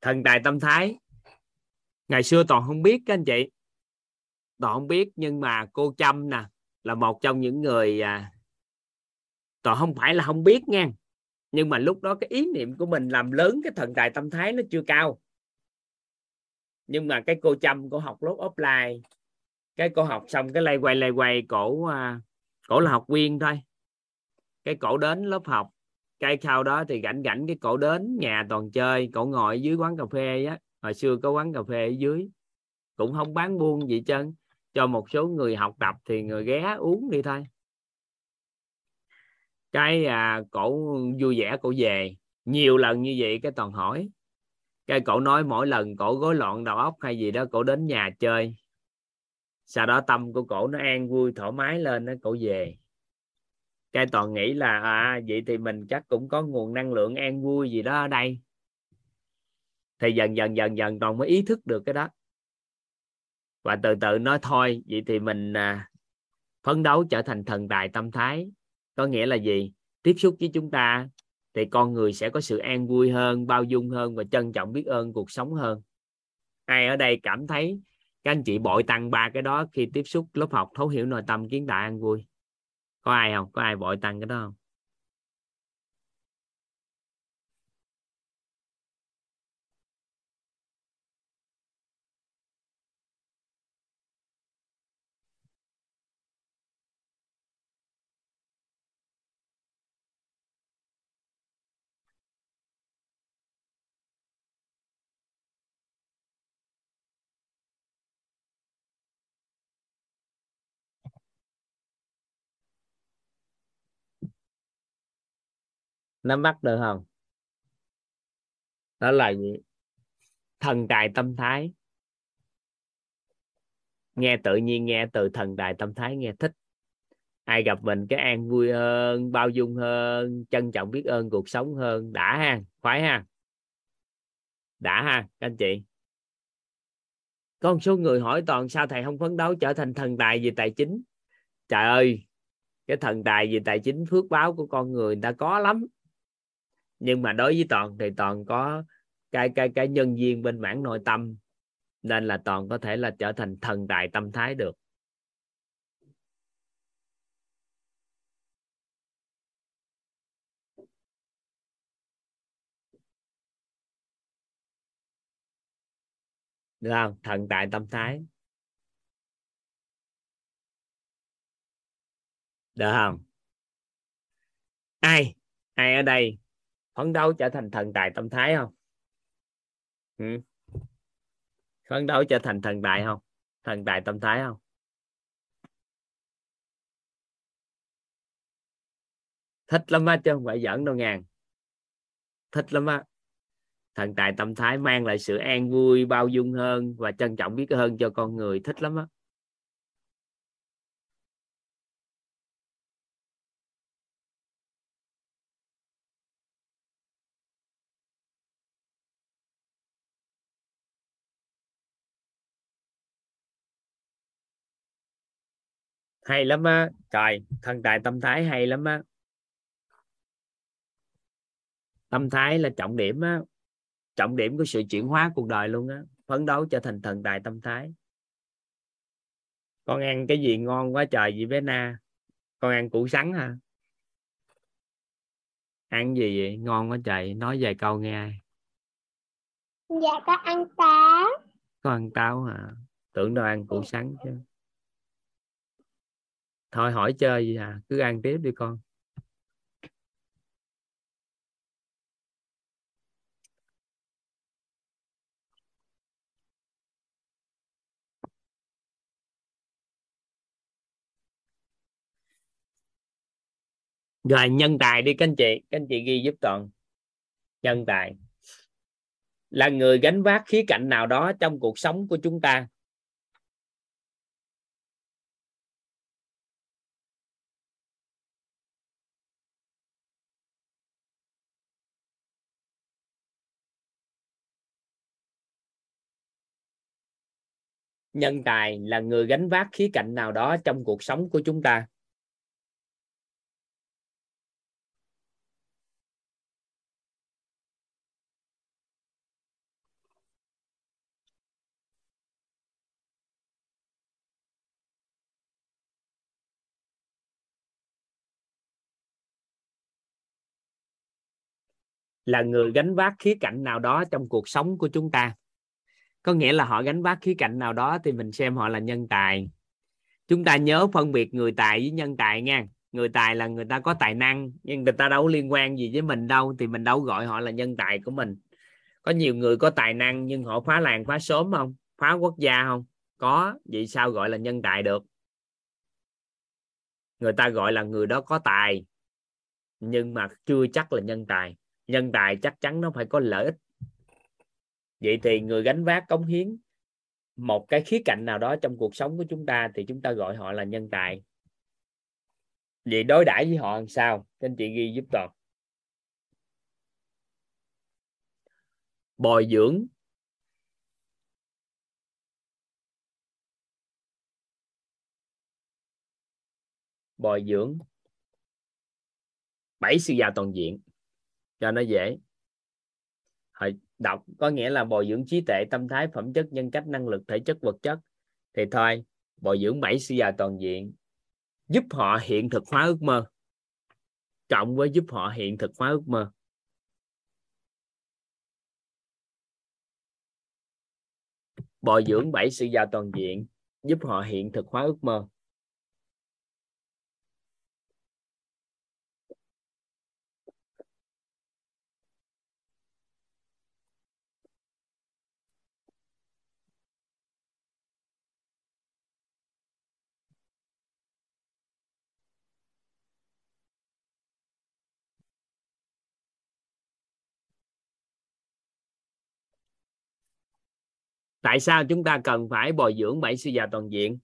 Thần tài tâm thái. Ngày xưa toàn không biết các anh chị toàn không biết nhưng mà cô trâm nè là một trong những người à, toàn không phải là không biết nha. Nhưng mà lúc đó cái ý niệm của mình làm lớn cái thần tài tâm thái nó chưa cao. Nhưng mà cái cô trâm cô học lớp offline. Cái cô học xong cái lay quay lay quay cổ à, cổ là học viên thôi. Cái cổ đến lớp học. Cái sau đó thì rảnh rảnh cái cổ đến nhà toàn chơi. Cổ ngồi dưới quán cà phê á. Hồi xưa có quán cà phê ở dưới. Cũng không bán buôn gì chân cho một số người học tập thì người ghé uống đi thôi. Cái à, cổ vui vẻ cổ về. Nhiều lần như vậy cái toàn hỏi. Cái cổ nói mỗi lần cổ gối loạn đầu óc hay gì đó cổ đến nhà chơi. Sau đó tâm của cổ nó an vui thoải mái lên nó cổ về. Cái toàn nghĩ là à vậy thì mình chắc cũng có nguồn năng lượng an vui gì đó ở đây. Thì dần dần dần dần toàn mới ý thức được cái đó và từ từ nói thôi vậy thì mình à, phấn đấu trở thành thần tài tâm thái. Có nghĩa là gì? Tiếp xúc với chúng ta thì con người sẽ có sự an vui hơn bao dung hơn và trân trọng biết ơn cuộc sống hơn. Ai ở đây cảm thấy các anh chị bội tăng ba cái đó khi tiếp xúc lớp học thấu hiểu nội tâm kiến đại an vui? Có ai không? Có ai bội tăng cái đó không? Nắm bắt được không? Đó là gì? Thần tài tâm thái. Nghe tự nhiên, nghe từ thần tài tâm thái, nghe thích. Ai gặp mình cái an vui hơn, bao dung hơn, trân trọng biết ơn cuộc sống hơn. Đã ha, khoái ha? Đã ha, các anh chị. Có một số người hỏi toàn sao thầy không phấn đấu trở thành thần tài về tài chính? Trời ơi, cái thần tài về tài chính phước báo của con người người ta có lắm nhưng mà đối với toàn thì toàn có cái cái cái nhân viên bên mảng nội tâm. Nên là toàn có thể là trở thành thần tài tâm thái được. Được không? Thần tài tâm thái. Được không? Ai? Ai ở đây? Phấn đấu trở thành thần tài tâm thái không? Ừ. phấn đấu trở thành thần tài không? Thần tài tâm thái không? Thích lắm á, chứ không phải giỡn đâu ngàn. Thích lắm á. Thần tài tâm thái mang lại sự an vui, bao dung hơn và trân trọng biết hơn cho con người. Thích lắm á. Hay lắm á. Trời thần tài tâm thái hay lắm á. Tâm thái là trọng điểm á. Trọng điểm của sự chuyển hóa cuộc đời luôn á. Phấn đấu trở thành thần tài tâm thái. Con ăn cái gì ngon quá trời vậy bé na? Con ăn củ sắn hả? Ăn gì vậy? Ngon quá trời. Nói vài câu nghe dạ có ăn táo. Có ăn táo hả? Tưởng đâu ăn củ sắn chứ thôi hỏi chơi gì à cứ ăn tiếp đi con. Rồi, nhân tài đi các anh chị, các anh chị ghi giúp toàn. Nhân tài. Là người gánh vác khía cạnh nào đó trong cuộc sống của chúng ta? Nhân tài là người gánh vác khía cạnh nào đó trong cuộc sống của chúng ta? Là người gánh vác khía cạnh nào đó trong cuộc sống của chúng ta? Có nghĩa là họ gánh vác khía cạnh nào đó thì mình xem họ là nhân tài. Chúng ta nhớ phân biệt người tài với nhân tài nha. Người tài là người ta có tài năng, nhưng người ta đâu liên quan gì với mình đâu, thì mình đâu gọi họ là nhân tài của mình. Có nhiều người có tài năng, nhưng họ phá làng, phá xóm không? Phá quốc gia không? Có, vậy sao gọi là nhân tài được? Người ta gọi là người đó có tài, nhưng mà chưa chắc là nhân tài. Nhân tài chắc chắn nó phải có lợi ích vậy thì người gánh vác cống hiến một cái khía cạnh nào đó trong cuộc sống của chúng ta thì chúng ta gọi họ là nhân tài. Vậy đối đãi với họ làm sao? Các anh chị ghi giúp toàn bồi dưỡng. Bồi dưỡng. Bảy sự già toàn diện. Cho nó dễ đọc, có nghĩa là bồi dưỡng trí tuệ, tâm thái, phẩm chất, nhân cách, năng lực, thể chất, vật chất. Thì thôi, bồi dưỡng bảy sư già toàn diện, giúp họ hiện thực hóa ước mơ, cộng với giúp họ hiện thực hóa ước mơ. Bồi dưỡng bảy sự già toàn diện, giúp họ hiện thực hóa ước mơ. Tại sao chúng ta cần phải bồi dưỡng bảy sư già toàn diện?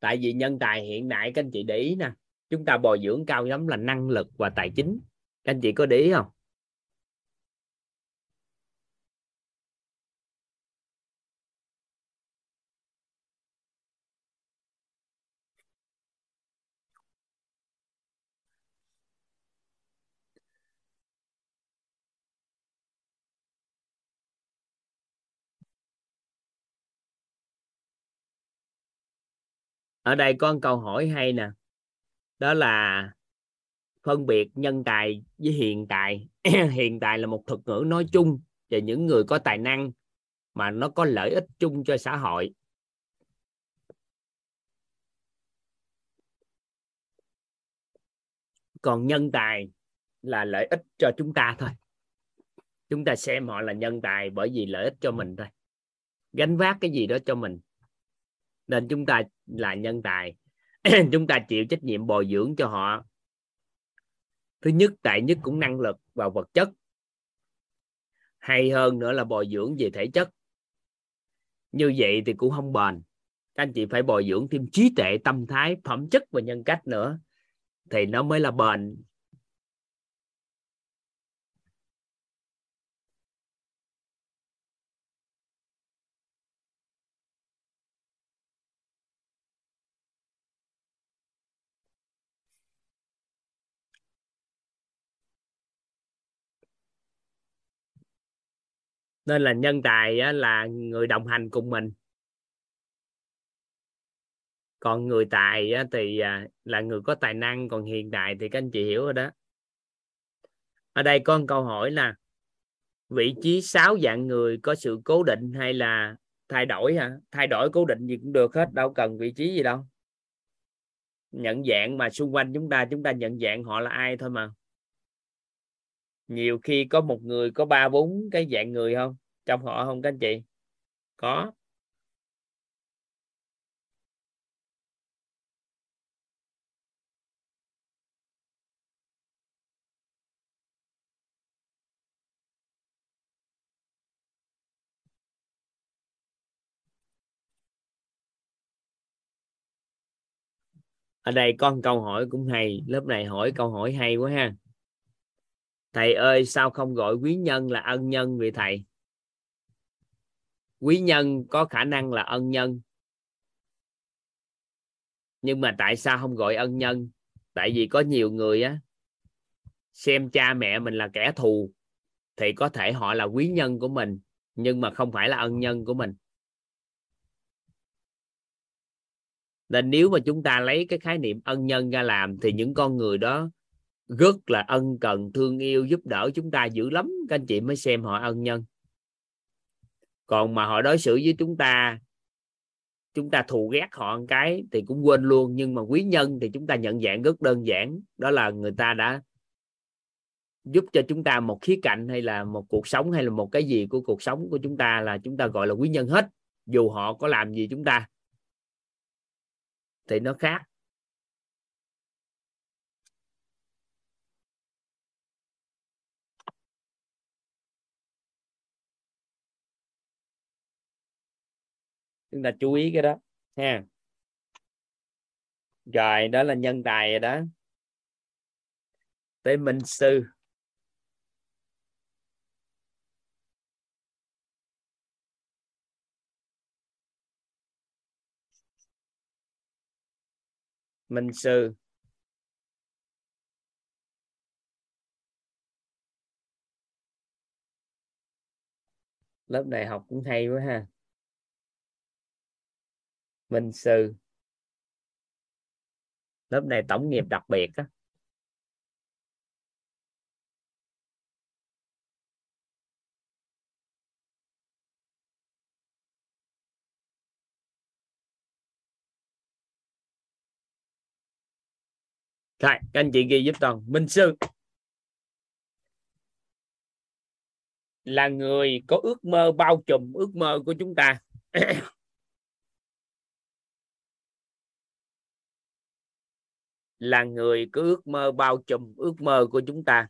Tại vì nhân tài hiện đại, các anh chị để ý nè. Chúng ta bồi dưỡng cao lắm là năng lực và tài chính. Các anh chị có để ý không? Ở đây có một câu hỏi hay nè. Đó là phân biệt nhân tài với hiện tại hiện tại là một thuật ngữ nói chung về những người có tài năng mà nó có lợi ích chung cho xã hội. Còn nhân tài là lợi ích cho chúng ta thôi. Chúng ta xem họ là nhân tài bởi vì lợi ích cho mình thôi. Gánh vác cái gì đó cho mình nên chúng ta là nhân tài. Chúng ta chịu trách nhiệm bồi dưỡng cho họ. Thứ nhất tệ nhất cũng năng lực và vật chất. Hay hơn nữa là bồi dưỡng về thể chất. Như vậy thì cũng không bền. Các anh chị phải bồi dưỡng thêm trí tuệ, tâm thái, phẩm chất và nhân cách nữa. Thì nó mới là bền. Nên là nhân tài á, là người đồng hành cùng mình. Còn người tài á, thì à, là người có tài năng còn hiện đại thì các anh chị hiểu rồi đó. Ở đây có một câu hỏi là vị trí sáu dạng người có sự cố định hay là thay đổi hả? Thay đổi cố định gì cũng được hết đâu cần vị trí gì đâu. Nhận dạng mà xung quanh chúng ta chúng ta nhận dạng họ là ai thôi mà nhiều khi có một người có ba bốn cái dạng người không? Trong họ không các anh chị? Có. Ở đây có một câu hỏi cũng hay. Lớp này hỏi câu hỏi hay quá ha thầy ơi, sao không gọi quý nhân là ân nhân vậy thầy? Quý nhân có khả năng là ân nhân. Nhưng mà tại sao không gọi ân nhân? Tại vì có nhiều người á, xem cha mẹ mình là kẻ thù, thì có thể họ là quý nhân của mình, nhưng mà không phải là ân nhân của mình. Nên nếu mà chúng ta lấy cái khái niệm ân nhân ra làm, thì những con người đó rất là ân cần, thương yêu, giúp đỡ chúng ta dữ lắm. Các anh chị mới xem họ ân nhân. Còn mà họ đối xử với chúng ta chúng ta thù ghét họ một cái thì cũng quên luôn. Nhưng mà quý nhân thì chúng ta nhận dạng rất đơn giản. Đó là người ta đã giúp cho chúng ta một khía cạnh hay là một cuộc sống hay là một cái gì của cuộc sống của chúng ta là chúng ta gọi là quý nhân hết. Dù họ có làm gì chúng ta, thì nó khác. Chúng ta chú ý cái đó, ha. Rồi, đó là nhân tài rồi đó. Tới minh sư. Minh sư. Lớp này học cũng hay quá ha minh sư. Lớp này tổng nghiệp đặc biệt á. Rồi, các anh chị ghi giúp toàn. Minh Sư. Là người có ước mơ bao trùm ước mơ của chúng ta. là người có ước mơ bao trùm ước mơ của chúng ta.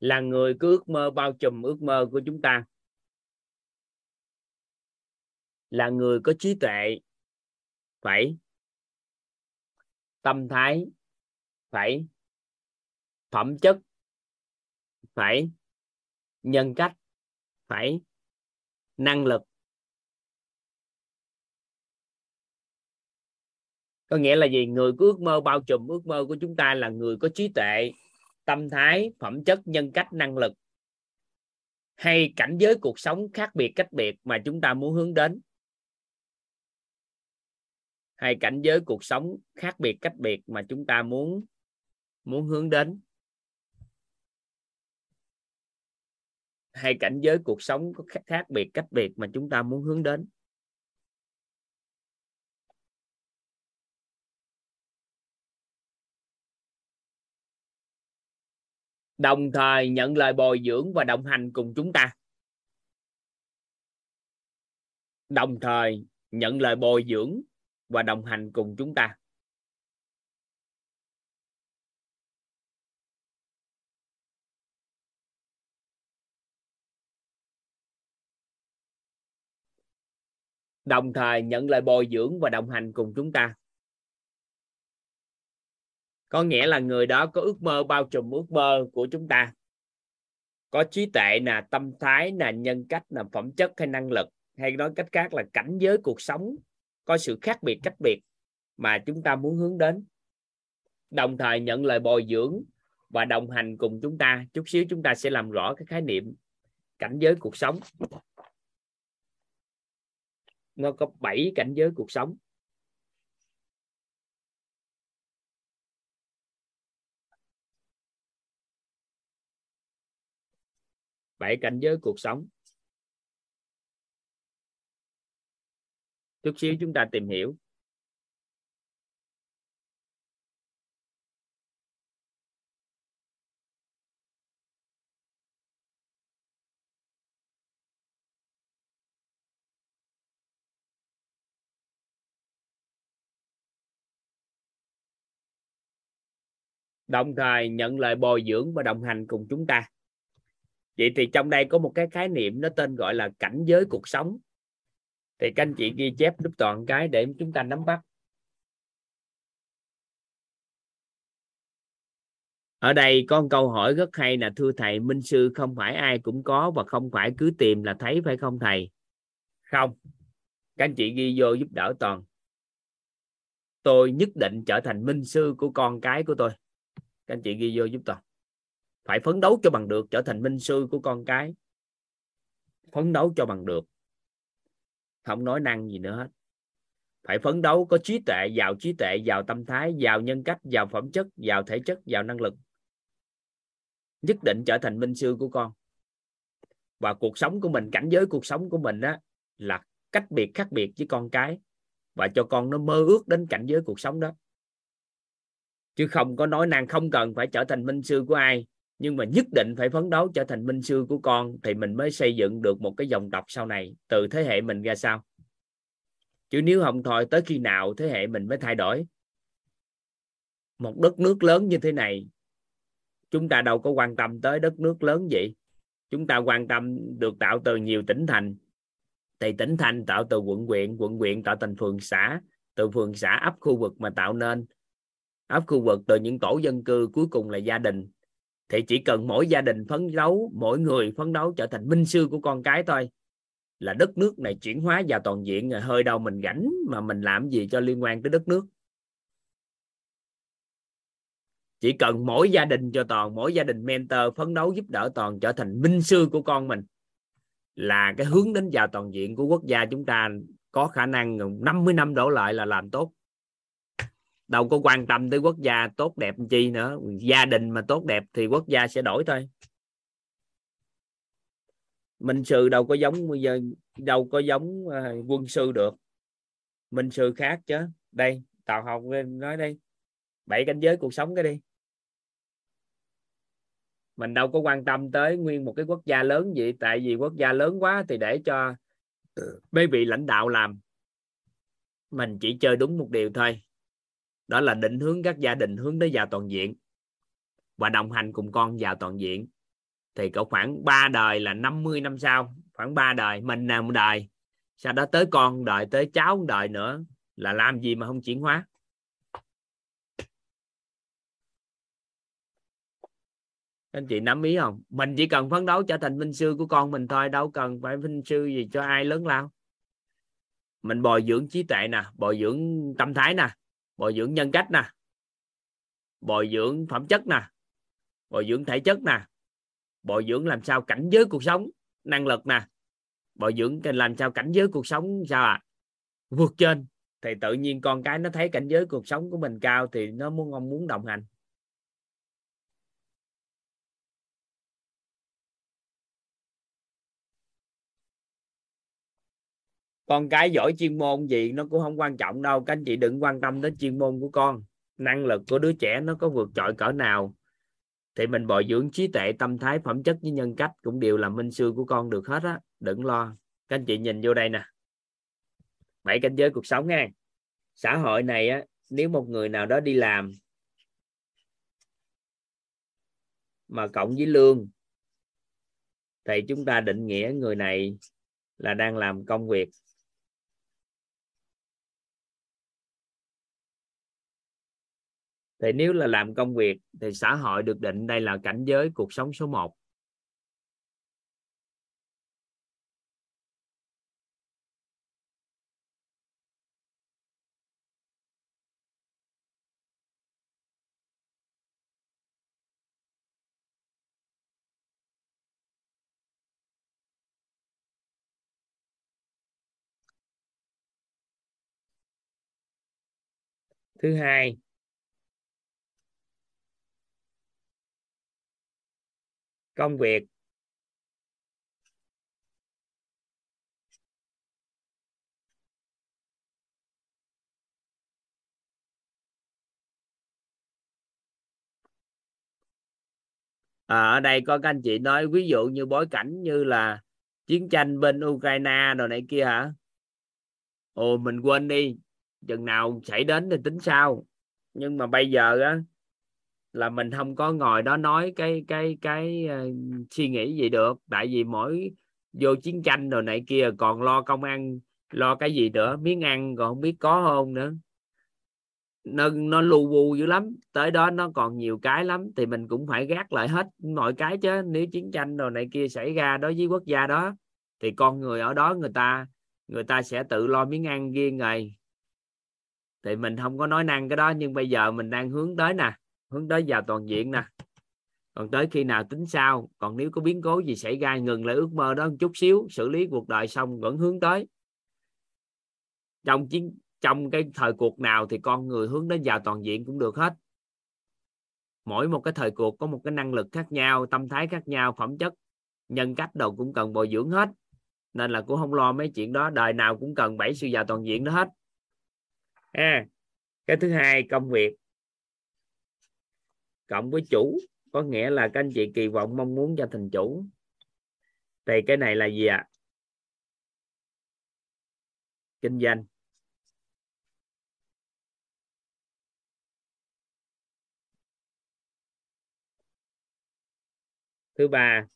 Là người có ước mơ bao trùm ước mơ của chúng ta. Là người có trí tuệ. Phải tâm thái phải phẩm chất, phải nhân cách, phải năng lực. Có nghĩa là gì? Người có ước mơ bao trùm ước mơ của chúng ta là người có trí tuệ, tâm thái, phẩm chất, nhân cách, năng lực. Hay cảnh giới cuộc sống khác biệt cách biệt mà chúng ta muốn hướng đến hay cảnh giới cuộc sống khác biệt cách biệt mà chúng ta muốn muốn hướng đến? Hay cảnh giới cuộc sống có khác biệt cách biệt mà chúng ta muốn hướng đến? Đồng thời nhận lời bồi dưỡng và đồng hành cùng chúng ta. Đồng thời nhận lời bồi dưỡng và đồng hành cùng chúng ta. Đồng thời nhận lời bồi dưỡng và đồng hành cùng chúng ta. Có nghĩa là người đó có ước mơ bao trùm ước mơ của chúng ta. Có trí tuệ là tâm thái là nhân cách là phẩm chất hay năng lực, hay nói cách khác là cảnh giới cuộc sống có sự khác biệt cách biệt mà chúng ta muốn hướng đến. Đồng thời nhận lời bồi dưỡng và đồng hành cùng chúng ta, chút xíu chúng ta sẽ làm rõ cái khái niệm cảnh giới cuộc sống. Nó có 7 cảnh giới cuộc sống. Bảy cảnh giới cuộc sống. Chút xíu chúng ta tìm hiểu. Đồng thời nhận lời bồi dưỡng và đồng hành cùng chúng ta. Vậy thì trong đây có một cái khái niệm nó tên gọi là cảnh giới cuộc sống thì các anh chị ghi chép giúp toàn cái để chúng ta nắm bắt. Ở đây có một câu hỏi rất hay là, thưa thầy, minh sư không phải ai cũng có và không phải cứ tìm là thấy phải không thầy? Không. Các anh chị ghi vô giúp đỡ toàn. Tôi nhất định trở thành minh sư của con cái của tôi. Các anh chị ghi vô giúp toàn. Phải phấn đấu cho bằng được trở thành minh sư của con cái. Phấn đấu cho bằng được không nói năng gì nữa hết. Phải phấn đấu, có trí tuệ, giàu trí tuệ, giàu tâm thái, giàu nhân cách, giàu phẩm chất, giàu thể chất, giàu năng lực. Nhất định trở thành minh sư của con. Và cuộc sống của mình, cảnh giới cuộc sống của mình á, là cách biệt khác biệt với con cái. Và cho con nó mơ ước đến cảnh giới cuộc sống đó. Chứ không có nói năng không cần phải trở thành minh sư của ai nhưng mà nhất định phải phấn đấu trở thành minh sư của con thì mình mới xây dựng được một cái dòng tộc sau này. Từ thế hệ mình ra sao? Chứ nếu không thôi, tới khi nào thế hệ mình mới thay đổi? Một đất nước lớn như thế này, chúng ta đâu có quan tâm tới đất nước lớn vậy? Chúng ta quan tâm được tạo từ nhiều tỉnh thành. Thì tỉnh thành tạo từ quận huyện quận huyện tạo thành phường xã, từ phường xã ấp khu vực mà tạo nên. Ấp khu vực từ những tổ dân cư cuối cùng là gia đình thì chỉ cần mỗi gia đình phấn đấu, mỗi người phấn đấu trở thành minh sư của con cái thôi. Là đất nước này chuyển hóa vào toàn diện rồi hơi đâu mình rảnh mà mình làm gì cho liên quan tới đất nước. Chỉ cần mỗi gia đình cho toàn, mỗi gia đình mentor phấn đấu giúp đỡ toàn trở thành minh sư của con mình. Là cái hướng đến vào toàn diện của quốc gia chúng ta có khả năng 50 năm đổ lại là làm tốt đâu có quan tâm tới quốc gia tốt đẹp chi nữa. Gia đình mà tốt đẹp thì quốc gia sẽ đổi thôi. Minh sư đâu có giống, bây giờ đâu có giống ờ, quân sư được. Minh sư khác chứ. Đây, tào học nói đây. Bảy cảnh giới cuộc sống cái đi. Mình đâu có quan tâm tới nguyên một cái quốc gia lớn vậy tại vì quốc gia lớn quá thì để cho mấy vị lãnh đạo làm. Mình chỉ chơi đúng một điều thôi đó là định hướng các gia đình hướng tới vào toàn diện và đồng hành cùng con vào toàn diện. Thì có khoảng 3 đời là 50 năm sau, khoảng 3 đời, mình là một đời. Sau đó tới con đời, tới cháu một đời nữa là làm gì mà không chuyển hóa? Anh chị nắm ý không? Mình chỉ cần phấn đấu trở thành minh sư của con mình thôi, đâu cần phải minh sư gì cho ai lớn lao. Mình bồi dưỡng trí tuệ nè, bồi dưỡng tâm thái nè bồi dưỡng nhân cách nè. Bồi dưỡng phẩm chất nè. Bồi dưỡng thể chất nè. Bồi dưỡng làm sao cảnh giới cuộc sống, năng lực nè. Bồi dưỡng làm sao cảnh giới cuộc sống sao à vượt trên. Thì tự nhiên con cái nó thấy cảnh giới cuộc sống của mình cao thì nó muốn mong muốn đồng hành. Con cái giỏi chuyên môn gì nó cũng không quan trọng đâu. Các anh chị đừng quan tâm đến chuyên môn của con. Năng lực của đứa trẻ nó có vượt trội cỡ nào. Thì mình bồi dưỡng trí tuệ, tâm thái, phẩm chất với nhân cách cũng đều là minh sư của con được hết á. Đừng lo. Các anh chị nhìn vô đây nè. Bảy cảnh giới cuộc sống nha. Xã hội này á, nếu một người nào đó đi làm mà cộng với lương, thì chúng ta định nghĩa người này là đang làm công việc. thì nếu là làm công việc thì xã hội được định đây là cảnh giới cuộc sống số 1 thứ hai công việc. À, ở đây có các anh chị nói ví dụ như bối cảnh như là chiến tranh bên Ukraine rồi này kia hả? Ồ mình quên đi chừng nào xảy đến thì tính sao? Nhưng mà bây giờ á là mình không có ngồi đó nói cái cái cái uh, suy nghĩ gì được. Tại vì mỗi vô chiến tranh rồi này kia còn lo công ăn lo cái gì nữa miếng ăn còn không biết có không nữa. Nó nó lu bu dữ lắm. Tới đó nó còn nhiều cái lắm thì mình cũng phải gác lại hết mọi cái chứ. Nếu chiến tranh rồi này kia xảy ra đối với quốc gia đó thì con người ở đó người ta người ta sẽ tự lo miếng ăn riêng rồi. Thì mình không có nói năng cái đó nhưng bây giờ mình đang hướng tới nè hướng tới vào toàn diện nè. Còn tới khi nào tính sao còn nếu có biến cố gì xảy ra ngừng lại ước mơ đó một chút xíu xử lý cuộc đời xong vẫn hướng tới. Trong chiến trong cái thời cuộc nào thì con người hướng đến vào toàn diện cũng được hết. Mỗi một cái thời cuộc có một cái năng lực khác nhau tâm thái khác nhau phẩm chất nhân cách đồ cũng cần bồi dưỡng hết. Nên là cũng không lo mấy chuyện đó đời nào cũng cần bảy sự già toàn diện đó hết. À, cái thứ hai công việc cộng với chủ. Có nghĩa là các anh chị kỳ vọng, mong muốn cho thành chủ. Thì cái này là gì ạ? À? kinh doanh. Thứ ba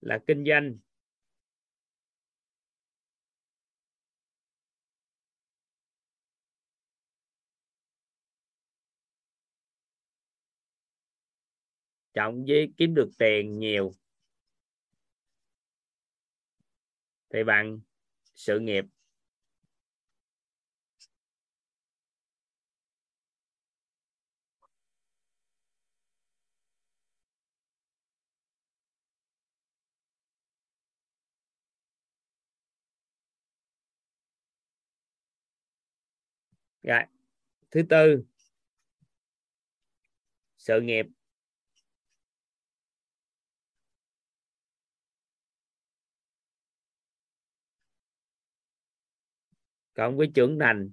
là kinh doanh. Trọng với kiếm được tiền nhiều. Thì bằng sự nghiệp. Rồi. Thứ tư. Sự nghiệp. Cộng với trưởng thành.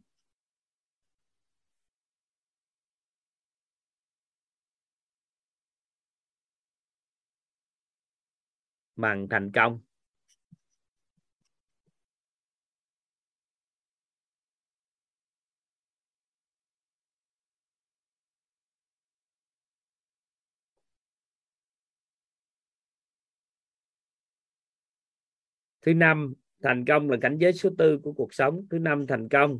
Bằng thành công. Thứ năm thành công là cảnh giới số tư của cuộc sống. Thứ năm, thành công.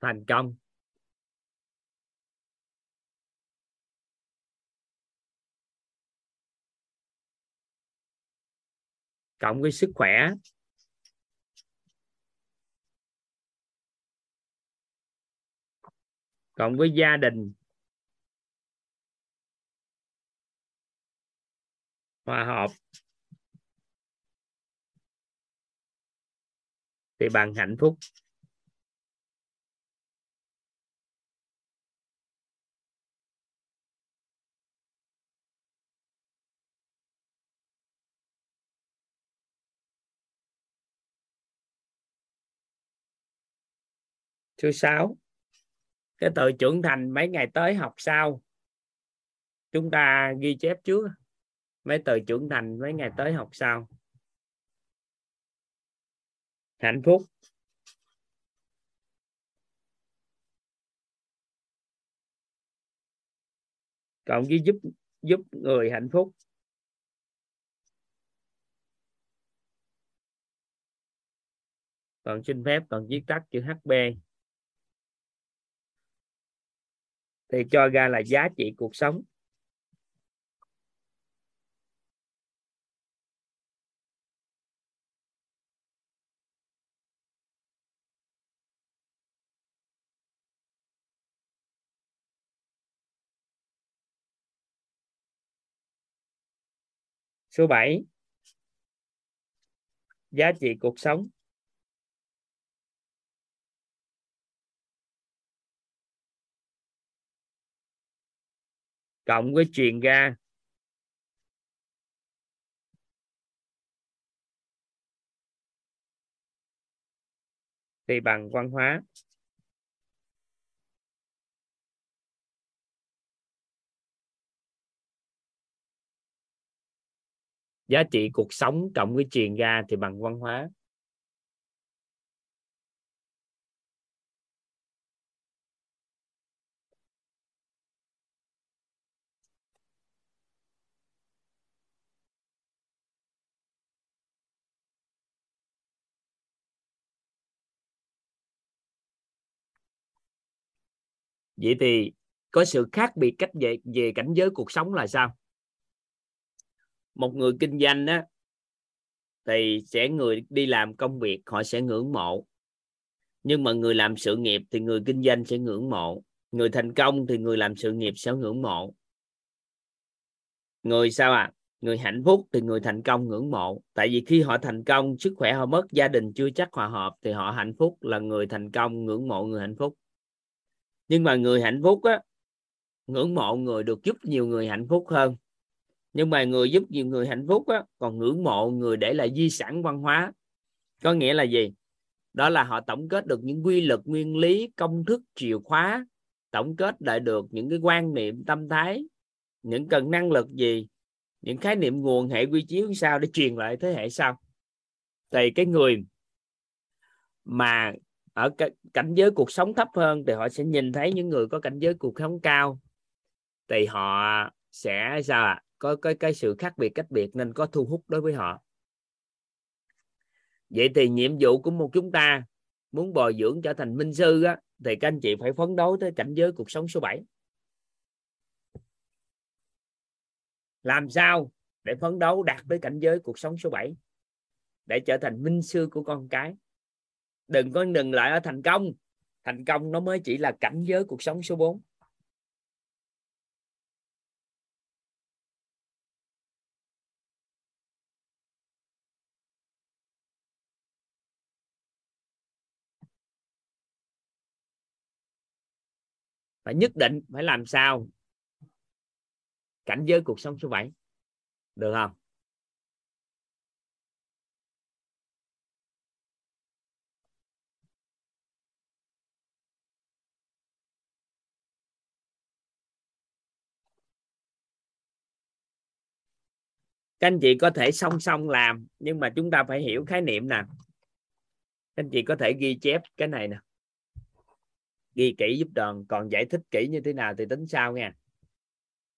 Thành công. Cộng với sức khỏe. Cộng với gia đình. Hòa hợp. Thì bằng hạnh phúc. Thứ sáu cái từ trưởng thành mấy ngày tới học sau chúng ta ghi chép trước. Mấy từ trưởng thành mấy ngày tới học sau hạnh phúc. Cộng với giúp giúp người hạnh phúc. Còn xin phép còn viết tắt chữ HB thì cho ra là giá trị cuộc sống. Số 7 giá trị cuộc sống. Cộng với truyền ra. Thì bằng văn hóa. Giá trị cuộc sống cộng với truyền ra thì bằng văn hóa. Vậy thì có sự khác biệt cách về về cảnh giới cuộc sống là sao? Một người kinh doanh á, thì sẽ người đi làm công việc, họ sẽ ngưỡng mộ. Nhưng mà người làm sự nghiệp thì người kinh doanh sẽ ngưỡng mộ. Người thành công thì người làm sự nghiệp sẽ ngưỡng mộ. Người sao à người hạnh phúc thì người thành công ngưỡng mộ. Tại vì khi họ thành công, sức khỏe họ mất, gia đình chưa chắc hòa hợp, thì họ hạnh phúc là người thành công ngưỡng mộ người hạnh phúc nhưng mà người hạnh phúc á ngưỡng mộ người được giúp nhiều người hạnh phúc hơn. Nhưng mà người giúp nhiều người hạnh phúc á, còn ngưỡng mộ người để lại di sản văn hóa. Có nghĩa là gì? Đó là họ tổng kết được những quy luật nguyên lý công thức chìa khóa tổng kết lại được những cái quan niệm tâm thái những cần năng lực gì những khái niệm nguồn hệ quy chiếu sao để truyền lại thế hệ sau. Thì cái người mà ở cảnh giới cuộc sống thấp hơn thì họ sẽ nhìn thấy những người có cảnh giới cuộc sống cao. Thì họ sẽ sao ạ? Có cái cái sự khác biệt cách biệt nên có thu hút đối với họ. Vậy thì nhiệm vụ của một chúng ta muốn bồi dưỡng trở thành minh sư á, thì các anh chị phải phấn đấu tới cảnh giới cuộc sống số 7 làm sao để phấn đấu đạt tới cảnh giới cuộc sống số 7 để trở thành minh sư của con cái đừng có đừng lại ở thành công. Thành công nó mới chỉ là cảnh giới cuộc sống số 4 phải nhất định phải làm sao cảnh giới cuộc sống số 7 được không? Các anh chị có thể song song làm, nhưng mà chúng ta phải hiểu khái niệm nè. Các anh chị có thể ghi chép cái này nè. Ghi kỹ giúp đoàn còn giải thích kỹ như thế nào thì tính sau nha.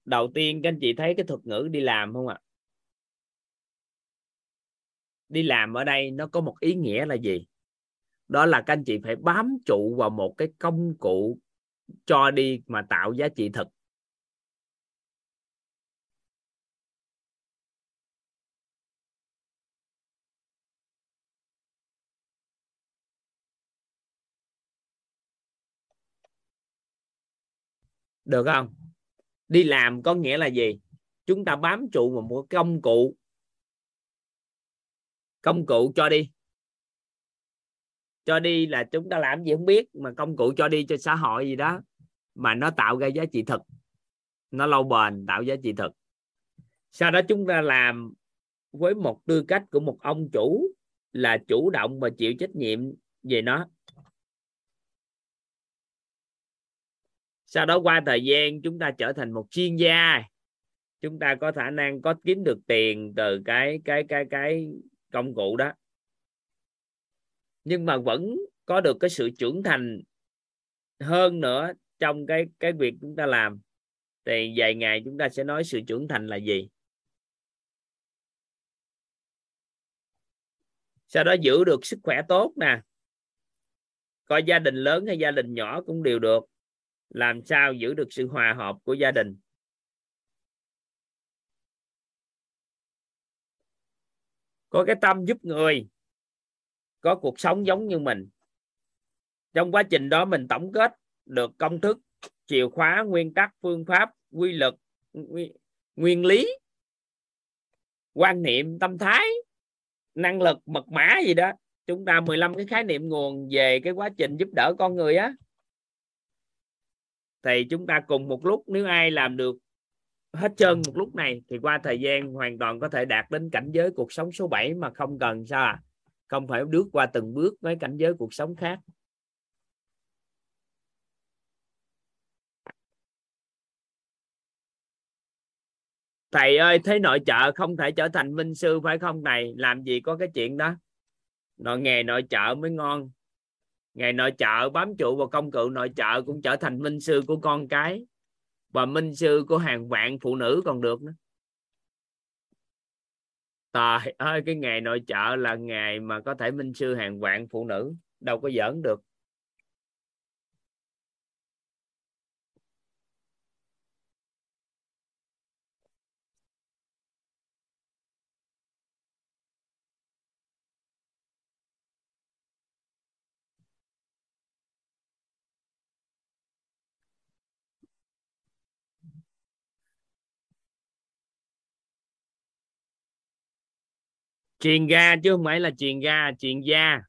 Đầu tiên, các anh chị thấy cái thuật ngữ đi làm không ạ? Đi làm ở đây nó có một ý nghĩa là gì? Đó là các anh chị phải bám trụ vào một cái công cụ cho đi mà tạo giá trị thực. Được không? Đi làm có nghĩa là gì? Chúng ta bám trụ vào một công cụ. Công cụ cho đi. Cho đi là chúng ta làm gì không biết, mà công cụ cho đi cho xã hội gì đó, mà nó tạo ra giá trị thực. Nó lâu bền, tạo giá trị thực. Sau đó chúng ta làm với một tư cách của một ông chủ là chủ động và chịu trách nhiệm về nó. Sau đó qua thời gian, chúng ta trở thành một chuyên gia. Chúng ta có khả năng có kiếm được tiền từ cái cái cái cái công cụ đó. Nhưng mà vẫn có được cái sự trưởng thành hơn nữa trong cái cái việc chúng ta làm. Thì vài ngày chúng ta sẽ nói sự trưởng thành là gì. Sau đó giữ được sức khỏe tốt nè. Coi gia đình lớn hay gia đình nhỏ cũng đều được làm sao giữ được sự hòa hợp của gia đình? Có cái tâm giúp người, có cuộc sống giống như mình. Trong quá trình đó mình tổng kết được công thức, chìa khóa, nguyên tắc, phương pháp, quy luật nguyên lý, quan niệm, tâm thái, năng lực, mật mã gì đó. Chúng ta 15 cái khái niệm nguồn về cái quá trình giúp đỡ con người á thì chúng ta cùng một lúc, nếu ai làm được hết trơn một lúc này, thì qua thời gian hoàn toàn có thể đạt đến cảnh giới cuộc sống số 7 mà không cần sao à? Không phải bước qua từng bước với cảnh giới cuộc sống khác. Thầy ơi thấy nội trợ không thể trở thành minh sư phải không này làm gì có cái chuyện đó? Nội nghề, nội trợ mới ngon ngày nội trợ, bám trụ vào công cụ nội trợ cũng trở thành minh sư của con cái và minh sư của hàng vạn phụ nữ còn được nữa. Trời ơi, cái ngày nội trợ là ngày mà có thể minh sư hàng vạn phụ nữ, đâu có giỡn được. Truyền ga chứ không phải là truyền ga truyền gia.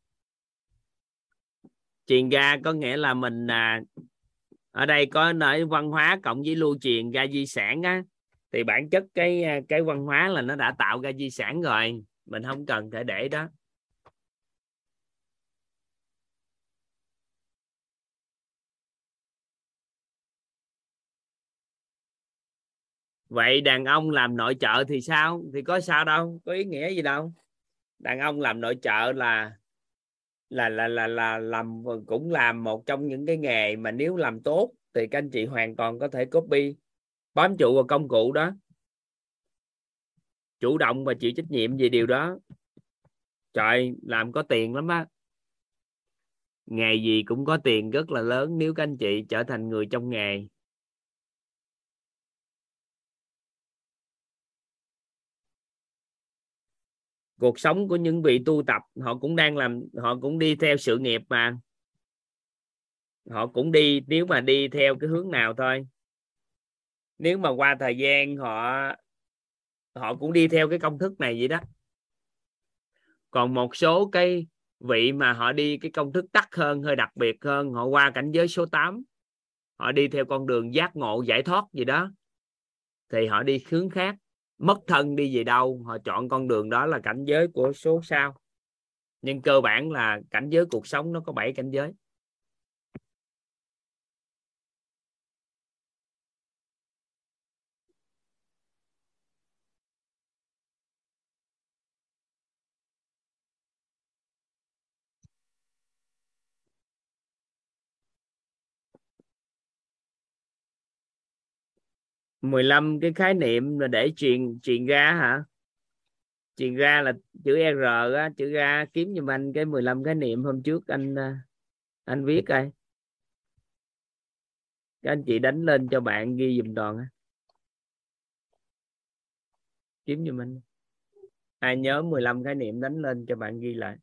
Truyền ga có nghĩa là mình à, ở đây có nơi văn hóa cộng với lưu truyền ra di sản á. Thì bản chất cái à, cái văn hóa là nó đã tạo ra di sản rồi. Mình không cần phải để đó. Vậy đàn ông làm nội trợ thì sao? Thì có sao đâu có ý nghĩa gì đâu đàn ông làm nội trợ là là là là là làm cũng làm một trong những cái nghề mà nếu làm tốt thì các anh chị hoàn toàn có thể copy, bám trụ vào công cụ đó. Chủ động và chịu trách nhiệm về điều đó. Trời, làm có tiền lắm á. Nghề gì cũng có tiền rất là lớn nếu các anh chị trở thành người trong nghề. Cuộc sống của những vị tu tập, họ cũng đang làm, họ cũng đi theo sự nghiệp mà. Họ cũng đi, nếu mà đi theo cái hướng nào thôi. Nếu mà qua thời gian họ họ cũng đi theo cái công thức này vậy đó. Còn một số cái vị mà họ đi cái công thức tắt hơn, hơi đặc biệt hơn, họ qua cảnh giới số 8 họ đi theo con đường giác ngộ, giải thoát gì đó. Thì họ đi hướng khác mất thân đi về đâu, họ chọn con đường đó là cảnh giới của số sao. Nhưng cơ bản là cảnh giới cuộc sống nó có bảy cảnh giới. 15 cái khái niệm là để truyền truyền ra hả? Truyền ra là chữ R á, chữ ra kiếm giùm anh cái 15 khái niệm hôm trước anh à, anh viết coi. Các anh chị đánh lên cho bạn ghi dùm đoàn á. Kiếm giùm anh. Ai nhớ 15 khái niệm đánh lên cho bạn ghi lại.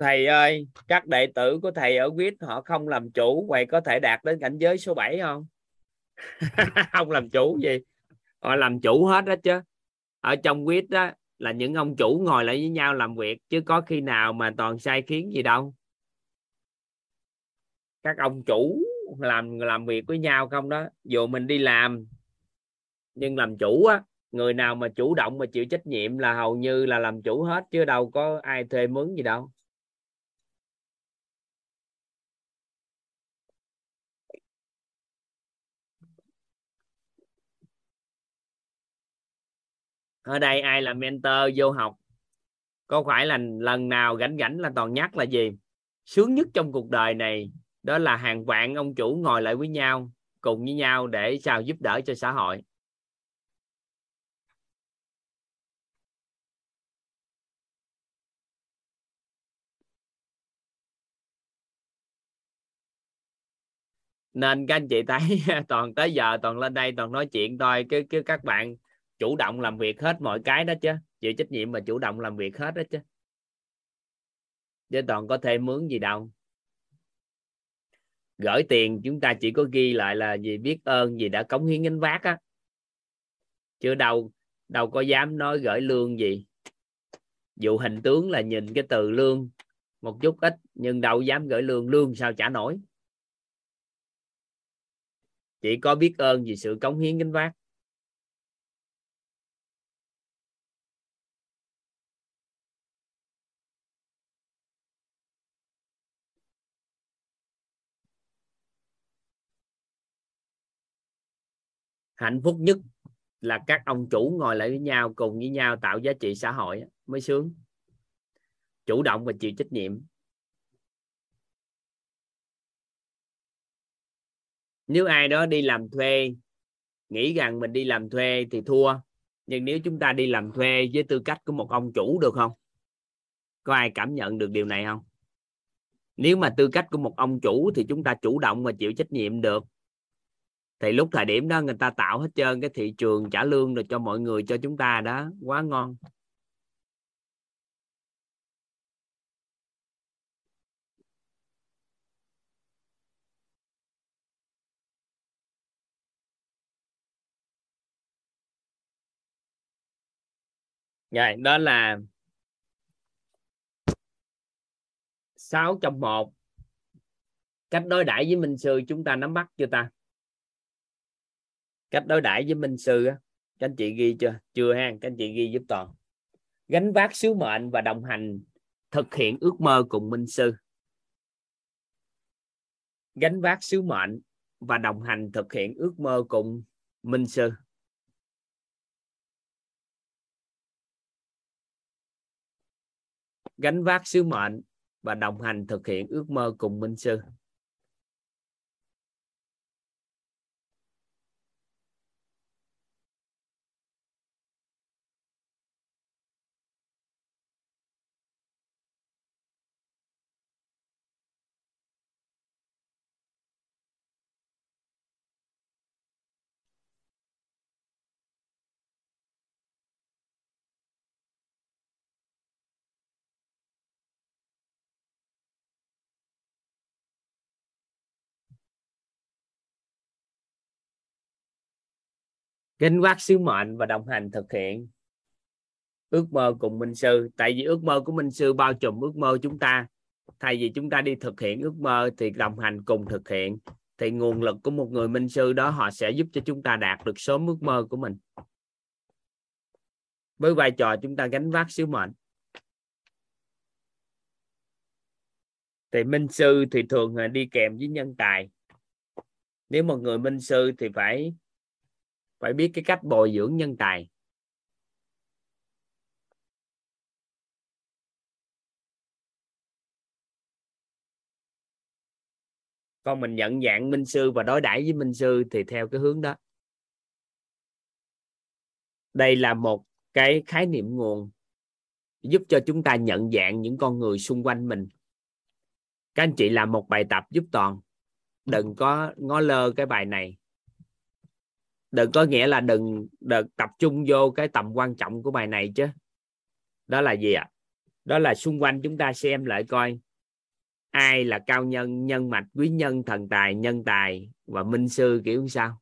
Thầy ơi, các đệ tử của thầy ở quýt họ không làm chủ vậy có thể đạt đến cảnh giới số 7 không? Không làm chủ gì. Họ làm chủ hết đó chứ. Ở trong quýt đó là những ông chủ ngồi lại với nhau làm việc, chứ có khi nào mà toàn sai khiến gì đâu. Các ông chủ làm làm việc với nhau không đó, dù mình đi làm, nhưng làm chủ á, người nào mà chủ động mà chịu trách nhiệm là hầu như là làm chủ hết, chứ đâu có ai thuê mướn gì đâu. ở đây ai là mentor vô học? Có phải là lần nào gánh gánh là toàn nhắc là gì? Sướng nhất trong cuộc đời này, đó là hàng vạn ông chủ ngồi lại với nhau, cùng với nhau để sao giúp đỡ cho xã hội. Nên các anh chị thấy toàn tới giờ toàn lên đây toàn nói chuyện thôi, cứ cứ các bạn chủ động làm việc hết mọi cái đó chứ. Chịu trách nhiệm mà chủ động làm việc hết đó chứ. Chứ toàn có thêm mướn gì đâu. Gửi tiền chúng ta chỉ có ghi lại là gì biết ơn gì đã cống hiến gánh vác á. Chưa đâu đâu có dám nói gửi lương gì. Dù hình tướng là nhìn cái từ lương, một chút ít, nhưng đâu dám gửi lương lương sao trả nổi. Chỉ có biết ơn vì sự cống hiến gánh vác. Hạnh phúc nhất là các ông chủ ngồi lại với nhau, cùng với nhau tạo giá trị xã hội mới sướng. Chủ động và chịu trách nhiệm. Nếu ai đó đi làm thuê, nghĩ rằng mình đi làm thuê thì thua. Nhưng nếu chúng ta đi làm thuê với tư cách của một ông chủ được không? Có ai cảm nhận được điều này không? Nếu mà tư cách của một ông chủ thì chúng ta chủ động và chịu trách nhiệm được thì lúc thời điểm đó người ta tạo hết trơn cái thị trường trả lương rồi cho mọi người cho chúng ta đó. Quá ngon. Rồi, đó là 6 trong một. Cách đối đãi với minh sư chúng ta nắm bắt chưa ta? Cách đối đãi với minh sư á, các anh chị ghi chưa? Chưa ha, các anh chị ghi giúp toàn. Gánh vác sứ mệnh và đồng hành, thực hiện ước mơ cùng minh sư. Gánh vác sứ mệnh và đồng hành thực hiện ước mơ cùng minh sư. Gánh vác sứ mệnh và đồng hành thực hiện ước mơ cùng minh sư. Gánh vác sứ mệnh và đồng hành thực hiện. Ước mơ cùng minh sư. Tại vì ước mơ của minh sư bao trùm ước mơ chúng ta. Thay vì chúng ta đi thực hiện ước mơ thì đồng hành cùng thực hiện. Thì nguồn lực của một người minh sư đó họ sẽ giúp cho chúng ta đạt được sớm ước mơ của mình. Với vai trò chúng ta gánh vác sứ mệnh. Thì minh sư thì thường là đi kèm với nhân tài. Nếu một người minh sư thì phải phải biết cái cách bồi dưỡng nhân tài. Con mình nhận dạng minh sư và đối đãi với minh sư thì theo cái hướng đó. Đây là một cái khái niệm nguồn giúp cho chúng ta nhận dạng những con người xung quanh mình. Các anh chị làm một bài tập giúp toàn. Đừng có ngó lơ cái bài này đừng có nghĩa là đừng, đừng tập trung vô cái tầm quan trọng của bài này chứ. Đó là gì ạ? À? đó là xung quanh chúng ta xem lại coi. Ai là cao nhân nhân mạch quý nhân thần tài nhân tài và minh sư kiểu sao?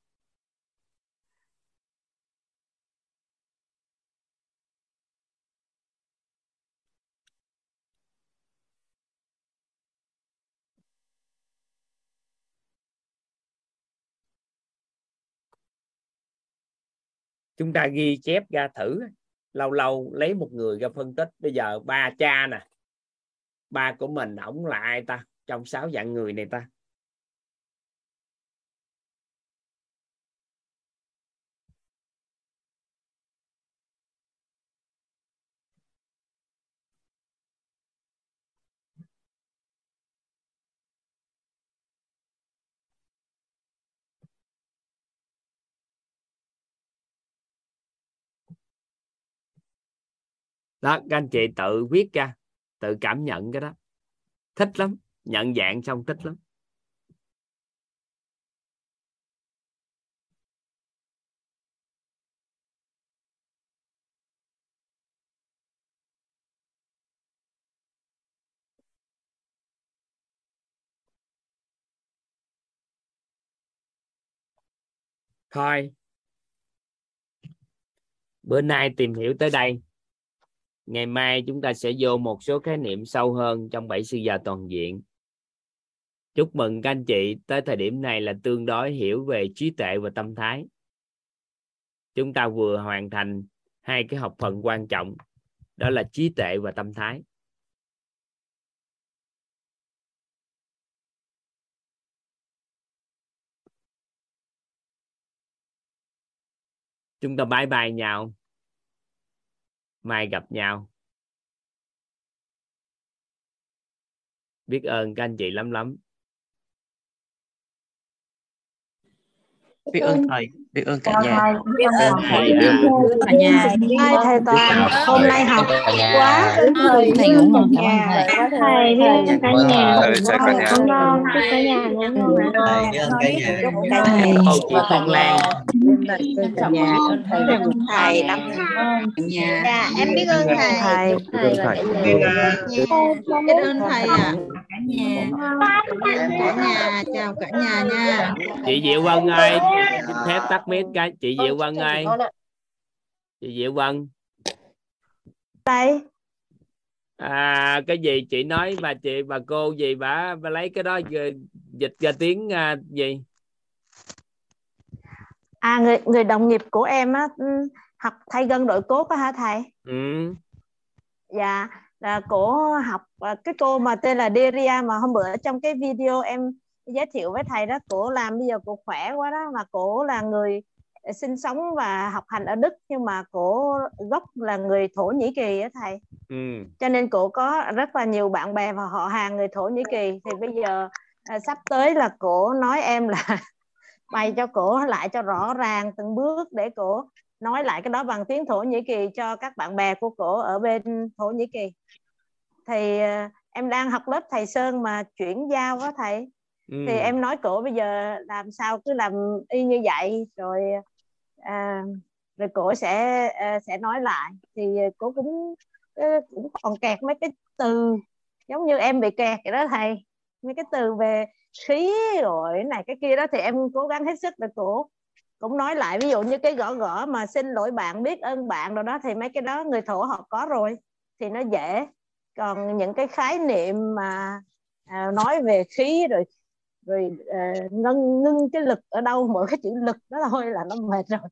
Chúng ta ghi chép ra thử. Lâu lâu lấy một người ra phân tích. Bây giờ ba cha nè. Ba của mình, ổng là ai ta? Trong sáu dạng người này ta. đó, các anh chị tự viết ra, tự cảm nhận cái đó. Thích lắm, nhận dạng xong thích lắm. Thôi. Bữa nay tìm hiểu tới đây ngày mai chúng ta sẽ vô một số khái niệm sâu hơn trong bảy sư già toàn diện. Chúc mừng các anh chị, tới thời điểm này là tương đối hiểu về trí tuệ và tâm thái. Chúng ta vừa hoàn thành hai cái học phần quan trọng, đó là trí tuệ và tâm thái. Chúng ta bye bye nhau mai gặp nhau. Biết ơn các anh chị lắm lắm. Biết ơn thầy biết ơn cả nhà. Biết ơn thầy. Cả nhà. Hai thầy toàn. hôm nay học quá thầy thầy ngủ ngon cảm ơn thầy thầy biết ơn cả nhà. Thầy chào cả nhà. ngon cả nhà. Ngon thầy biết ơn cả nhà. Thầy cô chị Phong Lan cả nhà thầy thầy lắm nhà. Dạ em biết ơn thầy thầy. Biết ơn thầy. biết ơn thầy ạ. Cả nhà cả nhà chào cả nhà nha. Chị Diệu Vân ơi xin phép tắt mic cái. Chị Diệu Vân ơi. chị Diệu Vân. Thầy. À, cái gì chị nói bà chị bà cô gì bà, bà lấy cái đó dịch ra tiếng à, gì à người người đồng nghiệp của em á ừ, học thay gân đội cốt á hả thầy ừ. dạ là cổ học à, cái cô mà tên là Deria mà hôm bữa trong cái video em giới thiệu với thầy đó cổ làm bây giờ cổ khỏe quá đó mà cổ là người sinh sống và học hành ở Đức nhưng mà cổ gốc là người Thổ Nhĩ Kỳ á thầy Ừ. cho nên cổ có rất là nhiều bạn bè và họ hàng người Thổ Nhĩ Kỳ thì bây giờ à, sắp tới là cổ nói em là bày cho cổ lại cho rõ ràng từng bước để cổ nói lại cái đó bằng tiếng Thổ Nhĩ Kỳ cho các bạn bè của cổ ở bên Thổ Nhĩ Kỳ. Thì à, em đang học lớp thầy Sơn mà chuyển giao á thầy. Ừ. thì em nói cổ bây giờ làm sao cứ làm y như vậy rồi à, rồi cổ sẽ à, sẽ nói lại. Thì cổ cũng ờ, cũng còn kẹt mấy cái từ giống như em bị kẹt vậy đó thầy. Mấy cái từ về khí rồi cái này cái kia đó thì em cố gắng hết sức để cổ cũng nói lại ví dụ như cái gõ gõ mà xin lỗi bạn biết ơn bạn rồi đó thì mấy cái đó người thổ họ có rồi thì nó dễ. Còn những cái khái niệm mà à, nói về khí rồi rồi à, ngân ngưng cái lực ở đâu mỗi cái chữ lực đó thôi là nó mệt rồi.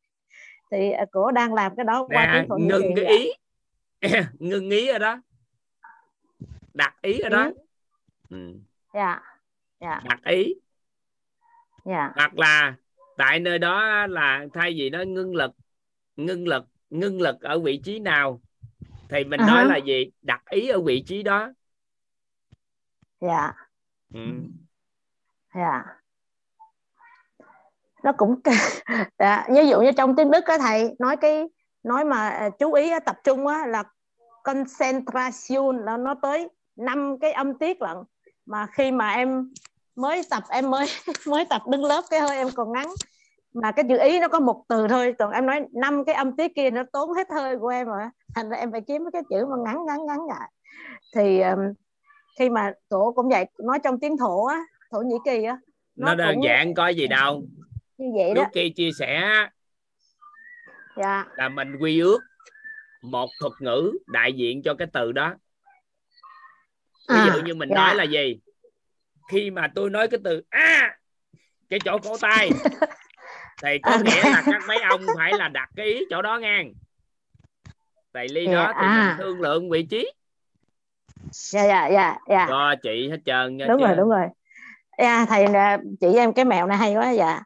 Thì à, cổ đang làm cái đó qua nè tiếng ngưng cái ý. Ngưng ý ở đó. Đặt ý ở đó. Ý. ừ. dạ dạ. Đặt ý. Dạ. Hoặc là tại nơi đó là thay vì nó ngưng lực ngưng lực ngưng lực ở vị trí nào thì mình À nói là gì? Đặt ý ở vị trí đó. Dạ. Ừ. dạ. Nó cũng dạ, ví dụ như trong tiếng Đức á thầy nói cái nói mà à, chú ý á, tập trung á là concentration là nó tới năm cái âm tiết lận. Mà khi mà em mới tập em mới mới tập đứng lớp cái hơi em còn ngắn. Mà cái chữ ý nó có một từ thôi còn em nói năm cái âm tiết kia nó tốn hết hơi của em rồi thành ra em phải kiếm cái chữ mà ngắn ngắn ngắn lại. Thì um, khi mà tổ cũng vậy nói trong tiếng thổ á thổ nhĩ kỳ á nó, đơn cũng giản có gì đâu. Như vậy đó. Lúc kia chia sẻ dạ. là mình quy ước một thuật ngữ đại diện cho cái từ đó. Ví À, dụ như mình dạ. nói là gì khi mà tôi nói cái từ a cái chỗ cổ tay thì có À, nghĩa là các mấy ông phải là đặt cái ý chỗ đó ngang. Tại ly Dạ, đó thì à. mình thương lượng vị trí. Dạ dạ dạ dạ. Cho chị hết trơn nha đúng chứ. rồi đúng rồi. Dạ, thầy là chỉ em cái mẹo này hay quá dạ.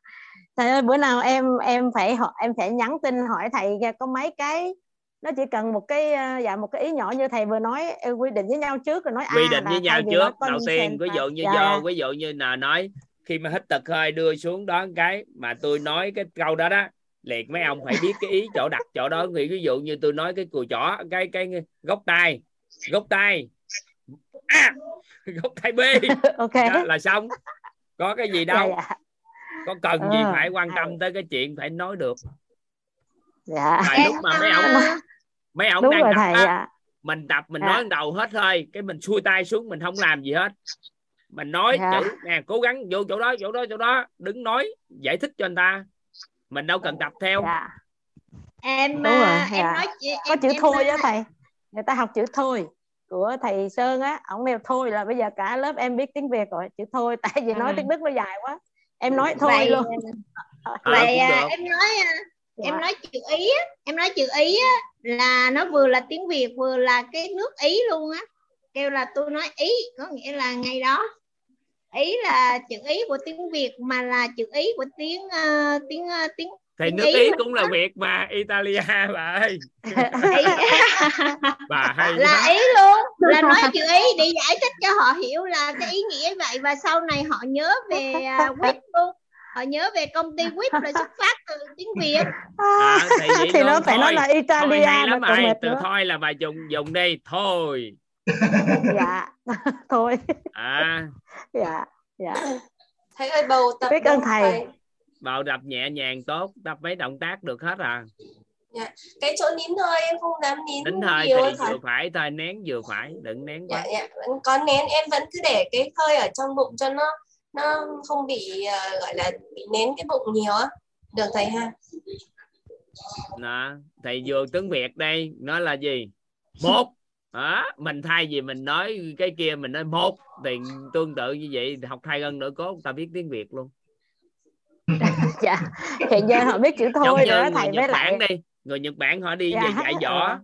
Thầy ơi bữa nào em em phải em phải nhắn tin hỏi thầy có mấy cái nó chỉ cần một cái dạ một cái ý nhỏ như thầy vừa nói ờ, quy định với nhau trước rồi nói quy à, định là với nhau trước đầu tiên ví dụ như dạ, vô dạ. ví dụ như là nói khi mà hít thật hơi đưa xuống đó cái mà tôi nói cái câu đó đó liệt mấy ông phải biết cái ý chỗ đặt chỗ đó. Thì ví dụ như tôi nói cái cùi chỏ cái cái gốc tay gốc tay à, gốc tay b. Ok. Đó là xong. Có cái gì dạ, đâu. dạ. có cần gì Ờ, phải quan tâm hay. tới cái chuyện phải nói được. Dạ. Tại lúc mà mấy ông mấy ông đúng đang rồi tập thầy á, dạ mình tập mình Dạ. nói đầu hết thôi. Cái mình xuôi tay xuống mình không làm gì hết. Mình nói Dạ. chữ nè cố gắng vô chỗ đó chỗ đó chỗ đó. Đứng nói giải thích cho anh ta. Mình đâu cần tập theo. Dạ. Em Đúng rồi, à, em nói chị- có em, chữ em thôi nói á thầy. Người ta học chữ thôi của thầy Sơn á. Ông nêu thôi là bây giờ cả lớp em biết tiếng Việt rồi. Chữ thôi tại vì nói À. tiếng Đức nó dài quá. Em nói thôi vậy luôn. Ờ, vậy à, được. em nói à, em Dạ. nói chữ ý á em nói chữ ý á là nó vừa là tiếng Việt vừa là cái nước ý luôn á. Kêu là tôi nói ý có nghĩa là ngày đó. Ý là chữ ý của tiếng Việt mà là chữ ý của tiếng ờ, tiếng ờ, tiếng thì tiếng nước Ý ý cũng là việt mà italia bà ơi. Bà hay là quá. ý luôn là nói chữ ý để giải thích cho họ hiểu là cái ý nghĩa vậy và sau này họ nhớ về uh, quýt luôn họ nhớ về công ty quýt là xuất phát từ tiếng Việt. À, thì, vậy thì nó luôn, phải nói thôi. là thôi Italia mà lắm còn rồi mệt từ nữa. thôi là bà dùng dùng đi thôi. Dạ thôi. À. Dạ dạ. Thầy ơi bầu tập biết ơn thầy. bào đập nhẹ nhàng tốt tập mấy động tác được hết à. Cái chỗ nín hơi em không dám nín nín hơi nhiều thì vừa phải thôi nén vừa phải đừng nén quá. Dạ dạ. Có nén em vẫn cứ để cái hơi ở trong bụng cho nó nó không bị ờ, gọi là bị nén cái bụng nhiều á. Được thầy ha? Đó thầy vừa tiếng việt đây nó là gì? Một đó mình thay vì mình nói cái kia mình nói một thì tương tự như vậy học thay gân nửa cốt ta biết tiếng việt luôn. Dạ hiện giờ họ biết chữ thôi rồi đó người thầy nhật với bản lại đi người nhật bản họ đi Dạ, về dạy võ. Ờ.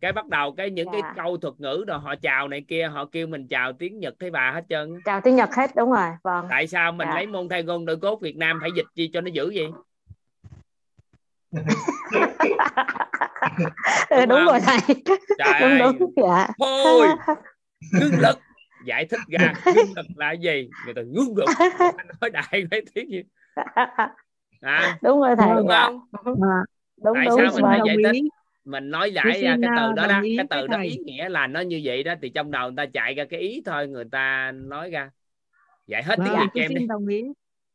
cái bắt đầu cái những cái Dạ. câu thuật ngữ rồi họ chào này kia họ kêu mình chào tiếng nhật thấy bà hết trơn chào tiếng Nhật hết đúng rồi vâng. Tại sao mình Dạ. lấy môn thay gân nửa cốt việt nam phải dịch gì cho nó dữ vậy? Ừ, đúng không? rồi thầy. Trời đúng ơi. đúng dạ. Thôi ngưng lực. Giải thích ra ngưng lực là gì? Người ta ngưng lực. Nói đại mấy tiếng gì à, đúng rồi thầy đúng dạ. không? Đúng tại đúng sao mình vâng. phải giải thích mình nói giải ra cái từ đó đó ý cái từ đó ý nghĩa là nó như vậy đó thì trong đầu người ta chạy ra cái ý thôi người ta nói ra. Dạy hết tiếng Vâng, việt cho em đi. xin đồng ý.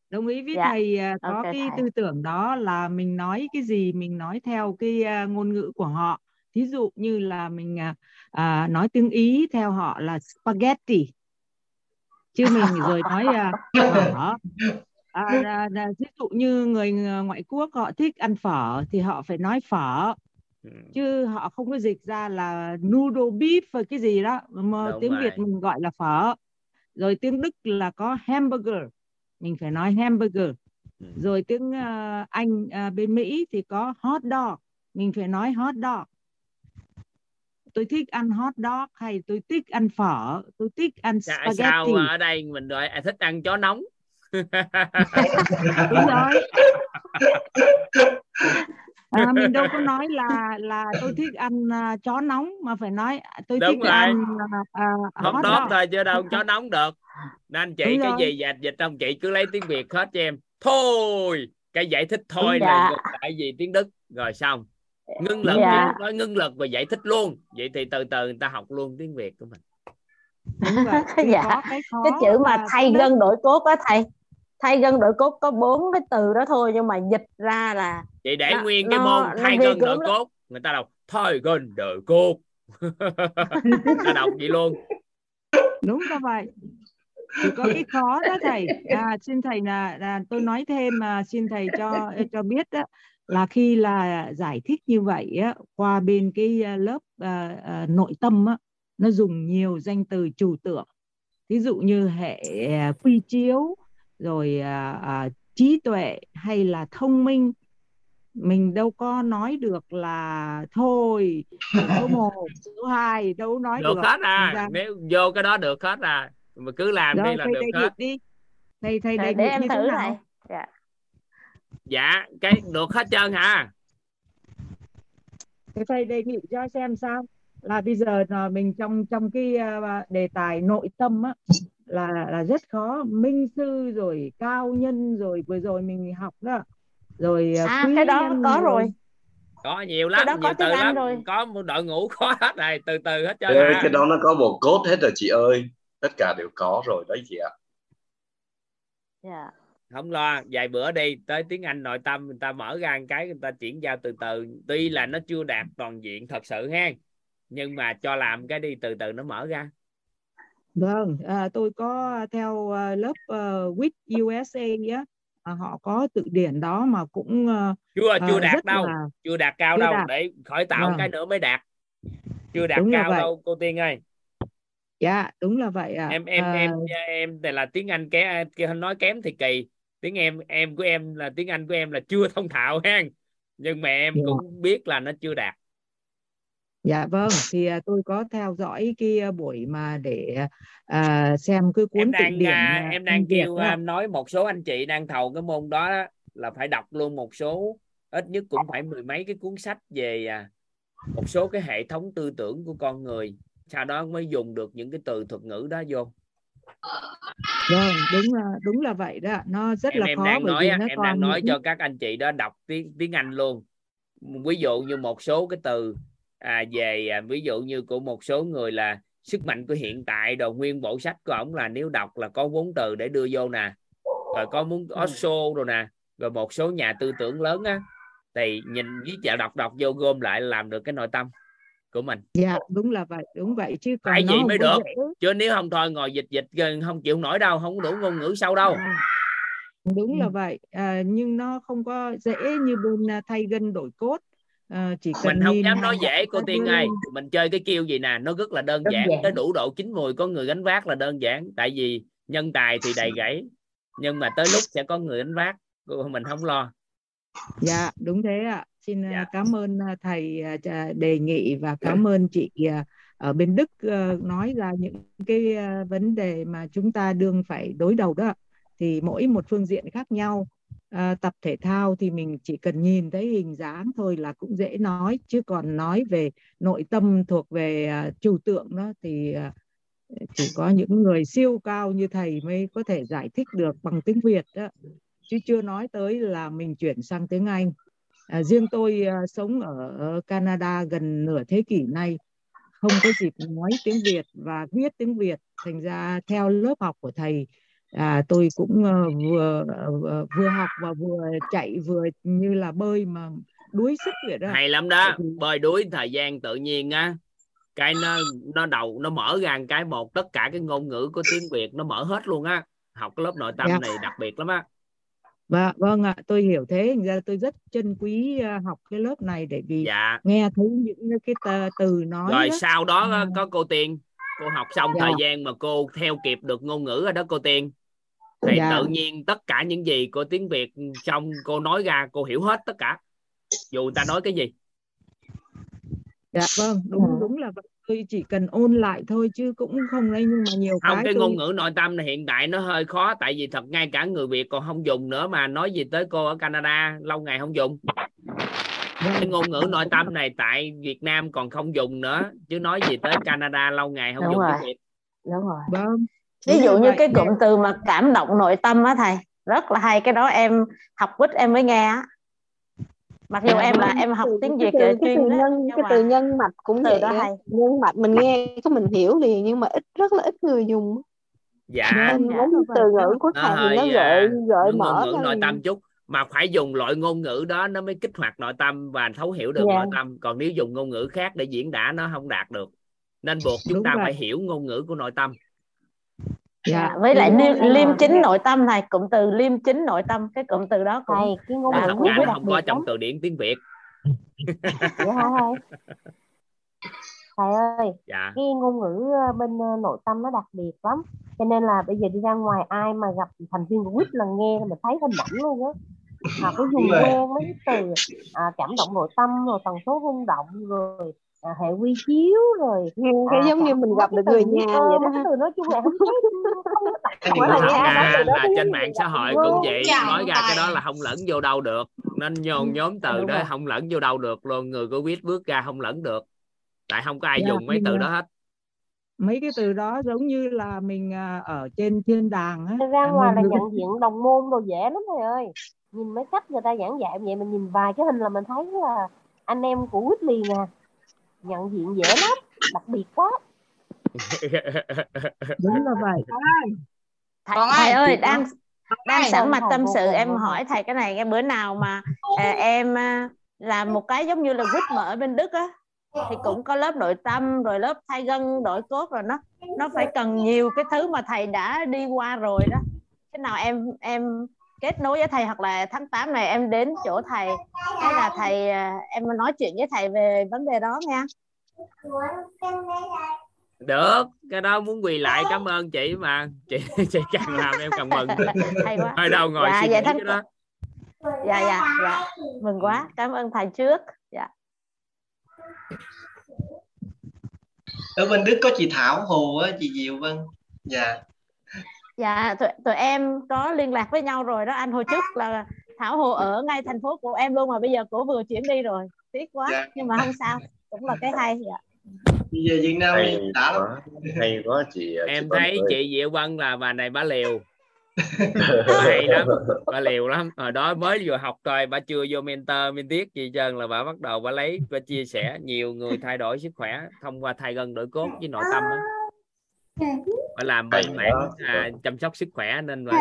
Đồng ý với Dạ, thầy à, có ok cái thầy. tư tưởng đó là mình nói cái gì mình nói theo cái à, ngôn ngữ của họ. Thí dụ như là mình à, à, nói tiếng Ý theo họ là spaghetti. Chứ mình rồi nói phở. À, à, à, ví dụ như người ngoại quốc họ thích ăn phở thì họ phải nói phở chứ họ không có dịch ra là noodle beef và cái gì đó. Mà Đúng tiếng rồi. Việt mình gọi là phở. Rồi tiếng Đức là có hamburger. Mình phải nói hamburger. Ừ. rồi tiếng ờ, Anh ờ, bên Mỹ thì có hot dog. Mình phải nói hot dog. Tôi thích ăn hot dog hay tôi thích ăn phở? Tôi thích ăn spaghetti. sao ở đây mình gọi à, thích ăn chó nóng? Đúng rồi à, mình đâu có nói là là tôi thích ăn à, chó nóng mà phải nói à, tôi Đúng thích rồi. ăn à, à, hot hot dog dog thôi chứ đâu chó nóng được nên chị Đúng cái rồi. gì dịch dịch trong chị cứ lấy tiếng việt hết cho em thôi cái giải thích thôi Dạ. là lại gì tiếng đức rồi xong ngưng lực Dạ. nói ngưng lực và giải thích luôn vậy thì từ từ người ta học luôn tiếng việt của mình đúng Thì Dạ. có cái khó cái chữ mà thay gân đổi cốt á thầy thay gân đổi cốt có bốn cái từ đó thôi nhưng mà dịch ra là chị để Nó- nguyên cái nó- môn nó thay ghê gân lắm. cốt người ta đọc thay gân đợi cốt. Ta đọc vậy luôn. Đúng như vậy thì có cái khó đó thầy. À, xin thầy là, là tôi nói thêm mà xin thầy cho cho biết đó, là khi là giải thích như vậy á, qua bên cái à, lớp à, à, nội tâm á, nó dùng nhiều danh từ trừu tượng. Ví dụ như hệ à, quy chiếu rồi à, à, trí tuệ hay là thông minh? Mình đâu có nói được là thôi số một số hai đâu nói được được. hết à ra- nếu vô cái đó được hết à mà cứ làm rồi đi là được hết. đi. Thầy thầy để em thử thầy dạ. dạ cái được hết trơn hả? Thế thầy đề nghị cho xem sao. Là bây giờ là mình trong trong cái à, đề tài nội tâm á là là rất khó. Minh sư rồi cao nhân rồi vừa rồi mình học đó. Rồi à quý cái đó nhân có rồi. có nhiều Cái lắm đó có nhiều từ tiếng Anh lắm. rồi. có một đội ngũ có hết rồi từ từ hết trơn Ê, à. cái đó nó có một cốt hết rồi chị ơi. Tất cả đều có rồi đấy chị ạ. Dạ. Không lo vài bữa đi tới tiếng Anh nội tâm người ta mở ra một cái người ta chuyển giao từ từ. Tuy là nó chưa đạt toàn diện thật sự ha nhưng mà cho làm cái đi từ từ nó mở ra vâng à, tôi có theo à, lớp uh, WIT USA á mà họ có tự điển đó mà cũng uh, chưa chưa uh, đạt rất đâu là chưa đạt cao chưa đâu đạt. để khỏi tạo Vâng. cái nữa mới đạt. Chưa đạt Đúng cao đâu cô tiên ơi. Dạ đúng là vậy ạ. Em em Ờ, em em này là tiếng anh kém nói kém thì kỳ. Tiếng em em của em là tiếng anh của em là chưa thông thạo ha nhưng mà em Dạ. cũng biết là nó chưa đạt Dạ vâng, thì à, tôi có theo dõi cái buổi mà để à, xem cái cuốn em đang điển à, à, em đang kêu đó. à, nói một số anh chị đang thầu cái môn đó á, là phải đọc luôn một số ít nhất cũng phải mười mấy cái cuốn sách về à, một số cái hệ thống tư tưởng của con người. Sau đó mới dùng được những cái từ thuật ngữ đó vô. Vâng, đúng là đúng là vậy đó, nó rất em là em khó đang bởi nói vì nó em đang còn nói những cho các anh chị đó đọc tiếng tiếng Anh luôn. Ví dụ như một số cái từ à, về à, ví dụ như của một số người là sức mạnh của hiện tại đồ nguyên bộ sách của ổng là nếu đọc là có bốn từ để đưa vô nè. Rồi có muốn Osho rồi nè. Rồi một số nhà tư tưởng lớn á thì nhìn với chợ đọc đọc vô gom lại làm được cái nội tâm của mình. Dạ, đúng là vậy, đúng vậy. Chứ còn vậy không mới có được. dễ. chứ nếu không thôi ngồi dịch dịch gần không chịu nổi đâu không đủ ngôn ngữ sâu đâu. Đúng là vậy, à, nhưng nó không có dễ như bên à, thay gân đổi cốt. À, chỉ cần mình không dám nói dễ cô tiên ơi mình chơi cái kêu gì nè nó rất là đơn Đơn giản giản. tới đủ độ chín mùi có người gánh vác là đơn giản tại vì nhân tài thì đầy gãy nhưng mà tới lúc sẽ có người gánh vác mình không lo Dạ, đúng thế ạ. Xin à, Dạ. cảm ơn à, thầy đề nghị và cảm ơn chị ở bên Đức nói ra những cái vấn đề mà chúng ta đương phải đối đầu đó. Thì mỗi một phương diện khác nhau. À, tập thể thao thì mình chỉ cần nhìn thấy hình dáng thôi là cũng dễ nói. Chứ còn nói về nội tâm thuộc về à, trừu tượng đó thì à, chỉ có những người siêu cao như thầy mới có thể giải thích được bằng tiếng Việt đó. Chứ chưa nói tới là mình chuyển sang tiếng Anh. À, riêng tôi à, sống ở Canada gần nửa thế kỷ nay không có dịp nói tiếng Việt và viết tiếng Việt. Thành ra theo lớp học của thầy à, tôi cũng ờ, vừa ờ, vừa học và vừa chạy vừa như là bơi mà đuối sức vậy đó. Hay lắm đó bơi đuối thời gian tự nhiên á cái nó nó đầu nó mở ra cái một tất cả cái ngôn ngữ của tiếng Việt nó mở hết luôn á. Học cái lớp nội tâm Dạ. này đặc biệt lắm á. Và vâng ạ tôi hiểu thế. Thành ra tôi rất trân quý học cái lớp này để vì dạ. nghe thấy những cái tờ- từ nói rồi đó. sau đó có cô tiên cô học xong Dạ. thời gian mà cô theo kịp được ngôn ngữ rồi đó cô tiên thì Dạ. tự nhiên tất cả những gì của tiếng Việt xong cô nói ra cô hiểu hết tất cả dù người ta nói cái gì Dạ vâng, đúng đúng là vậy. Tôi chỉ cần ôn lại thôi chứ cũng không đấy nhưng mà nhiều không cái cái tôi ngôn ngữ nội tâm này hiện tại nó hơi khó tại vì thật ngay cả người Việt còn không dùng nữa mà nói gì tới cô ở Canada lâu ngày không dùng cái ngôn ngữ nội tâm này tại Việt Nam còn không dùng nữa chứ nói gì tới Canada lâu ngày không Đúng dùng rồi. tiếng Việt đúng rồi Vâng. Ví dụ như vậy. cái cụm từ mà cảm động nội tâm á thầy rất là hay cái đó em học quýt em mới nghe á. Mặc dù Dạ em là em học từ- tiếng cái Việt từ, cái từ chuyên đó nhân nhưng cái mà từ nhân mạch cũng từ vậy đó hay. Nhân mạch mình nghe cái mình hiểu liền nhưng mà ít rất là ít người dùng dạ nên như từ ngữ của nó thầy thì nó gợi à, gợi nó ngôn mở ngữ nội tâm chút mà phải dùng loại ngôn ngữ đó nó mới kích hoạt nội tâm và thấu hiểu được Dạ. nội tâm. Còn nếu dùng ngôn ngữ khác để diễn tả nó không đạt được nên buộc chúng Đúng ta vậy. phải hiểu ngôn ngữ của nội tâm Dạ. với lại liêm, ra liêm chính cái- nội tâm thầy cụm từ liêm chính nội tâm cái cụm từ đó cũng thầy cái ngôn mà là ngữ không có biệt trong từ điển tiếng Việt. Dạ thầy thầy ơi dạ. cái ngôn ngữ ờ, bên ờ, nội tâm nó đặc biệt lắm. Cho nên là bây giờ đi ra ngoài ai mà gặp thành viên của quýt là nghe mình thấy hình ảnh luôn á. Họ có dùng quen mấy cái từ à, cảm động nội tâm rồi tần số rung động rồi à, hệ quy chiếu rồi. Nghe cái à, giống như mình mấy gặp cái được từ người biết nhà vậy đó. cái từ nói chung là không thấy không nói ra là cái trên giống như mạng xã hội cũng vậy nói ra cái đó là không lẫn vô đâu được nên nhồn nhóm từ đó không lẫn vô đâu được luôn người có biết bước ra không lẫn được. Tại không có ai Dạ, dùng mấy mình, từ à, đó hết. Mấy cái từ đó giống như là mình à, ở trên thiên đàng á. ra à, ngoài là nhận diện đồng môn đồ dễ lắm thầy ơi. Nhìn mấy cách người ta giảng dạy vậy mình nhìn vài cái hình là mình thấy là anh em của quýt liền à nhận diện dễ lắm đặc biệt quá. Đúng là vậy. thầy, Con thầy ơi, đang đang sẵn mặt tâm sự em hỏi thầy cái này cái bữa nào mà à, em à, làm một cái giống như là quýt mà ở bên Đức á thì cũng có lớp nội tâm rồi lớp thay gân đổi cốt rồi nó nó phải cần nhiều cái thứ mà thầy đã đi qua rồi đó. Cái nào em em kết nối với thầy hoặc là tháng 8 này em đến chỗ thầy hay là thầy à, em nói chuyện với thầy về vấn đề đó nha. Được cái đó muốn quỳ lại cảm ơn chị mà. Chị chị càng làm em càng mừng. Hay quá. Ở đâu ngồi dạ, suy vậy nghĩ tháng cái đó. Dạ dạ dạ. Mừng quá. Cảm ơn thầy trước. Dạ. Ở bên Đức có chị Thảo Hồ á chị Diệu Vân. Dạ dạ tụi, tụi em có liên lạc với nhau rồi đó anh hồi trước là Thảo Hồ ở ngay thành phố của em luôn mà bây giờ cổ vừa chuyển đi rồi tiếc quá Dạ. nhưng mà không sao cũng là cái hay dạ. bây giờ Việt Nam hay đã quá hay quá chị em chị thấy ơi. chị Diệu Vân là bà này bà liều bà hay lắm bà liều lắm hồi đó mới vừa học thôi bà chưa vô mentor mentor gì trơn là bà bắt đầu bà lấy bà chia sẻ nhiều người thay đổi sức khỏe thông qua thay gân đổi cốt với nội tâm đó. Bà làm mảng quá. à, chăm sóc sức khỏe nên luôn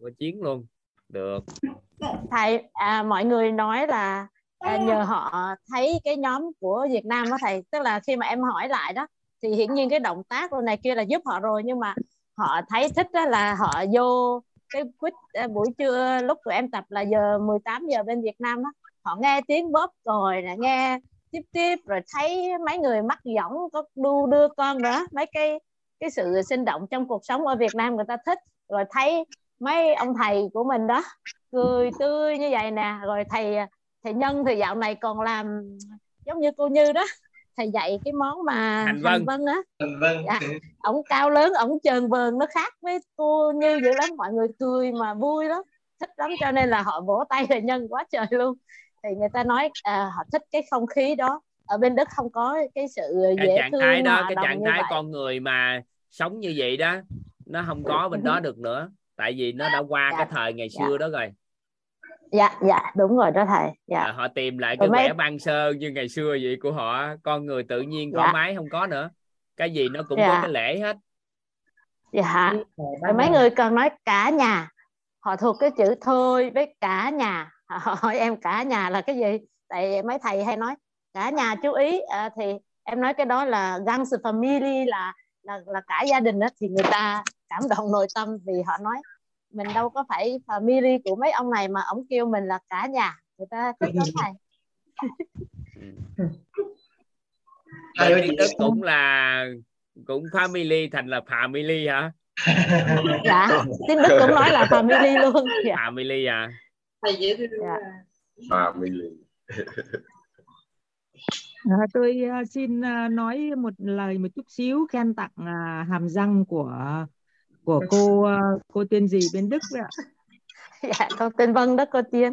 bà chiến luôn. Được. Thầy à, mọi người nói là à, nhờ họ thấy cái nhóm của Việt Nam đó thầy. Tức là khi mà em hỏi lại đó thì hiển nhiên cái động tác rồi này kia là giúp họ rồi nhưng mà họ thấy thích đó là họ vô cái quýt à, buổi trưa lúc tụi em tập là giờ 18 giờ bên Việt Nam đó họ nghe tiếng bóp rồi nè nghe tiếp tiếp rồi thấy mấy người mắc võng có đu đưa con nữa. Mấy cái cái sự sinh động trong cuộc sống ở Việt Nam người ta thích. Rồi thấy mấy ông thầy của mình đó cười tươi như vậy nè. Rồi thầy thầy nhân thì dạo này còn làm giống như cô như đó. Thầy dạy cái món mà Hành vân. vân á. Vân Vân. Dạ. ổng cao lớn ổng trơn vờn nó khác với cô như dữ lắm. Mọi người cười mà vui lắm thích lắm. Cho nên là họ vỗ tay thầy nhân quá trời luôn thì người ta nói à, họ thích cái không khí đó. Ở bên đức không có cái sự cái dễ trạng thương thái đó cái trạng thái con người mà sống như vậy đó nó không có bên đó được nữa. Tại vì nó đã qua Dạ. cái thời ngày Dạ. xưa đó rồi. Dạ dạ đúng rồi đó thầy. Dạ. À, họ tìm lại cái mấy- vẻ băng sơ như ngày xưa vậy của họ con người tự nhiên Dạ. thoải mái không có nữa. Cái gì nó cũng có Dạ. cái lễ hết. Dạ. Rồi mấy người còn nói cả nhà. Họ thuộc cái chữ thôi với cả nhà hỏi em cả nhà là cái gì? Tại mấy thầy hay nói cả nhà chú ý. À, thì em nói cái đó là ganze family là là là cả gia đình đó thì người ta cảm động nội tâm vì họ nói mình đâu có phải family của mấy ông này mà ông kêu mình là cả nhà. Người ta thích lắm thầy. Quá tiếng chị. Đức cũng là cũng family thành là family hả? Dạ tiếng đức cũng nói là family luôn. Dạ. family à thầy dễ thương Dạ. à mình liền À, tôi à, xin à, nói một lời một chút xíu khen tặng à, hàm răng của của cô à, cô tên gì bên Đức ạ? dạ con tên Vân đó cô Tiên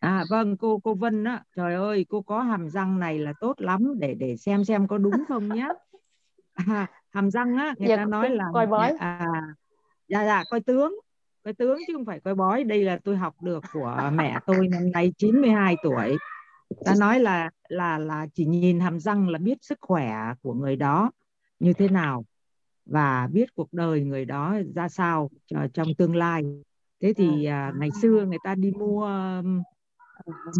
À vâng cô cô Vân á trời ơi cô có hàm răng này là tốt lắm để để xem xem có đúng không nhé à, hàm răng á người Giờ ta nói là coi bói. à dạ dạ coi tướng coi tướng chứ không phải coi bói. Đây là tôi học được của mẹ tôi năm nay 92 tuổi. Ta nói là là là chỉ nhìn hàm răng là biết sức khỏe của người đó như thế nào và biết cuộc đời người đó ra sao cho- trong tương lai. Thế thì à, ngày xưa người ta đi mua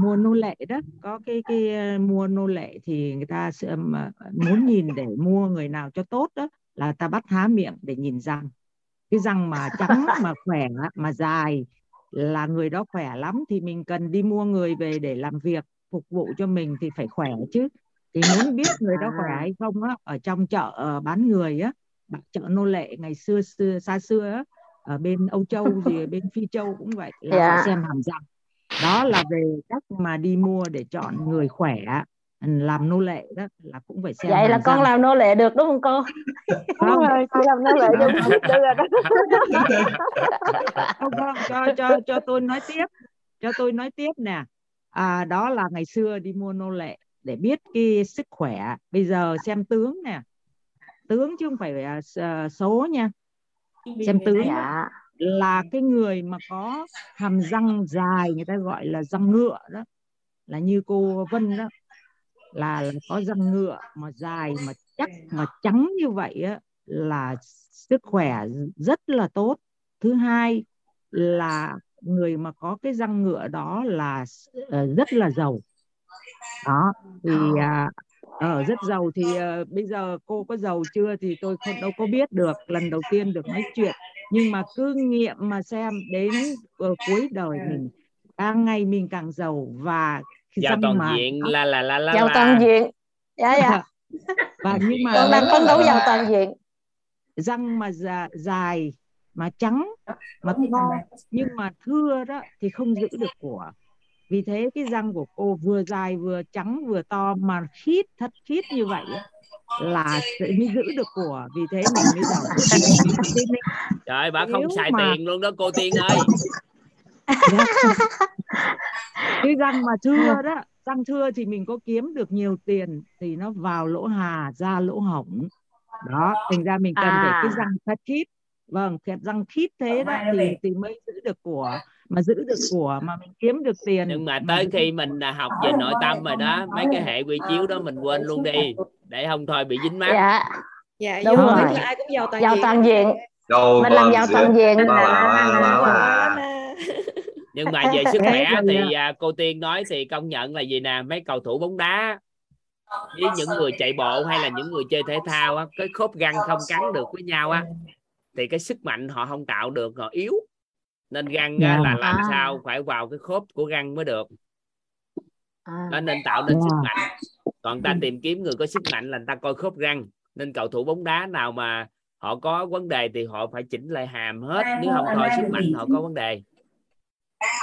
mua nô lệ đó. Có cái cái uh, mua nô lệ thì người ta sẽ mà muốn nhìn để mua người nào cho tốt đó là ta bắt há miệng để nhìn răng cái răng mà trắng mà khỏe mà dài là người đó khỏe lắm thì mình cần đi mua người về để làm việc phục vụ cho mình thì phải khỏe chứ. Thì muốn biết người đó khỏe hay không á ở trong chợ ờ, bán người á chợ nô lệ ngày xưa xưa xa xưa á ở bên Âu Châu gì ở bên Phi Châu cũng vậy là Dạ. phải xem hàm răng đó là về cách mà đi mua để chọn người khỏe làm nô lệ đó là cũng phải xem vậy là con răng. làm nô lệ được đúng không cô? Không. rồi chị làm nô lệ được được rồi đó không không cho cho cho tôi nói tiếp cho tôi nói tiếp nè. À, đó là ngày xưa đi mua nô lệ để biết cái sức khỏe. Bây giờ xem tướng nè. Tướng chứ không phải s- số nha. Xem tướng dạ là cái người mà có hàm răng dài người ta gọi là răng ngựa đó. Là như cô Vân đó là, là có răng ngựa mà dài mà chắc mà trắng như vậy á là sức khỏe rất là tốt. Thứ hai là người mà có cái răng ngựa đó là uh, rất là giàu. Đó thì uh, ở rất giàu thì uh, bây giờ cô có giàu chưa thì tôi không đâu có biết được. Lần đầu tiên được nói chuyện. Nhưng mà cứ nghiệm mà xem đến uh, cuối đời mình càng ngày mình càng giàu. Và răng toàn mà. diện la là la la giàu la. toàn diện. Dạ dạ. Và nhưng mà con đang phấn đấu giàu toàn diện. Răng mà già, dài mà trắng mà to nhưng mà thưa đó thì không giữ được của. Vì thế cái răng của cô vừa dài vừa trắng vừa to mà khít thật khít như vậy là sẽ mới giữ được của. Vì thế mình mới giàu. Trời bà không xài mà- tiền luôn đó cô tiên ơi cái răng mà thưa đó răng thưa thì mình có kiếm được nhiều tiền thì nó vào lỗ hà ra lỗ hổng đó thành ra mình cần phải cái À. răng thật khít. Vâng cái răng khít thế đó thì thì mới giữ được của mà giữ được của mà mình kiếm được tiền. Nhưng mà tới khi mình à, học về nội tâm rồi đó mấy cái hệ quy chiếu đó mình quên luôn đi để không thôi bị dính mắt dạ. Dạ Đúng vô rồi. là ai cũng giàu toàn giàu diện toàn diện. Đâu mình làm vâng, giàu dựa- toàn diện Bà bà bà bà bà. nhưng mà về sức khỏe thì à, cô tiên nói thì công nhận là gì nè mấy cầu thủ bóng đá với những người chạy bộ hay là những người chơi thể thao á cái khớp găng không cắn được với nhau á thì cái sức mạnh họ không tạo được họ yếu nên găng á, Dạ. là làm À. sao phải vào cái khớp của găng mới được à. nó nên tạo nên Dạ. sức mạnh còn ta tìm kiếm người có sức mạnh là người ta coi khớp răng nên cầu thủ bóng đá nào mà họ có vấn đề thì họ phải chỉnh lại hàm hết nếu không thôi sức mạnh họ có vấn đề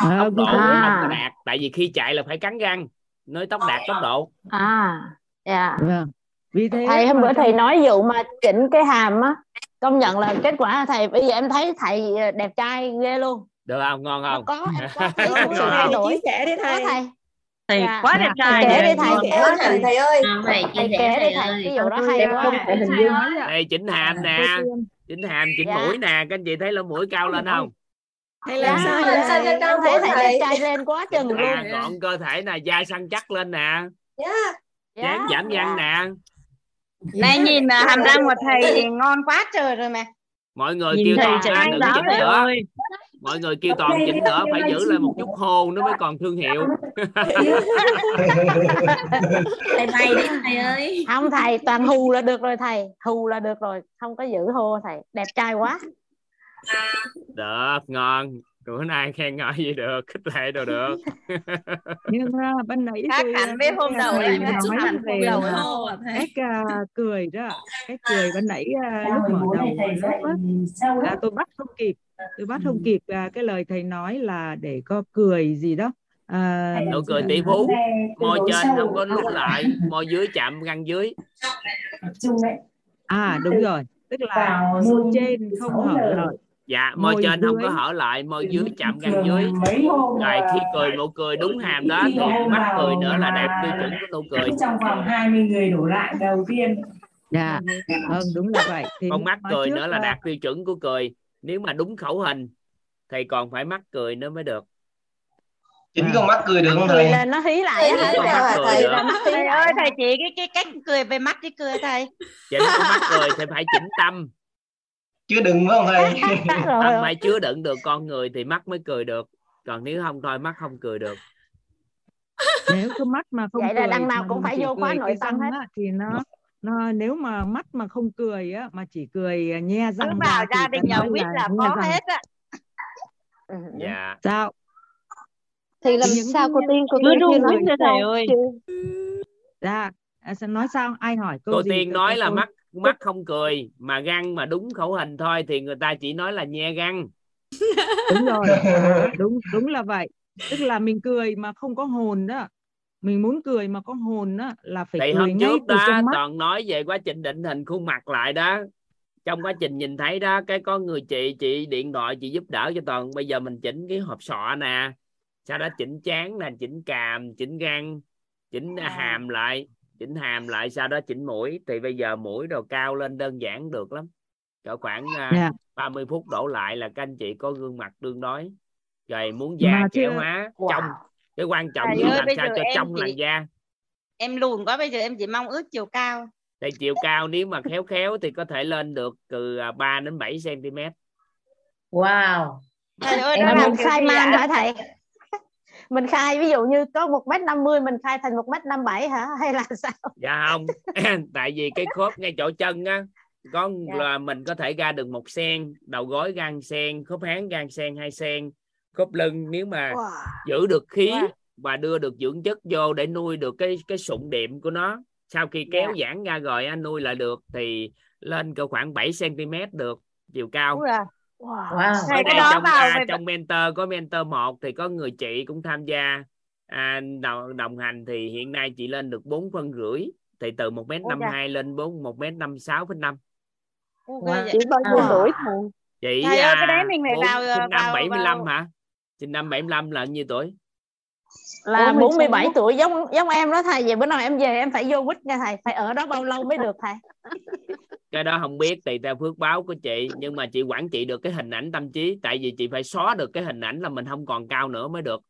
Ờ, tốc độ À. có đạt. Tại vì khi chạy là phải cắn răng nói tốc đạt tốc độ. À dạ. Vâng. Vì thế thầy hôm bữa thầy nói vụ mà chỉnh cái hàm á công nhận là kết quả thầy bây giờ em thấy thầy đẹp trai ghê luôn. Được không? Ngon nó không? có em có Ngon một sự thay thầy đổi. chia sẻ đi có thầy. Thầy thầy Dạ. quá đẹp trai kể đi thầy kể đi thầy thầy. thầy ơi. Thầy chia thầy sẻ kể đi thầy thầy cái vụ đó hay quá không thể hình dung. Nói là đây chỉnh hàm nè. Chỉnh hàm chỉnh Dạ. mũi nè. Các anh chị thấy lỗ mũi cao lên không thầy làm dạ sao dạ, vậy? sao cao em thấy thầy đẹp trai lên quá chừng luôn. à, gọn cơ thể nè da săn chắc lên nè. Dạ. dáng dạ giảm dạ nhăn nè. Này nhìn à, hàm răng của thầy ngon quá trời rồi mà. Mọi người nhìn kêu toàn đừng chỉnh nữa ơi. Mọi người kêu toàn chỉnh nữa phải giữ lại một chút hô nó mới còn thương hiệu. Thầy bày đi thầy ơi. Không thầy toàn hù là được rồi thầy. Hù là được rồi không có giữ hô thầy. Đẹp trai quá được ngon bữa nay khen ngợi gì được khích lệ đồ được nhưng uh, ban nãy khác hẳn uh, với hôm đầu em hạnh về hôm đầu uh, à cách uh, cười đó cách cười ban nãy uh, lúc mở đầu là tôi bắt không kịp tôi bắt không kịp uh, cái lời thầy nói là để có cười gì đó à, nụ cười tỷ phú môi trên không có nút lại môi dưới chạm răng dưới à đúng rồi tức là môi trên không hở lợi dạ môi, Môi trên không có dưới. hở lại môi dưới chạm răng dưới. Rồi khi cười nụ cười đúng hàm đó thì mắt cười nữa là đẹp tiêu chuẩn của nụ cười. trong vòng 20 người đổ lại đầu tiên. Dạ vâng đúng là vậy. Thì con mắt cười nữa là đạt tiêu chuẩn của cười. Nếu mà đúng khẩu hình thì còn phải mắt cười nữa mới được. Chỉnh con mắt cười được không thầy? lên nó hí lại Thầy thầy? thầy ơi thầy chỉ cái cái cách cười về mắt cái cười thầy. Chỉnh con mắt cười thì phải chỉnh tâm chứ đừng phải không thầy? Phải chứa đựng được con người thì mắt mới cười được. Còn nếu không thôi mắt không cười được. Nếu cái mắt mà không Vậy là cười đằng nào cũng phải vô khóa nội tâm hết. á, thì nó nó nếu mà mắt mà không cười á mà chỉ cười à, nhe răng vào ra thì gia đình nhà nói quýt là răng. hết á. Ừ. dạ. Sao? Thì làm những sao cô tiên cô cứ tiên nói cho thầy ơi. Dạ à, nói sao? Ai hỏi cô gì tiên nói là mắt mắt không cười mà răng mà đúng khẩu hình thôi thì người ta chỉ nói là nhe răng đúng rồi. Đúng đúng là vậy. Tức là mình cười mà không có hồn đó. Mình muốn cười mà có hồn đó là phải thì cười hôm ngay trước từ đó mắt. toàn nói về quá trình định hình khuôn mặt lại đó. Trong quá trình nhìn thấy đó cái có người chị chị điện thoại chị giúp đỡ cho toàn. Bây giờ mình chỉnh cái hộp sọ nè. Sau đó chỉnh trán nè chỉnh càm chỉnh răng chỉnh À. hàm lại chỉnh hàm lại sau đó chỉnh mũi. Thì bây giờ mũi đồ cao lên đơn giản được lắm. Cỡ khoảng à, Dạ. 30 phút đổ lại là các anh chị có gương mặt tương đối. Rồi muốn da trẻ hóa Wow. trong. Cái quan trọng là làm sao cho trong chỉ- làn da. em lùn quá bây giờ em chỉ mong ước chiều cao. Thì chiều cao nếu mà khéo khéo thì có thể lên được từ 3 đến 7 cm wow. Thầy ơi Em làm khai gì man hả thầy mình khai ví dụ như có một mét năm mươi mình khai thành một mét năm bảy hả hay là sao dạ không tại vì cái khớp ngay chỗ chân á có Dạ. là mình có thể ra được một sen đầu gối gan sen khớp háng gan sen hai sen khớp lưng nếu mà giữ được khí Wow. và đưa được dưỡng chất vô để nuôi được cái cái sụn đệm của nó sau khi kéo Dạ. giãn ra rồi á, nuôi lại được thì lên cỡ khoảng 7 cm được chiều cao Đúng rồi. Wow. ở Thầy cái đây đó trong vào à, phải- trong mentor có mentor một thì có người chị cũng tham gia à, đồng, đồng hành thì hiện nay chị lên được 4 phân rưỡi thì từ 1 m Ôi năm dạ. hai lên 4 1 m năm sáu phẩy năm Ok, Wow. vậy. Chị bao nhiêu À. tuổi thầy? chị Thầy ơi, cái đấy à, mình phải bốn- vào, ờ, sinh năm vào- 75 vào- hả sinh năm 75 là nhiêu tuổi là 46. 47 tuổi giống giống em đó thầy vậy bữa nào em về em phải vô quýt nha thầy phải ở đó bao lâu mới được thầy cái đó không biết tùy theo phước báo của chị. Nhưng mà chị quản trị được cái hình ảnh tâm trí. Tại vì chị phải xóa được cái hình ảnh là mình không còn cao nữa mới được.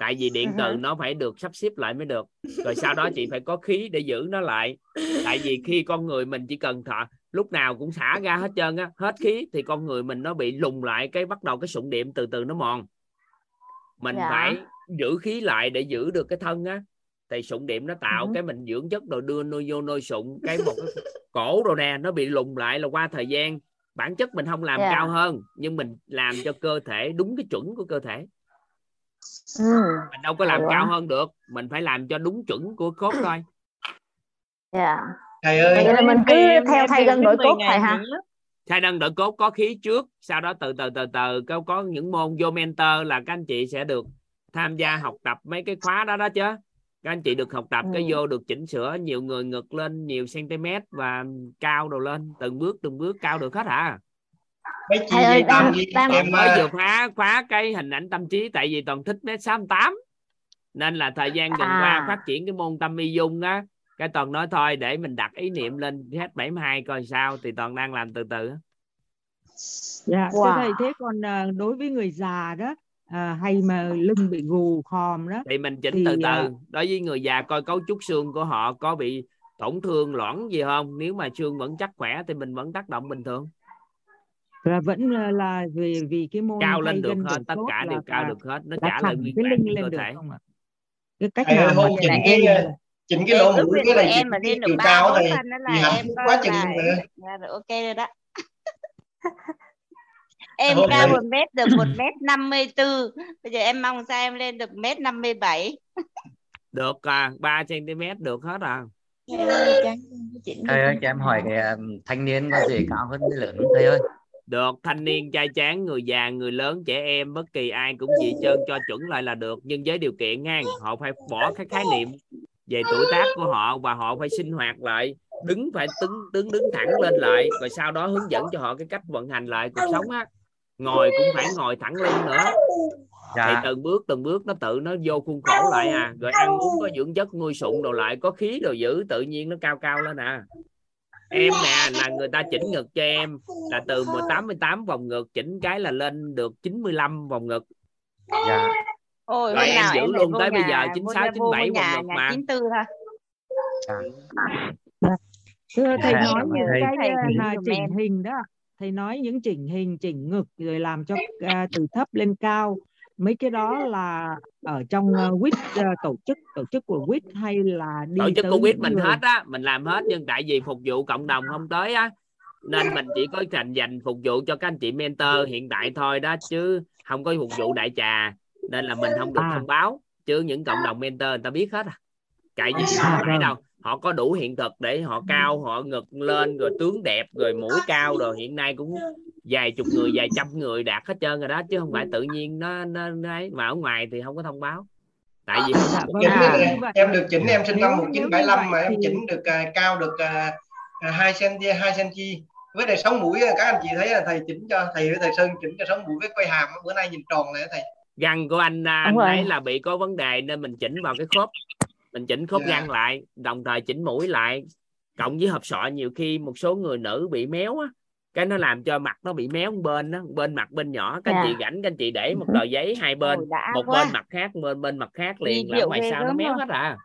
Tại vì điện từ nó phải được sắp xếp lại mới được. Rồi sau đó chị phải có khí để giữ nó lại. Tại vì khi con người mình chỉ cần thọ lúc nào cũng xả ra hết trơn á hết khí thì con người mình nó bị lùng lại cái bắt đầu cái sụn điểm từ từ nó mòn. Mình Dạ. phải giữ khí lại để giữ được cái thân á thì sụn điểm nó tạo Ừ. cái mình dưỡng chất rồi đưa nuôi vô nuôi sụn cái một cái cổ rồi nè nó bị lùng lại là qua thời gian bản chất mình không làm Dạ. cao hơn nhưng mình làm cho cơ thể đúng cái chuẩn của cơ thể ừ. mình đâu có làm quá. cao hơn được mình phải làm cho đúng chuẩn của khớp thôi dạ thầy ơi vậy là mình cứ Em- theo thay đến đổi 10 cốt thầy ha thay đơn đội cốt có khí trước sau đó từ từ từ từ có có những môn vô mentor là các anh chị sẽ được tham gia học tập mấy cái khóa đó đó chứ các anh chị được học tập cái Ừ. vô được chỉnh sửa nhiều người ngực lên nhiều cm và cao đầu lên từng bước từng bước cao được hết hả mấy chị ơi, đang- đang- em mới à, vừa khóa khóa cái hình ảnh tâm trí tại vì toàn thích mét sáu tám nên là thời gian gần qua À. phát triển cái môn tâm y dung á cái toàn nói thôi để mình đặt ý niệm lên hết 72 coi sao thì toàn đang làm từ từ. Dạ, thưa Wow. thầy thế còn à, đối với người già đó à, hay mà lưng bị gù khòm đó. Thì mình chỉnh Thì, từ từ à, đối với người già coi cấu trúc xương của họ có bị tổn thương loãng gì không? Nếu mà xương vẫn chắc khỏe thì mình vẫn tác động bình thường. Là vẫn là, là vì vì cái môn cao lên được hết tất cả đều cao được hết nó là trả lại nguyên cái cơ lên được thể. không ạ? Cái cách thầy ơi nào mà chỉnh cái chỉnh cái lỗ mũi cái này em mà cái lên được chiều cao đó thì là hạnh phúc quá chừng rồi. ok rồi đó em cao một mét được một mét năm mươi bốn bây giờ em mong sao em lên được mét năm mươi bảy? Được à, 3 cm được hết à? Thầy ơi cho em hỏi cái um, thanh niên có gì cao hơn người lớn không thầy ơi? Được thanh niên trai tráng người già người lớn trẻ em bất kỳ ai cũng gì trơn cho chuẩn lại là được. Nhưng với điều kiện ngang họ phải bỏ cái khái niệm về tuổi tác của họ và họ phải sinh hoạt lại đứng phải đứng đứng đứng thẳng lên lại rồi sau đó hướng dẫn cho họ cái cách vận hành lại cuộc sống á ngồi cũng phải ngồi thẳng lưng nữa. Thì dạ. từng bước từng bước nó tự nó vô khuôn khổ lại à. Rồi ăn uống có dưỡng chất nuôi sụn đồ lại có khí đồ giữ tự nhiên nó cao cao lên à. Em nè là người ta chỉnh ngực cho em là từ 88 vòng ngực chỉnh cái là lên được 95 vòng ngực. Dạ. Ôi Rồi em nào giữ em luôn tới bây giờ nhà 96, vô, vô 97 vòng nhà ngực nhà mà. chín tư thôi. Dạ. Thưa thầy Dạ, nói thầy. cái à, giùm chỉnh em. hình đó thầy nói những chỉnh hình chỉnh ngực rồi làm cho à, từ thấp lên cao. Mấy cái đó là ở trong uh, WIT à, tổ chức tổ chức của WIT hay là đi tổ chức covid những mình người? hết á mình làm hết nhưng tại vì phục vụ cộng đồng không tới á nên mình chỉ có dành dành phục vụ cho các anh chị mentor hiện tại thôi đó chứ không có phục vụ đại trà nên là mình không được À. thông báo. Chứ những cộng đồng mentor người ta biết hết à. Vì À, họ thấy vâng. đâu họ có đủ hiện thực để họ cao họ ngực lên rồi tướng đẹp rồi mũi cao rồi hiện nay cũng vài chục người vài trăm người đạt hết trơn rồi đó chứ không phải tự nhiên nó nó, nó ấy. mà ở ngoài thì không có thông báo. Tại vì vâng này như vậy. em được chỉnh em sinh năm nếu nếu như 1975 vậy mà em chỉnh được à, cao được à, à, 2 cm 2 cm với lại sống mũi à, các anh chị thấy là thầy chỉnh cho thầy với thầy Sơn chỉnh cho sống mũi với quay hàm bữa nay nhìn tròn lại thầy. Răng của anh à, anh ấy là bị có vấn đề nên mình chỉnh vào cái khớp mình chỉnh khớp Dạ. răng lại đồng thời chỉnh mũi lại cộng với hộp sọ nhiều khi một số người nữ bị méo á cái nó làm cho mặt nó bị méo một bên đó bên mặt bên nhỏ các anh Dạ. chị rảnh các anh chị để một tờ giấy hai bên Ôi, một quá. bên mặt khác bên bên mặt khác liền là ngoài sau nó méo hết à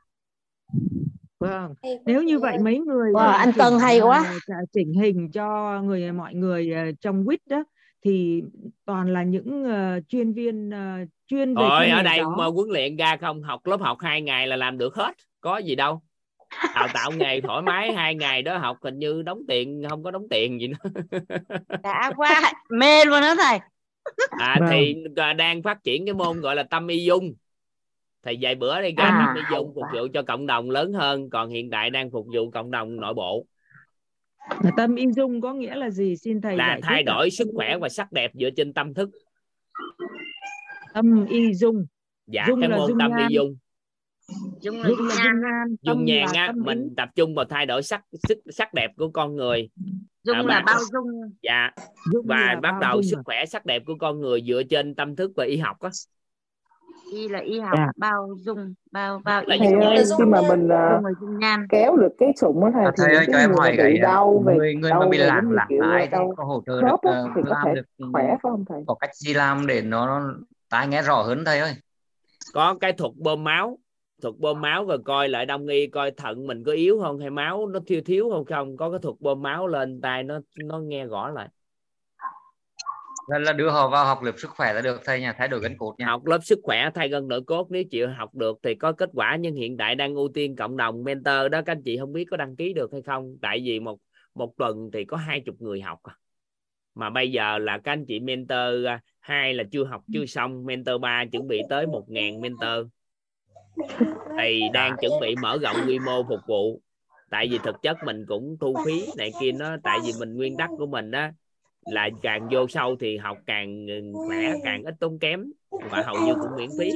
Vâng, nếu như vậy mấy người Wow, mà anh chỉnh Tân hay à, quá. chỉnh hình cho người mọi người à, trong WIT đó thì toàn là những à, chuyên viên à, chuyên về rồi cái ở đây đó. mà huấn luyện ra không học lớp học hai ngày là làm được hết có gì đâu đào tạo nghề thoải mái hai ngày đó học hình như đóng tiền không có đóng tiền gì nữa đã quá mê luôn đó thầy à, Vâng. thì đang phát triển cái môn gọi là tâm y dung thì vài bữa đây ra À. tâm y dung phục vụ cho cộng đồng lớn hơn còn hiện tại đang phục vụ cộng đồng nội bộ tâm y dung có nghĩa là gì? Xin thầy là giải thay đổi sức khỏe và sắc đẹp dựa trên tâm thức. Tâm y dung. Dạ Dung cái là môn dung tâm nhan. y dung dung là dung nhan dung nhan á tâm ý. mình tập trung vào thay đổi sắc sức sắc đẹp của con người. Dung À, là bao dung. Dạ Dung và bắt đầu dung sức à. khỏe sắc đẹp của con người dựa trên tâm thức và y học á y là y học Dạ. bao dung bao bao y thầy ơi khi mà mình à, nhan. kéo được cái sụng á thầy À, thì thầy ơi cho cái em người mà hỏi cái bị đau về người người mà đau bị giống như lạng kiểu lái thì đau có hỗ trợ được ờ, thì có làm thể được khỏe phải không thầy? có cách gì làm để nó, nó tai nghe rõ hơn thầy ơi? Có cái thuật bơm máu thuật bơm máu và coi lại đông y coi thận mình có yếu không hay máu nó thiếu thiếu không không có cái thuật bơm máu lên tai nó nó nghe rõ lại là, là đưa họ vào học lớp sức khỏe là được thầy nha thay đổi gân cốt nha. Học lớp sức khỏe thay gân nội cốt nếu chịu học được thì có kết quả nhưng hiện tại đang ưu tiên cộng đồng mentor đó các anh chị không biết có đăng ký được hay không tại vì một một tuần thì có hai chục người học à. mà bây giờ là các anh chị mentor à, hai là chưa học chưa xong mentor ba chuẩn bị tới một ngàn mentor. Thì đang chuẩn bị mở rộng quy mô phục vụ tại vì thực chất mình cũng thu phí này kia nó tại vì mình nguyên tắc của mình á là càng vô sâu thì học càng khỏe càng ít tốn kém và hầu như cũng miễn phí.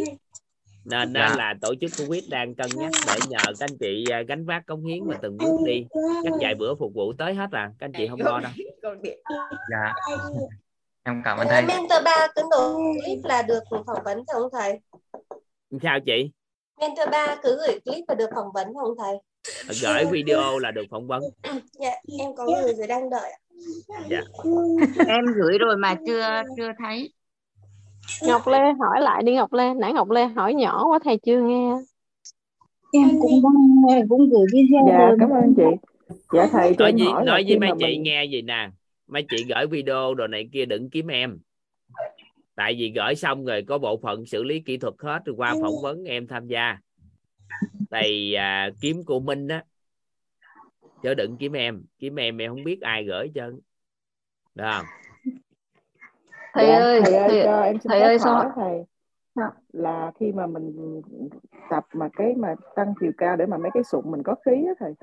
nên Dạ. là tổ chức Covid đang cân nhắc để nhờ các anh chị à, gánh vác cống hiến và từng bước đi. chắc vài bữa phục vụ tới hết à các anh chị không lo đâu. Dạ. Em cảm ơn thầy. Mentor 3 cứ nộp clip là được phỏng vấn không thầy? sao chị? Mentor 3 cứ gửi clip và được phỏng vấn không thầy? gửi video là được phỏng vấn. Dạ, em có người rồi đang đợi. ạ. Dạ. Em gửi rồi mà chưa chưa thấy. Ngọc Lê hỏi lại đi Ngọc Lê nãy Ngọc Lê hỏi nhỏ quá thầy chưa nghe. Em cũng đang nghe cũng gửi video dạ rồi cảm ơn chị. Dạ thầy nói gì hỏi nói với mấy chị mình nghe gì nè? Mấy chị gửi video đồ này kia đừng kiếm em. Tại vì gửi xong rồi có bộ phận xử lý kỹ thuật hết rồi qua phỏng vấn em tham gia. Thì à, kiếm cô Minh á chứ đừng kiếm em. Kiếm em em không biết ai gửi cho được không? Thầy dạ, ơi thầy ơi thầy, cho em xin thầy ơi hỏi sao thầy. Là khi mà mình tập mà cái mà tăng chiều cao để mà mấy cái sụn mình có khí á thầy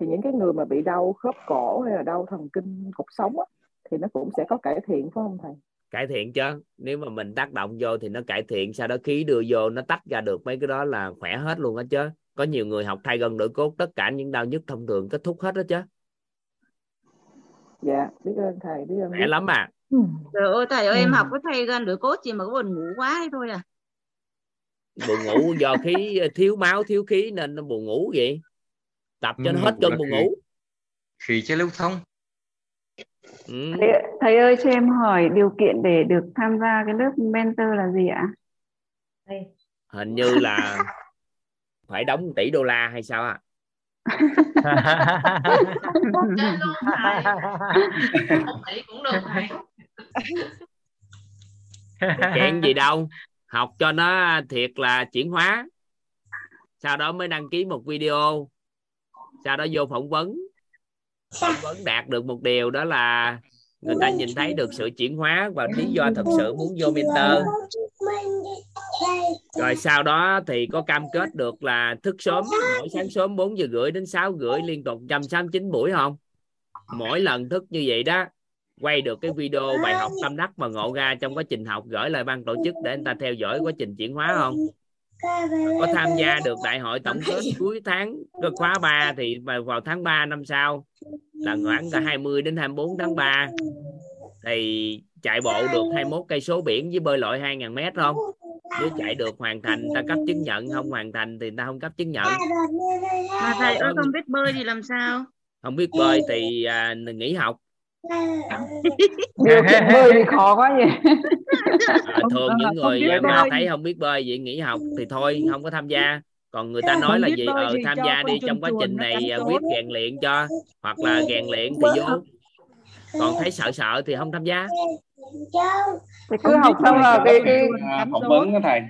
thì những cái người mà bị đau khớp cổ hay là đau thần kinh cột sống á thì nó cũng sẽ có cải thiện phải không thầy? Cải thiện chứ. Nếu mà mình tác động vô thì nó cải thiện sau đó khí đưa vô nó tách ra được mấy cái đó là khỏe hết luôn á chứ có nhiều người học thay gân đổi cốt tất cả những đau nhức thông thường kết thúc hết đó chứ dạ biết ơn thầy biết ơn biết lắm à trời ơi thầy ơi em Ừ. học cái thầy gần đổi cốt chỉ mà có buồn ngủ quá hay thôi à buồn ngủ do khí thiếu máu thiếu khí nên nó buồn ngủ vậy tập cho nó Buồn hết cơn buồn khí. ngủ khí chưa lưu thông ừ. Thầy, thầy ơi cho em hỏi điều kiện để được tham gia cái lớp mentor là gì ạ? hình như là phải đóng 1 tỷ đô la hay sao à Tỷ cũng được thầy. chuyện gì đâu học cho nó thiệt là chuyển hóa. Sau đó mới đăng ký một video. Sau đó vô phỏng vấn. Phỏng vấn đạt được một điều đó là người ta nhìn thấy được sự chuyển hóa và lý do thật sự muốn vô mentor rồi sau đó thì có cam kết được là thức sớm, mỗi sáng sớm 4 giờ rưỡi đến 6 rưỡi liên tục 169 buổi không? Mỗi lần thức như vậy đó, quay được cái video bài học tâm đắc mà ngộ ra trong quá trình học, gửi lại ban tổ chức để anh ta theo dõi quá trình chuyển hóa không? Có tham gia được đại hội tổng kết cuối tháng khóa 3 thì vào tháng 3 năm sau là khoảng cả 20 đến 24 tháng 3 thì chạy bộ được 21 cây số biển với bơi lội 2.000 mét không? Nếu chạy được hoàn thành ta cấp chứng nhận không hoàn thành thì ta không cấp chứng nhận. Mà thầy ơi không biết bơi thì làm sao? Không biết bơi thì à, nghỉ học Điều kiện bơi thì khó quá vậy. À, thường những người mà bơi. thấy không biết bơi vậy nghỉ học thì thôi không có tham gia. Còn người ta nói là gì? ờ, tham gia đi trong quá trình này à, quyết rèn luyện cho hoặc là rèn luyện thì vô. còn thấy sợ sợ thì không tham gia. Thì cứ học xong là cái cái phỏng vấn á thầy.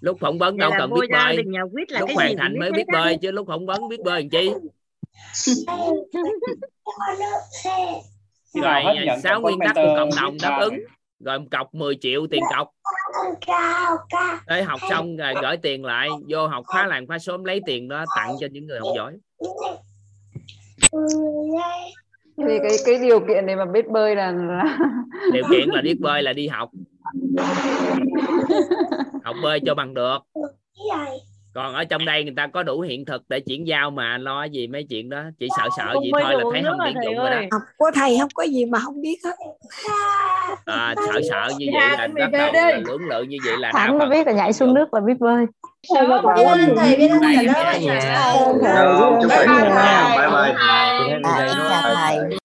Lúc phỏng vấn đâu cần biết bơi. lúc cái hoàn thành mới biết bơi chứ lúc phỏng vấn biết bơi làm chi rồi nhận sáu nguyên tắc của cộng đồng đáp ứng. Này. rồi cọc 10 triệu tiền cọc. Đấy, học xong rồi gửi tiền lại. Vô học khóa làng khóa sớm lấy tiền đó tặng cho những người học giỏi. Thì cái cái điều kiện để mà biết bơi là, là... điều kiện là biết bơi là đi học. Học bơi cho bằng được còn ở trong đây người ta có đủ hiện thực để chuyển giao mà lo gì mấy chuyện đó. Chỉ sợ sợ gì thôi là thấy không tuyển dụng rồi đó. học của thầy không có gì mà không biết hết. À, sợ sợ như vậy Dạ, là mình bắt đầu là lưỡng lự như vậy là đạo thẳng mà Phật biết là nhảy xuống nước là biết bơi. Thầy biết ơn thầy biết ơn thầy đó. thầy Bye bye bye bye